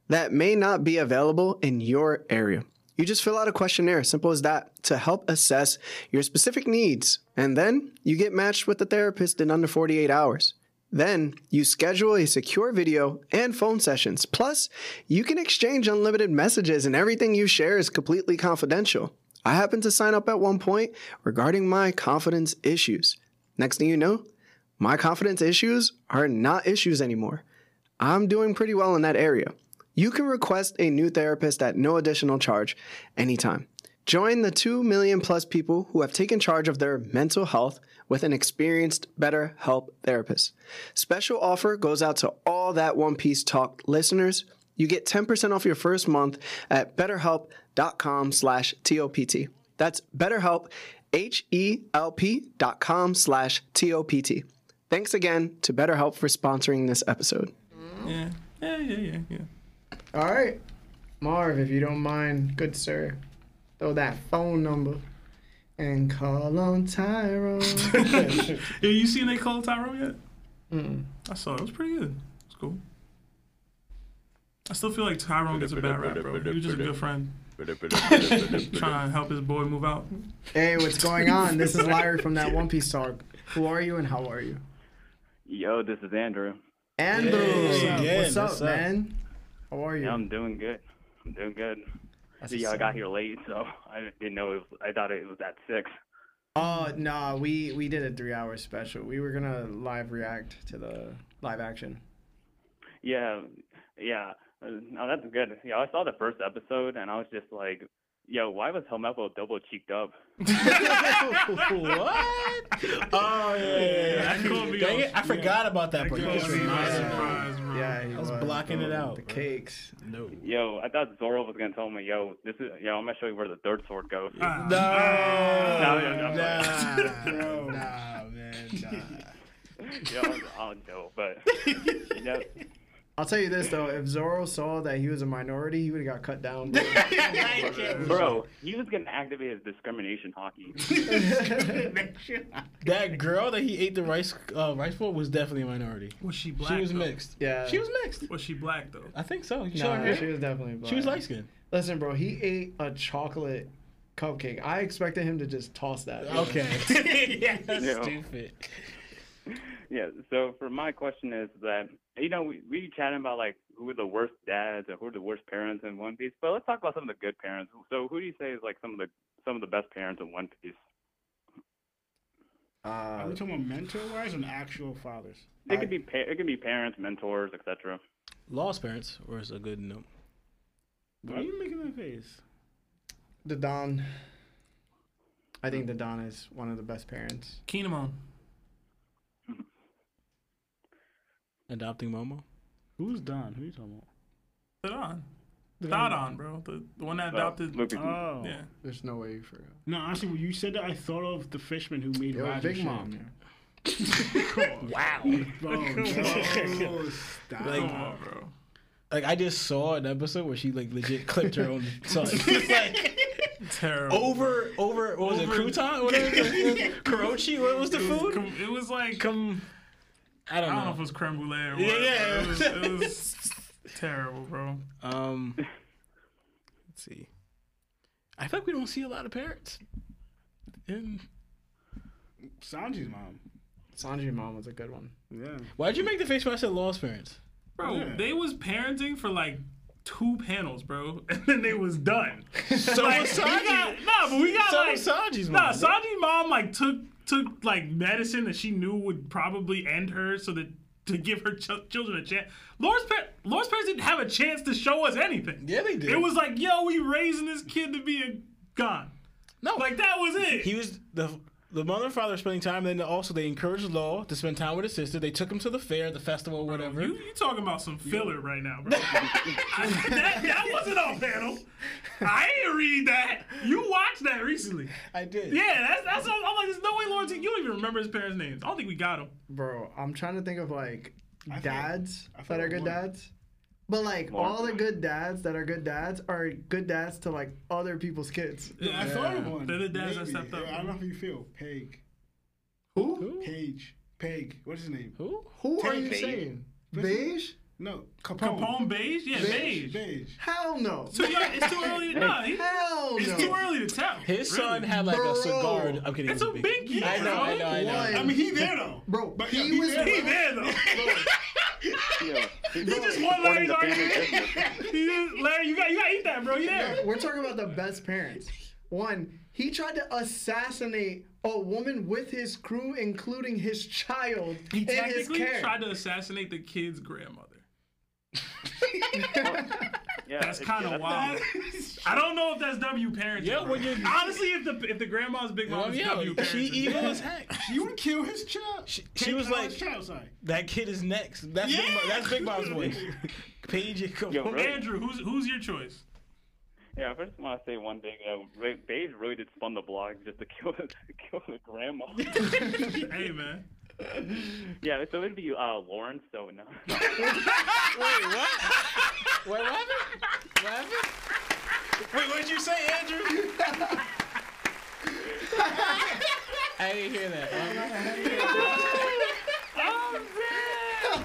that may not be available in your area. You just fill out a questionnaire, simple as that, to help assess your specific needs. And then you get matched with a therapist in under 48 hours. Then you schedule a secure video and phone sessions. Plus, you can exchange unlimited messages and everything you share is completely confidential. I happened to sign up at one point regarding my confidence issues. Next thing you know, my confidence issues are not issues anymore. I'm doing pretty well in that area. You can request a new therapist at no additional charge anytime. Join the 2 million plus people who have taken charge of their mental health with an experienced BetterHelp therapist. Special offer goes out to all that One Piece Talk listeners. You get 10% off your first month at betterhelp.com slash TOPT. That's betterhelp, H-E-L-P dot com slash T-O-P-T. Thanks again to BetterHelp for sponsoring this episode. Yeah. Yeah, yeah, yeah, yeah. All right. Marv, if you don't mind, good sir, throw that phone number and call on Tyrone. Yeah, you seen they call Tyrone yet? Mm. I saw it. It was pretty good. It's cool. I still feel like Tyrone gets a bad rap, bro. He was just a good friend. Trying to help his boy move out. hey, what's going on? This is Larry from that One Piece Talk. Who are you and how are you? Yo, this is Andrew. Andrew, Hey, what's up, what's up? man? How are you? Yeah, I'm doing good. I'm doing good. That's yeah, I got here late, so I didn't know it was. I thought it was at six. Oh no, we we did a three-hour special. We were gonna live react to the live action. Yeah, yeah. Uh, No, that's good. Yeah, I saw the first episode, and I was just like, "Yo, why was Helmeppo double cheeked up?" what? Oh yeah, yeah, yeah. That Dang it, I forgot about that part. You Caught just me reminded me. bro. Yeah, he I was blocking it out. The cakes. No. Yo, I thought Zoro was gonna tell me, "Yo, this is yo, I'm gonna show you where the third sword goes." Ah. No, No, no, no, nah, no. bro. nah, man, nah. Yo, I don't know, but you know, I'll tell you this though, if Zoro saw that he was a minority, he would have got cut down. bro. bro, he was gonna activate his discrimination Haki. That girl that he ate the rice uh, rice for was definitely a minority. Was she black? She was though? mixed. Yeah. She was mixed. Was she black though? I think so. You Nah, she was definitely black. She was light skinned. Listen, bro, he ate a chocolate cupcake. I expected him to just toss that. Okay. yeah, that's Yeah. stupid. Yeah. So for my question is that you know we we chatting about like who are the worst dads and who are the worst parents in One Piece, but let's talk about some of the good parents. So who do you say is like some of the some of the best parents in One Piece? Are Uh, we talking about mentor wise and actual fathers? It could be pa- it could be parents, mentors, etc. Lost parents or was a good note. Why are you making that face? the Don. I think the Don is one of the best parents. Kinemon. Adopting Momo. Who's Don? Who are you talking about? Dadan. Dadan, bro. The, the one that oh, adopted. Luffy. Oh. yeah. There's no way you forgot. No, honestly, when you said that, I thought of the fishman who made Yo, Roger Big. Mom. Yeah. Wow. Bro, no, stop. Like- Come on, bro. like I just saw an episode where she like legit clipped her own son. It's like Terrible. over over what was it Over- crouton? What was it? Karochi? What was the It was, food? com- it was like Come. I don't I don't know know. if it was creme brulee or what. Yeah, yeah. It was, it was terrible, bro. Um, let's see. I feel like we don't see a lot of parents. And Sanji's mom. Sanji's mom was a good one. Yeah. why'd you make the face when I said lost parents? Bro, Yeah. they was parenting for like two panels, bro, and then they was done. So like, was we Sanji. got, nah, but we got So like was Sanji's Nah. Sanji's mom like took took like medicine that she knew would probably end her, so that to give her ch- children a chance. Laura's Laura's parents didn't have a chance to show us anything. Yeah, they did. It was like, yo, we raising this kid to be a gun. no, Like that was it. he was the the mother and father are spending time. Then also they encouraged Law to spend time with his sister. They took him to the fair, the festival, whatever. You, you talking about some filler right now, bro? I- that, that wasn't on panel. I didn't read that. You watched that recently. I did. Yeah, that's that's. all- I'm like, there's no way Lawrence. You don't even remember his parents' names. I don't think we got him. Bro, I'm trying to think of like I thought- dads I thought that are good was- dads. But like More. all the good dads that are good dads are good dads to like other people's kids. Yeah, I saw one. They're the dads that Maybe. stepped up. I don't know how you feel. Peg. Who? Page. Peg. What's his name? Who? Who are you Bege. saying? What's Bege? No. Capone. Capone Bege? Yeah, Bege. Bege. Hell no. Too young, it's too early. Nah, he, Hell it's no. too early to tell. His really. son had like Bro. a cigar. I'm kidding. It's it a was big kid, I know, I know, I know. One. I mean, he there though. Bro, But he yeah, was there. He there though. Yeah. He just won Larry's the family argument. business. Just- Larry, you got you got to eat that, bro. You there? We're talking about the best parents. One, he tried to assassinate a woman with his crew, including his child He in his technically care. tried to assassinate the kid's grandmother. Yeah, That's kind of that's- wild. I don't know if that's W parenting. Yeah, when you're- honestly, if the if the grandma's big mom Well, is yeah, W parenting, she evil as heck. She would kill his child. She, she was like, child, sorry. that kid is next. That's big, Mo- that's Big Mom's voice. Paige and Yo, really? Andrew, who's who's your choice? Yeah, I just want to say one thing. Uh, Ray- really did spun the block just to kill to kill the grandma. hey man, yeah, so it'd be uh, Lawrence. So no. Wait, what? Wait, what happened? What happened? Wait, what did you say, Andrew? I didn't hear that.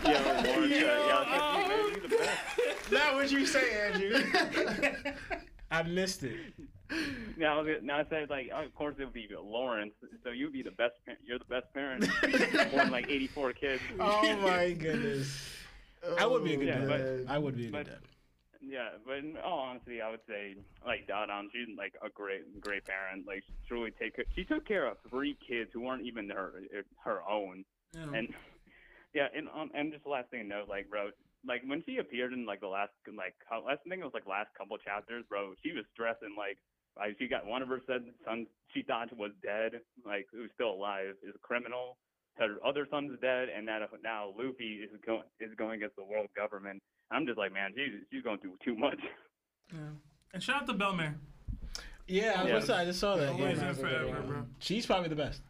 yeah, Lawrence. Yeah, maybe, maybe. Now, what'd you say, Andrew? I missed it. Now, now I said like, of course it would be Lawrence. So you'd be the best. pa- You're the best parent. Born like 84 kids. Oh my goodness. I would be a good Yeah, dad. but- I would be a good but- dad. Yeah, but in all honesty, I would say like Dadan, she's like a great, great parent. Like she really take care. She took care of three kids who weren't even her her own. And yeah, and um, and just the last thing to note, like bro, like when she appeared in like the last like last thing it was like last couple chapters, bro, she was stressing like like she got one of her son sons she thought was dead, like who's still alive, is a criminal. Her other son's dead, and now now Luffy is going is going against the world government. I'm just like, man, she's she's going through too much. Yeah. and shout out to Bell-mère. Yeah, I was Yeah. say, I just saw that. Always Yeah. forever, bro. She's probably the best.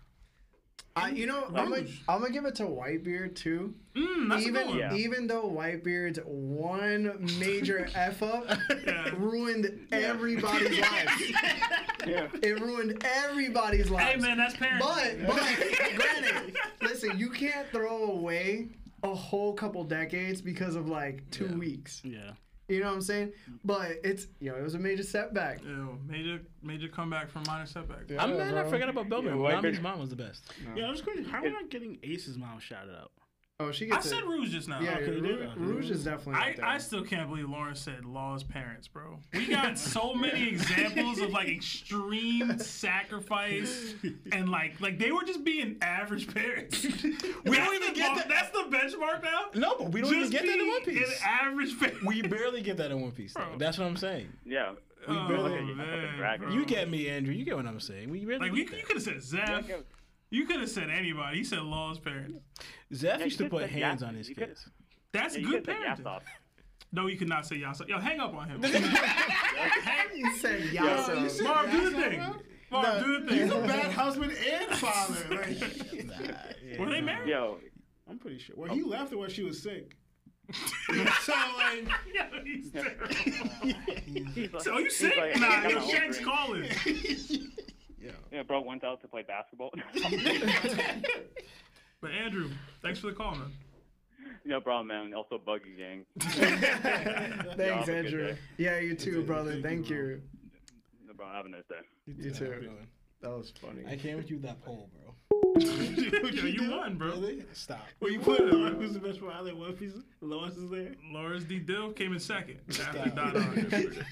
I, you know, I'm gonna, I'm gonna give it to Whitebeard too. Mm, that's a even good one. Yeah. even though Whitebeard's one major f up Yeah. ruined everybody's lives. Yeah. It ruined everybody's lives. Hey man, that's parenting. But but granted, listen, you can't throw away a whole couple decades because of like two weeks. Yeah. You know what I'm saying? But it's you know it was a major setback. Ew, major major comeback from minor setback. I'm Yeah, mad I forgot about Bellman. why Nami's did- mom was the best. Yeah, I was going. How am I not getting Ace's mom shouted out? Oh, she gets. I gets said. Rouge just now. Yeah, Okay. Rouge, Rouge is definitely. I, up there. I still can't believe Lawrence said Law's parents, bro. We got so many examples of like extreme sacrifice and like like they were just being average parents. we don't even get that- That's the benchmark now. No, but we don't even get that in One Piece. An average parent. We barely get that in One Piece. Though. Bro. That's what I'm saying. Yeah. oh, barely- man, dragon. bro. You get me, Andrew. You get what I'm saying. We really like you, get you that. could have said Zeff. Yeah, You could have said anybody. He said Law's parents. Zeff Yeah, used to put hands Yas- on his you could- kids. That's Yeah, good could say parenting. Yasopp. No, you could not say Yasa. Yo, hang up on him. He said Yasa. Marv, do the thing. Marv, do the thing. He's a bad husband and father. Like, Were they married? Yo, I'm pretty sure. Well, he oh. left her while she was sick. so like, Yeah, he's terrible. he's like, So you he's sick? like, nah, I'm yo, not Shank's calling. Yeah, bro went out to play basketball. But Andrew, thanks for the call, man. no problem, man. Also, Buggy Gang. Thanks, have Andrew. Yeah, you too, brother. Thank you. No problem. Have a nice day. You too. That was funny. I came with you that poll, bro. Yo, you won, bro. Really? Stop. when you put it on, who's the best father in One Piece? Lois is there. Lawrence D. Dill came in second after Dada.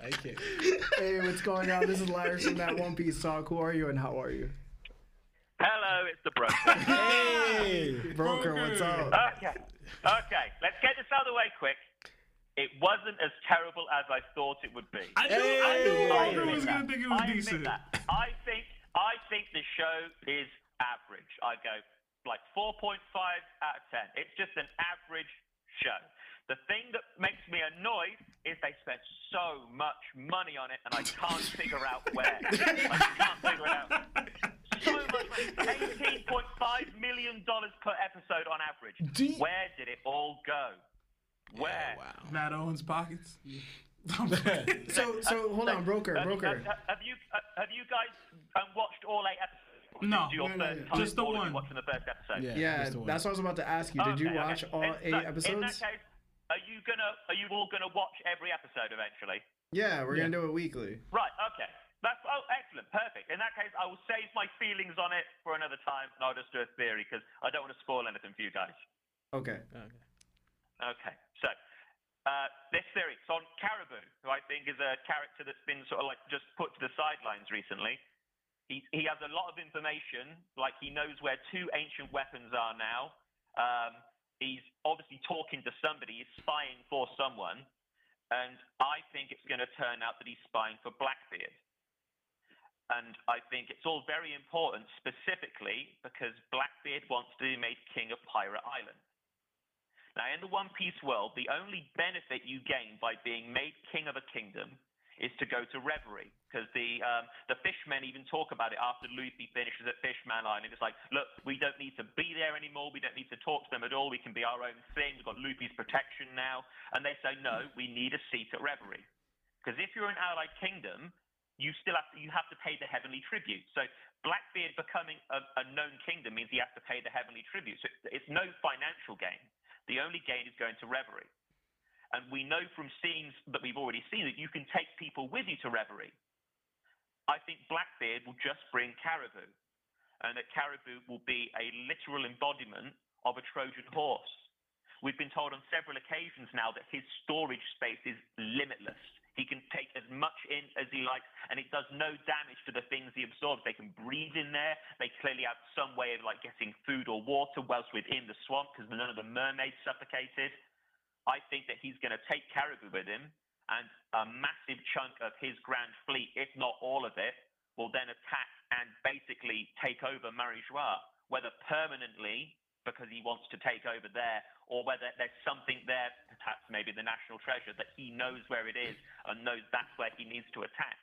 I can't. Hey, what's going on? This is Larry from that One Piece Talk. Who are you and how are you? Hello, it's the broker. Hey. Broker, what's up? okay, okay. Let's get this out of the way quick. It wasn't as terrible as I thought it would be. I knew, I knew Hey. Andrew admit was gonna think it was I decent. that. I think I think the show is average. I go like 4.5 out of 10. It's just an average show. The thing that makes me annoyed is they spent so much money on it, and I can't figure out where. I can't figure it out. So much money. Eighteen point five million dollars per episode on average. You- Where did it all go? Where? Matt Owens' pockets. So, so hold on, broker, Have- broker. Have, have you have you guys um, watched all eight episodes? No. This is your No, no, first no. Just the all of you one. watching the first episode. Yeah. Yeah, just the one. that's what I was about to ask you. Did you watch okay. all And eight so, In that episodes? case, are you gonna are you all gonna watch every episode eventually? Yeah, we're gonna do it weekly. Right. Okay. That's oh excellent, perfect. In that case, I will save my feelings on it for another time, and I'll just do a theory because I don't want to spoil anything for you guys. Okay. Okay. Okay, so uh, this theory, it's on Caribou, who I think is a character that's been sort of like just put to the sidelines recently. He, he has a lot of information, like he knows where two ancient weapons are now. Um, he's obviously talking to somebody, he's spying for someone, and I think it's going to turn out that he's spying for Blackbeard. And I think it's all very important, specifically because Blackbeard wants to be made king of Pirate Island. Now, in the One Piece world, the only benefit you gain by being made king of a kingdom is to go to Reverie, because the um, the fishmen even talk about it after Luffy finishes at Fishman Island. It's like, look, we don't need to be there anymore. We don't need to talk to them at all. We can be our own thing. We've got Luffy's protection now. And they say, no, we need a seat at Reverie, because if you're an allied kingdom, you still have to you have to pay the heavenly tribute. So Blackbeard becoming a, a known kingdom means he has to pay the heavenly tribute. So it's no financial gain. The only gain is going to Reverie. And we know from scenes that we've already seen that you can take people with you to Reverie. I think Blackbeard will just bring Caribou, and that Caribou will be a literal embodiment of a Trojan horse. We've been told on several occasions now that his storage space is limitless. He can take as much in as he likes, and it does no damage to the things he absorbs. They can breathe in there. They clearly have some way of like getting food or water whilst within the swamp because none of the mermaids suffocated. I think that he's going to take Caribou with him, and a massive chunk of his grand fleet, if not all of it, will then attack and basically take over Marie-Joie, whether permanently because he wants to take over there, or whether there's something there, perhaps maybe the national treasure, that he knows where it is and knows that's where he needs to attack.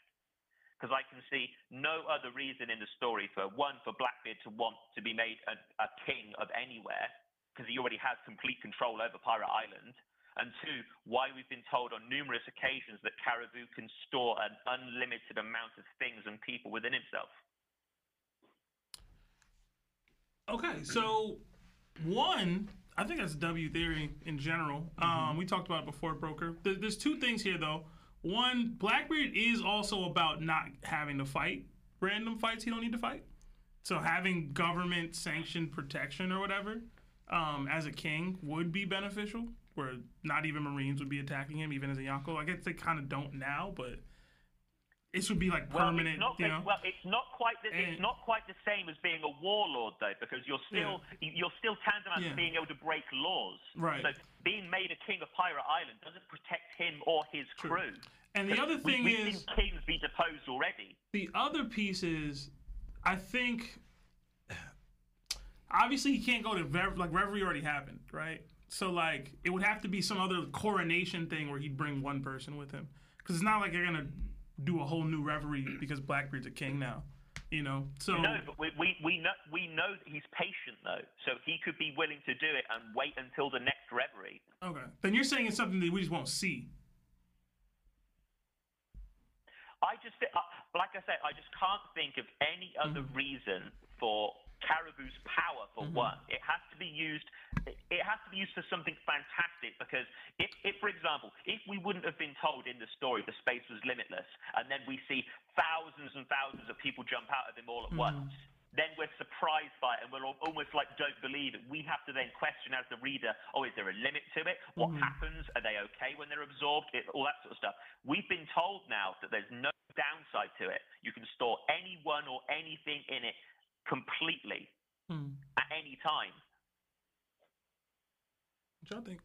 Because I can see no other reason in the story for one, for Blackbeard to want to be made a, a king of anywhere, because he already has complete control over Pirate Island. And two, why we've been told on numerous occasions that Caribou can store an unlimited amount of things and people within himself. Okay, so one, I think that's W theory in general. Um, we talked about it before, broker. There, there's two things here though. One, Blackbeard is also about not having to fight random fights he don't need to fight. So having government sanctioned protection or whatever um, as a king would be beneficial. Where not even Marines would be attacking him, even as a Yonko. I guess they kind of don't now, but this would be like Well, permanent. it's not, you know? well, it's not quite the, And- it's not quite the same as being a warlord though, because you're still you're still tantamount Yeah. to being able to break laws. Right. So being made a king of Pirate Island doesn't protect him or his crew. And the other we- thing we've is- kings be deposed already. The other piece is, I think, obviously he can't go to Rev- like Reverie already happened, right? So like it would have to be some other coronation thing where he'd bring one person with him, because it's not like they're gonna do a whole new Reverie because Blackbeard's a king now, you know. So No, but we, we, we know we know that he's patient though, so he could be willing to do it and wait until the next reverie. okay, then you're saying it's something that we just won't see. I just, uh, like I said, I just can't think of any other Mm-hmm. reason for Caribou's power. For one, it has to be used. It it has to be used for something fantastic. Because if, if, for example, if we wouldn't have been told in the story the space was limitless, and then we see thousands and thousands of people jump out of him all at hmm. once. Then we're surprised by it, and we're al- almost like don't believe it. We have to then question as the reader: Oh, is there a limit to it? What hmm. happens? Are they okay when they're absorbed? It, all that sort of stuff. We've been told now that there's no downside to it. You can store anyone or anything in it completely hmm. at any time. What y'all think?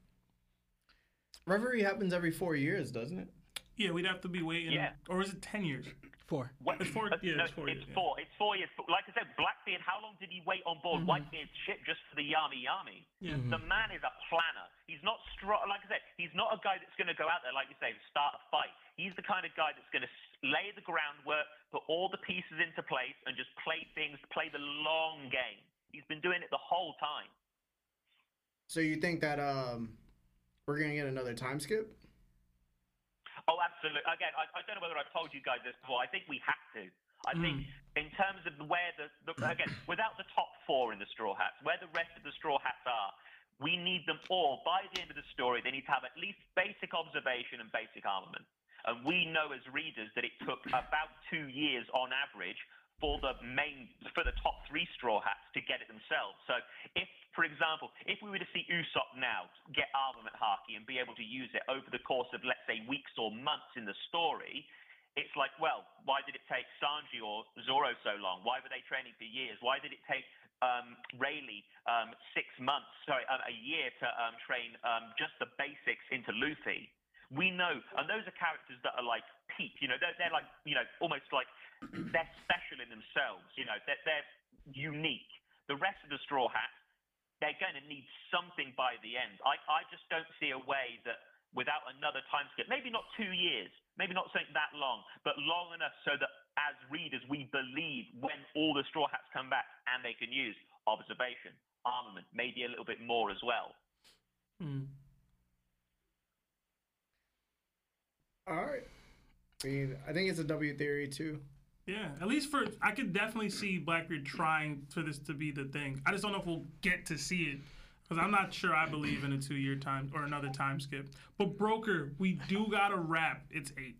Reverie happens every four years, doesn't it? Yeah, we'd have to be waiting. Yeah. Or is it ten years? Four. What, It's four- uh, yeah, no, it's four years, yeah. It's four years. Like I said, Blackbeard. How long did he wait on board Whitebeard's ship just for the Yami Yami? Yeah. The man is a planner. He's not strong. Like I said, he's not a guy that's going to go out there, like you say, and start a fight. He's the kind of guy that's going to lay the groundwork, put all the pieces into place, and just play things, play the long game. He's been doing it the whole time. So you think that um, we're gonna get another time skip? Oh, absolutely. Again, I, I don't know whether I've told you guys this before. I think we have to. I think in terms of where the, the again, without the top four in the Straw Hats, where the rest of the Straw Hats are, we need them all. By the end of the story, they need to have at least basic observation and basic armament. And we know as readers that it took about two years on average for the main, for the top three Straw Hats to get it themselves. So if, for example, if we were to see Usopp now get armament haki and be able to use it over the course of, let's say, weeks or months in the story, it's like, well, why did it take Sanji or Zoro so long? Why were they training for years? Why did it take um, Rayleigh um, six months, sorry, um, a year to um, train um, just the basics into Luffy? We know, and those are characters that are like peak. You know, they're, they're like, you know, almost like they're special in themselves. You know, they're, they're unique. The rest of the Straw Hats, they're going to need something by the end. I, I just don't see a way that without another time skip, maybe not two years, maybe not something that long, but long enough so that as readers we believe when all the Straw Hats come back and they can use observation, armament, maybe a little bit more as well. Hmm. All right. I mean, I think it's a W theory too. Yeah, at least for I could definitely see Blackbeard trying for this to be the thing. I just don't know if we'll get to see it because I'm not sure I believe in a two-year time or another time skip. But broker, we do gotta wrap. It's eight.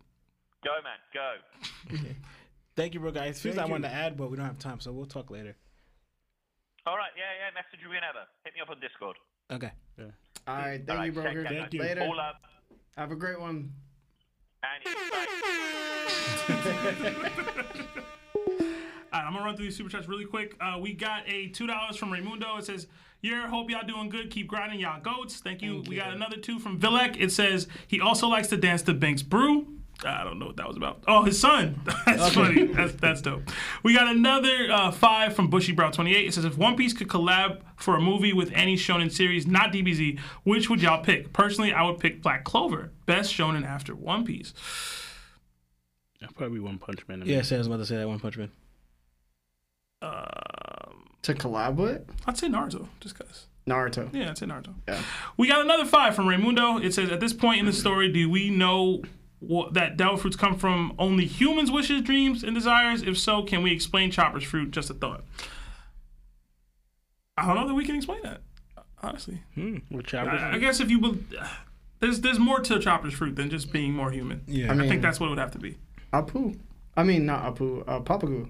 Go, man, go. Thank you, bro, guys. Few things I Thank wanted you. to add, but we don't have time, so we'll talk later. All right, yeah, yeah, message you whenever. Hit me up on Discord. Okay. All right. Thank All right, you, take broker. Thank you. Later. All up. Have a great one. And you. Bye. All right, I'm gonna run through these super chats really quick. Uh, we got a two dollars from Raymundo. It says, "Yeah, hope y'all doing good. Keep grinding, y'all goats. Thank you." we got another two from Vilek. It says he also likes to dance to Binks Brew. I don't know what that was about. Oh, his son. That's funny. That's that's dope. We got another uh, five from Bushy Brow 28. It says if One Piece could collab for a movie with any shonen series, not DBZ, which would y'all pick? Personally, I would pick Black Clover, best shonen after One Piece. Probably One Punch Man. Yeah, Sam's about to say that One Punch Man. To collab with I'd say Naruto, just cause. Naruto. Yeah, I'd say Naruto. Yeah. We got another five from Raymundo. It says, at this point in the story, do we know what, that devil fruits come from only humans' wishes, dreams, and desires? If so, can we explain Chopper's fruit? Just a thought. I don't know that we can explain that. Honestly, With choppers. I, I guess if you bel there's there's more to Chopper's fruit than just being more human. Yeah. I, I think that's what it would have to be. Apu. I mean, not Apu. Uh, Papagu.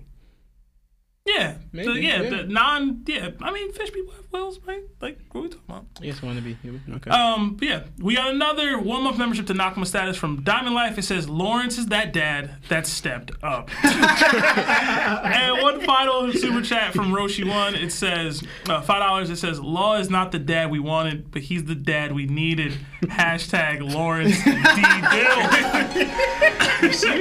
Yeah, Maybe, the, yeah, yeah. the non, yeah. I mean, fish people have wills, right? Like, what are we talking about? Just want to be human. Okay. Um, yeah, we got another one month membership to Nakama status from Diamond Life. It says Lawrence is that dad that stepped up. and one final super chat from Roshi One. It says uh, five dollars. It says Law is not the dad we wanted, but he's the dad we needed. Hashtag Lawrence D Dill. See, you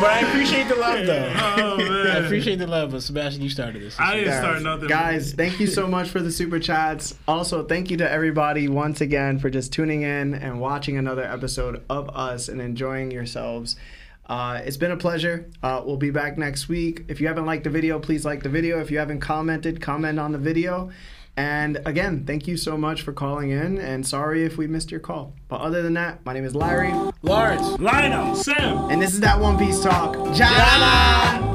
but I appreciate the love, though. Oh I appreciate the love, but Sebastian, you started this. I didn't Yes. start nothing. Guys, thank you so much for the super chats. Also, thank you to everybody once again for just tuning in and watching another episode of us and enjoying yourselves. Uh, it's been a pleasure. Uh, we'll be back next week. If you haven't liked the video, please like the video. If you haven't commented, comment on the video. And again, thank you so much for calling in. And sorry if we missed your call. But other than that, my name is Larry. Lawrence. Lionel. Sam. And this is that One Piece Talk. Jana!